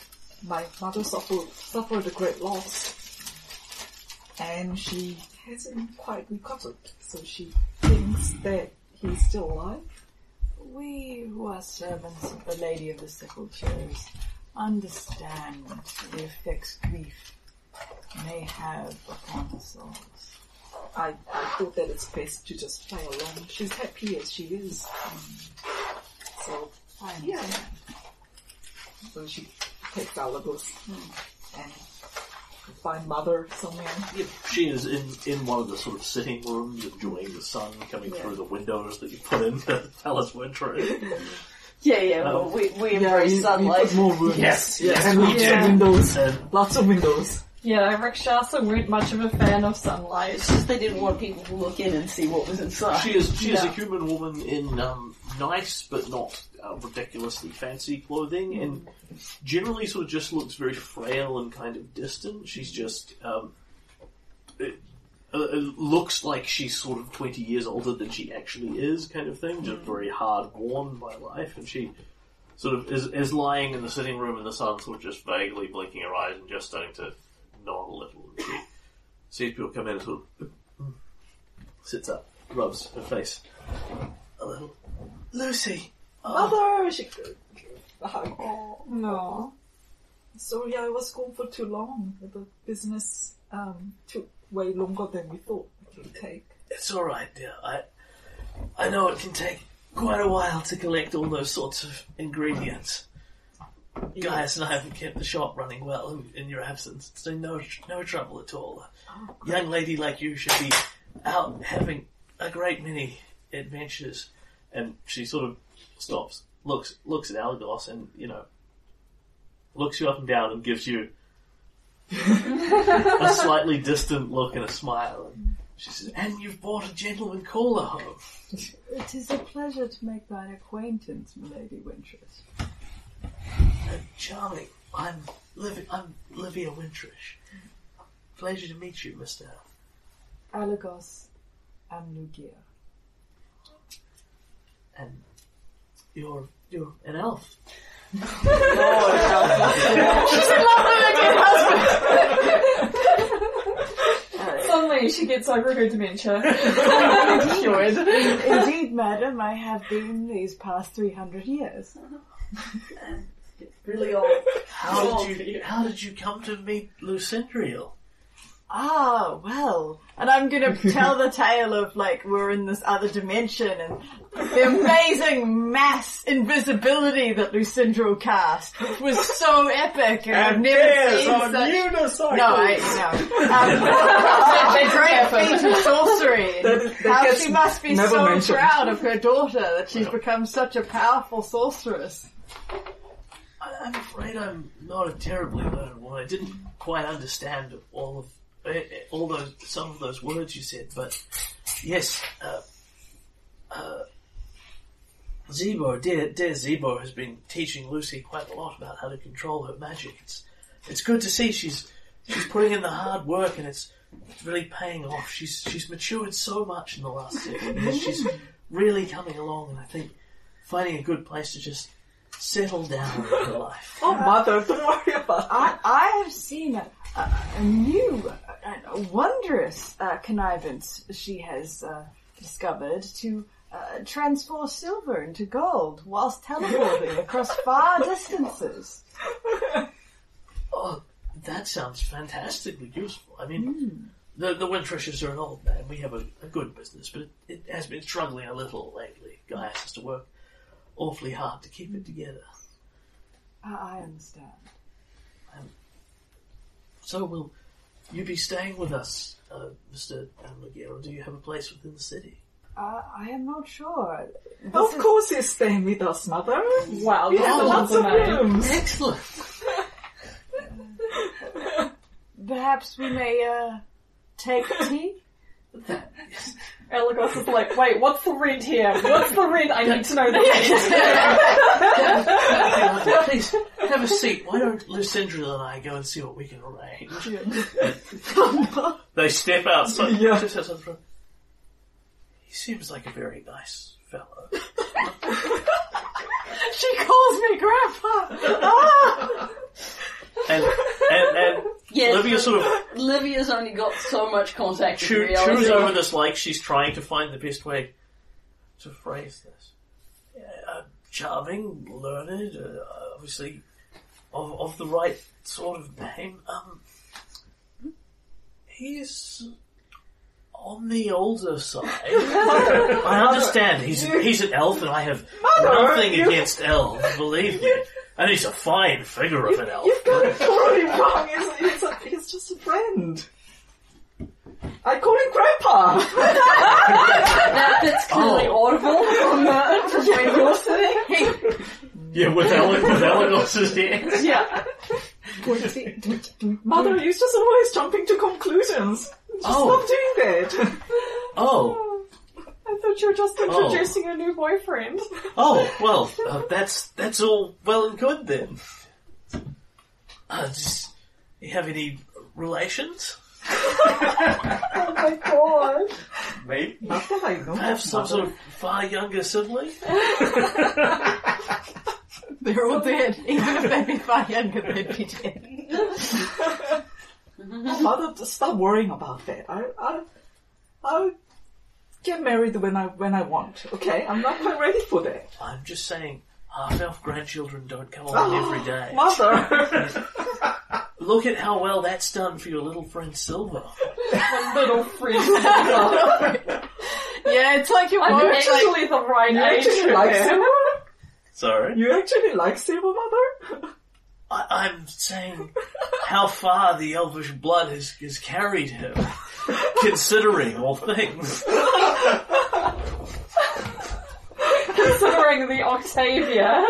G: my mother suffered suffered a great loss, and she hasn't quite recovered. So she thinks that he's still alive.
B: We who are servants of the Lady of the Chairs understand the effects grief may have upon the souls.
G: I, I thought that it's best to just play along. She's happy as she is. Um, so
B: I
G: Yeah. so she takes Alagos and find mother somewhere.
A: Yep, she is in, in one of the sort of sitting rooms, enjoying the sun coming
G: Yeah.
A: through the windows that you put in the palace winter.
D: yeah, yeah. Well, we we embrace sunlight.
G: more rooms.
E: Yes,
G: yes, and lots
C: Yeah.
G: of windows.
A: And
G: Lots of windows.
C: Yeah, Rakshasa weren't much of a fan of sunlight.
D: It's just they didn't want people to look in and see what was inside.
A: she is she is a
C: Yeah.
A: human woman in um, nice but not uh, ridiculously fancy clothing, and generally sort of just looks very frail and kind of distant. She's just um, it, uh, it looks like she's sort of twenty years older than she actually is, kind of thing. Just very hard worn by life, and she sort of is, is lying in the sitting room in the sun, sort of just vaguely blinking her eyes and just starting to nod a little. And she sees people come in and sort of sits up, rubs her face a little. Lucy! Oh,
G: Mother! She hug.
C: No.
G: Sorry, I was gone for too long. The business um, took way longer than we thought it would take.
A: it's alright, dear. I, I know it can take quite a while to collect all those sorts of ingredients. Gaius and I have kept the shop running well in, in your absence, so no, no trouble at all. A young lady like you should be out having a great many adventures. And she sort of stops, looks, looks at Algos, and you know, looks you up and down and gives you a slightly distant look and a smile. And she says, "And you've brought a gentleman caller home."
B: It is a pleasure to make thine acquaintance, Milady Wintress.
A: Uh, charming. I'm Liv- I'm Livia Wintrish. Pleasure to meet you, Mister.
B: Alagos Amlugia.
A: And you're you're an elf. She's in love with her gay husband.
C: Suddenly she gets over her dementia. Cured.
B: Indeed, madam, I have been these past 300 years.
D: It's really old.
A: How did you How did you come to meet Lucindriel?
B: Ah, well. And I'm gonna tell the tale of like we're in this other dimension and the amazing mass invisibility that Lucindro cast was so epic and, I've never seen such...
E: unicycle.
B: No, I know. Um, the great feat of sorcery.
G: that
B: How she must be so
G: mentioned.
B: proud of her daughter that she's become such a powerful sorceress.
A: I- I'm afraid I'm not a terribly learned one. I didn't quite understand all of all those some of those words you said, but yes, uh, uh, Zebo, dear dear Zebo, has been teaching Lucy quite a lot about how to control her magic. It's it's good to see she's she's putting in the hard work and it's it's really paying off. She's she's matured so much in the last several years. She's really coming along, and I think finding a good place to just settle down in life.
G: Oh, mother, don't worry about
B: I, I have seen a, a, a new, a, a wondrous uh, connivance she has uh, discovered to uh, transform silver into gold whilst teleporting across far distances.
A: Oh, that sounds fantastically useful. I mean, the the Wintrishes are an old man. We have a, a good business, but it, it has been struggling a little lately. Guy has to work awfully hard to keep it together.
B: I, I understand.
A: So will you be staying with us, uh, Mr. Amlagier, or do you have a place within the city?
B: Uh, I am not sure. This
G: Of
B: is-
G: course he's staying with us, mother.
C: Wow,
G: We
C: this
G: have lots of
C: a
G: rooms.
A: Excellent.
B: Perhaps we may uh, take tea.
C: Elagos is like, wait, what's the rent here? What's the rent? I need to know the rent.
A: Please have a seat. Why don't Lucindra and I go and see what we can arrange? they step outside.
G: Yeah.
A: Just outside the front. He seems like a very nice fellow.
B: She calls me Grandpa. Ah!
A: And and and
D: Yes,
A: Olivia sort of
D: Livia's only got so much contact with
A: chew,
D: reality.
A: chews over this like she's trying to find the best way to phrase this. Yeah, uh, charming, learned, uh, obviously of, of the right sort of name. Um, he's on the older side. I understand he's he's an elf, and I have nothing
G: you-
A: against elves. Believe me, and he's a fine figure of an elf.
G: You've got it totally wrong. He's, he's, a, he's just a friend. I call him Grandpa.
D: That bit's clearly
A: Oh.
D: audible from, uh, from where you're sitting.
A: Yeah, with Ellen, with Eleanor's ears.
D: yeah.
G: Mother, you're just always jumping to conclusions. Just
A: Oh.
G: stop doing that.
A: Oh,
C: I thought you were just introducing a new boyfriend.
A: oh, well, uh, that's that's all well and good then. Uh, just, you have any relations?
C: Oh my god.
A: Maybe.
G: Not I know.
A: Perhaps some sort of far younger sibling?
B: They're all dead. Even if they'd be far younger, they'd be dead.
G: Oh, Mother, stop worrying about that. I, I, I'll get married when I when I want. Okay, I'm not quite ready for that.
A: I'm just saying, half elf grandchildren don't come along oh, every day.
G: Mother,
A: Look at how well that's done for your little friend Silver.
C: My little friend.
B: Yeah, it's like you're
C: I'm
B: both like,
C: actually the right
G: you
C: age
G: actually like silver?
A: Sorry?
G: You actually like silver, Mother?
A: I, I'm saying how far the elvish blood has, has carried him, considering all things.
C: Considering the Octavia.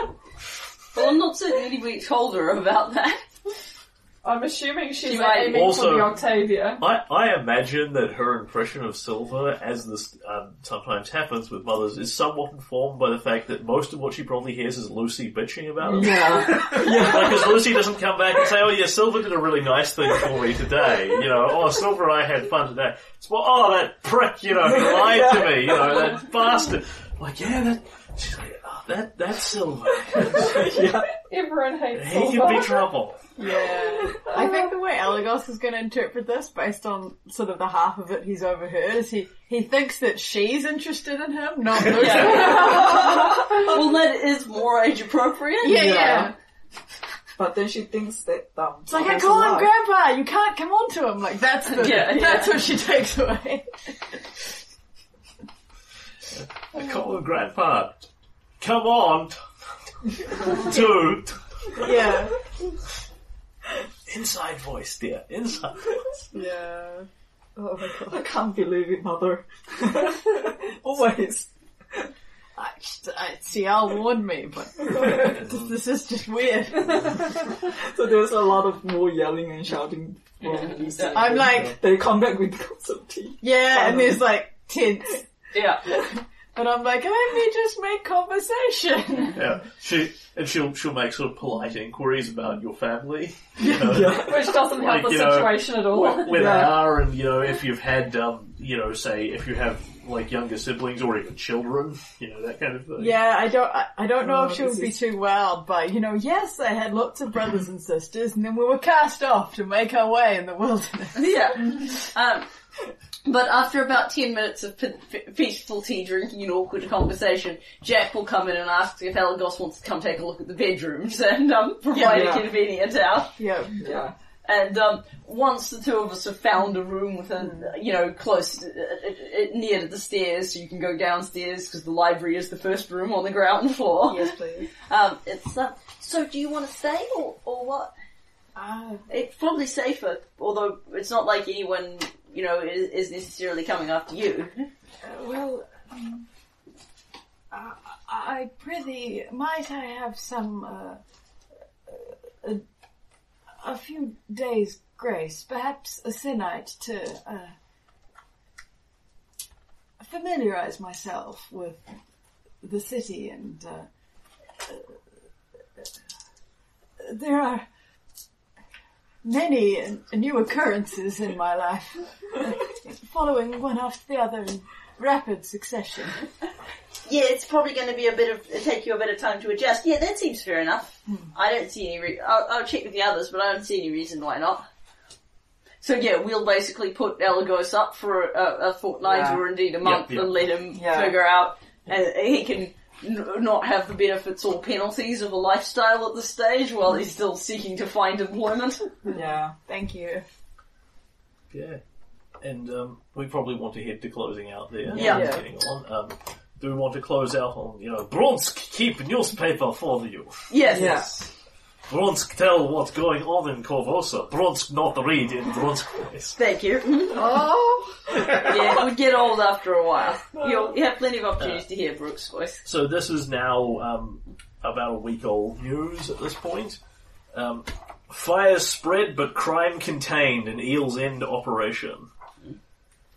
D: Well, I'm not certain anybody told her about that.
C: I'm assuming she's
D: She might
C: aiming
A: also-
C: for the Octavia.
A: I, I imagine that her impression of Silver, as this um, sometimes happens with mothers, is somewhat informed by the fact that most of what she probably hears is Lucy bitching about it.
G: Yeah.
A: Like, because Lucy doesn't come back and say, oh yeah, Silver did a really nice thing for me today. You know, oh, Silver and I had fun today. It's well, oh, that prick, you know, he lied to me, you know, that bastard. Like, yeah, that, she's like, that, that's Silver.
C: Everyone hates
A: He can
C: Silver.
A: be trouble.
B: yeah. I think the way Elagos is going to interpret this, based on sort of the half of it he's overheard, is he he thinks that she's interested in him, not Lucy.
D: well, that is more age appropriate.
B: yeah, yeah.
G: But then she thinks that um,
B: It's like I
G: Mother's
B: call him. Grandpa. You can't come on to him. Like that's the
D: Yeah, yeah.
B: that's what she takes away.
A: I call him Grandpa. Come on. Dude.
B: Yeah,
A: Inside voice, dear. Inside voice.
B: yeah. Oh my god.
G: I can't believe it, Mother. Always.
B: I, I, see, Al warned me, but this, this is just weird.
G: So there's a lot of more yelling and shouting from Lucy.
B: I'm like,
G: They come back with cups of tea.
B: yeah, and there's like tense,
D: Yeah.
B: And I'm like, let me just make conversation.
A: Yeah. She and she'll she'll make sort of polite inquiries about your family. You know,
G: Yeah.
C: Which doesn't help
A: Like,
C: the
A: you know,
C: situation at all.
A: where, where they are, and you know if you've had um you know say if you have like younger siblings or even children, you know that kind of thing.
B: Yeah, I don't. I, I don't know
G: Oh,
B: if she would be
G: is-
B: too wild, but you know, yes, I had lots of brothers and sisters, and then we were cast off to make our way in the wilderness.
D: Yeah. Um, but after about 10 minutes of pe- pe- peaceful tea drinking and awkward conversation, Jack will come in and ask if Elagos wants to come take a look at the bedrooms and um, provide
G: Yeah.
D: a convenient out.
B: Yeah,
G: Yeah.
D: And um, once the two of us have found a room with a, you know, close, uh, uh, uh, near to the stairs, so you can go downstairs because the library is the first room on the ground floor.
B: yes, please.
D: Um, it's uh, so. Do you want to stay or or what?
B: Uh,
D: It's probably safer, although it's not like anyone, you know, is, is necessarily coming after you.
B: Uh, well, um, I, I prithee, might I have some, uh, a, a few days' grace, perhaps a sennight to uh, familiarize myself with the city and uh, uh, there are many uh, new occurrences in my life following one after the other in rapid succession.
D: Yeah, it's probably going to be a bit of take you a bit of time to adjust. Yeah, that seems fair enough. I don't see any. Re- I'll, I'll check with the others, but I don't see any reason why not. So yeah, we'll basically put Elagos up for a, a fortnight
B: Yeah.
D: or indeed a month
A: yeah.
D: and let him
B: Yeah.
D: figure out, and he can n- not have the benefits or penalties of a lifestyle at this stage while he's still seeking to find employment.
B: Yeah, thank you.
A: Yeah. And um, we probably want to head to closing out there.
D: Yeah.
A: It's Getting on. Um, do we want to close out on, you know, Bronsk keep newspaper for you.
D: yes.
G: Yes.
A: Bronsk tell what's going on in Korvosa. Bronsk not read in Bronsk voice.
D: Thank you.
B: Oh,
D: yeah, it would get old after a while. You'll you have plenty of opportunities to hear Brooke's voice.
A: So this is now um, about a week old news at this point. Um, fires spread but crime contained in Eel's End operation.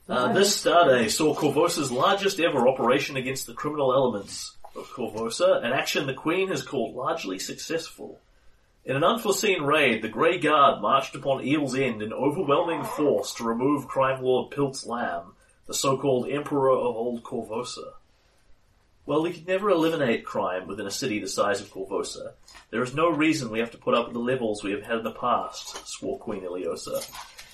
A: Uh, this Starday saw Korvosa's largest ever operation against the criminal elements of Korvosa, an action the Queen has called largely successful. In an unforeseen raid, the Grey Guard marched upon Eel's End in overwhelming force to remove crime lord Pilt's Lamb, the so-called Emperor of Old Korvosa. Well, we could never eliminate crime within a city the size of Korvosa. There is no reason we have to put up with the levels we have had in the past, swore Queen Ileosa.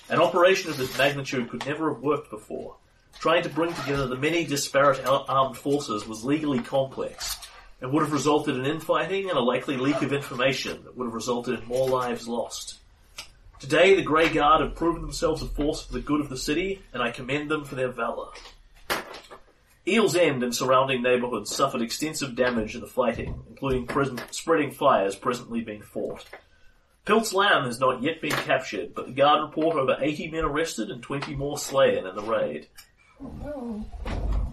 A: An operation of this magnitude could never have worked before. Trying to bring together the many disparate armed forces was legally complex, and would have resulted in infighting and a likely leak of information that would have resulted in more lives lost. Today, the Grey Guard have proven themselves a force for the good of the city, and I commend them for their valour. Eel's End and surrounding neighbourhoods suffered extensive damage in the fighting, including spreading fires presently being fought. Pilt's Lamb has not yet been captured, but the guard report over 80 men arrested and 20 more slain in the raid. Oh,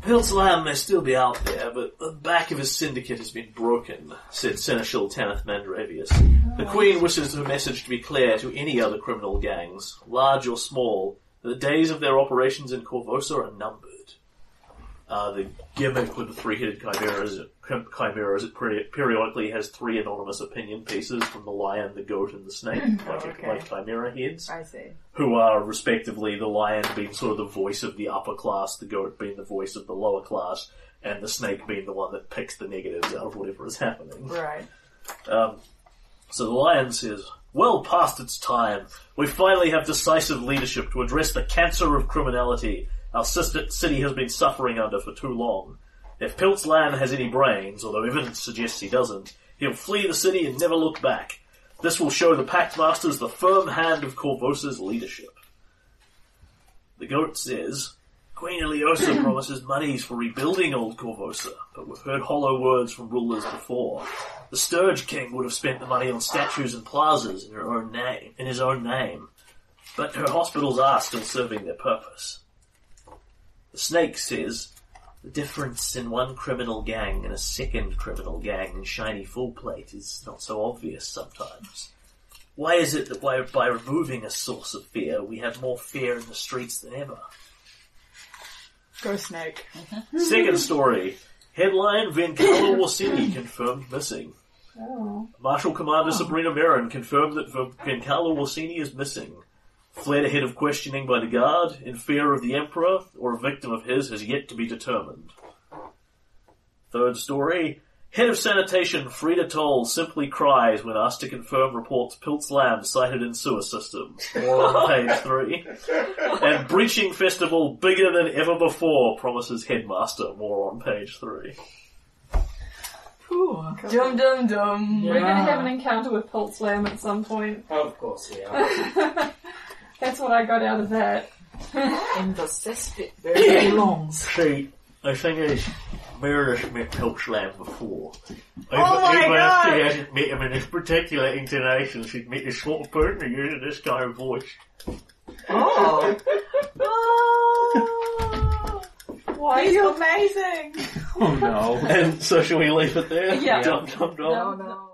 A: Pilt's may still be out there, but the back of his syndicate has been broken, said Seneschal Tanith Mandravius. The Queen wishes her message to be clear to any other criminal gangs, large or small, that the days of their operations in Korvosa are numbered. Uh, the gimmick with the three-headed chimeras, chimeras it peri- periodically has three anonymous opinion pieces from the lion, the goat, and the snake, like,
B: okay.
A: like chimera heads
B: I see.
A: who are respectively the lion being sort of the voice of the upper class, the goat being the voice of the lower class, and the snake being the one that picks the negatives out of whatever is happening.
B: Right.
A: Um, so the lion says, well past its time, we finally have decisive leadership to address the cancer of criminality our sister city has been suffering under for too long. If Pilt's Lamb has any brains, although evidence suggests he doesn't, he'll flee the city and never look back. This will show the Pact Masters the firm hand of Korvosa's leadership. The goat says, Queen Ileosa promises monies for rebuilding old Korvosa, but we've heard hollow words from rulers before. The Sturge King would have spent the money on statues and plazas in her own name, in his own name, but her hospitals are still serving their purpose. The Snake says, the difference in one criminal gang and a second criminal gang in shiny full plate is not so obvious sometimes. Why is it that by, by removing a source of fear, we have more fear in the streets than ever?
B: Go snake.
A: Second story. Headline, Vencarlo Orisini confirmed missing.
C: Oh.
A: Marshal Commander Sabrina Marin confirmed that Vencarlo Orisini is missing. Fled ahead of questioning by the guard in fear of the Emperor, or a victim of his has yet to be determined. Third story. Head of Sanitation Frida Toll simply cries when asked to confirm reports Pilt's Lamb sighted in sewer system. More on page three. And Breaching Festival bigger than ever before, promises Headmaster. More on page three.
G: Ooh,
D: Dum dum dum.
C: We're gonna have an encounter with Pilt's Lamb at some point.
E: Of course, yeah.
C: That's what I got out of that.
G: and the cesspit very long.
A: See, the thing is, Meredith met Pilt's Lamb before.
D: Oh my
A: even
D: God.
A: if she hasn't met him in this particular intonation, she's met this sort of person who uses this kind of voice.
G: Oh, oh.
C: Why
G: he's amazing.
E: Oh no.
A: And so shall we leave it there?
D: Yeah.
A: Dum dum dum.
G: No, no.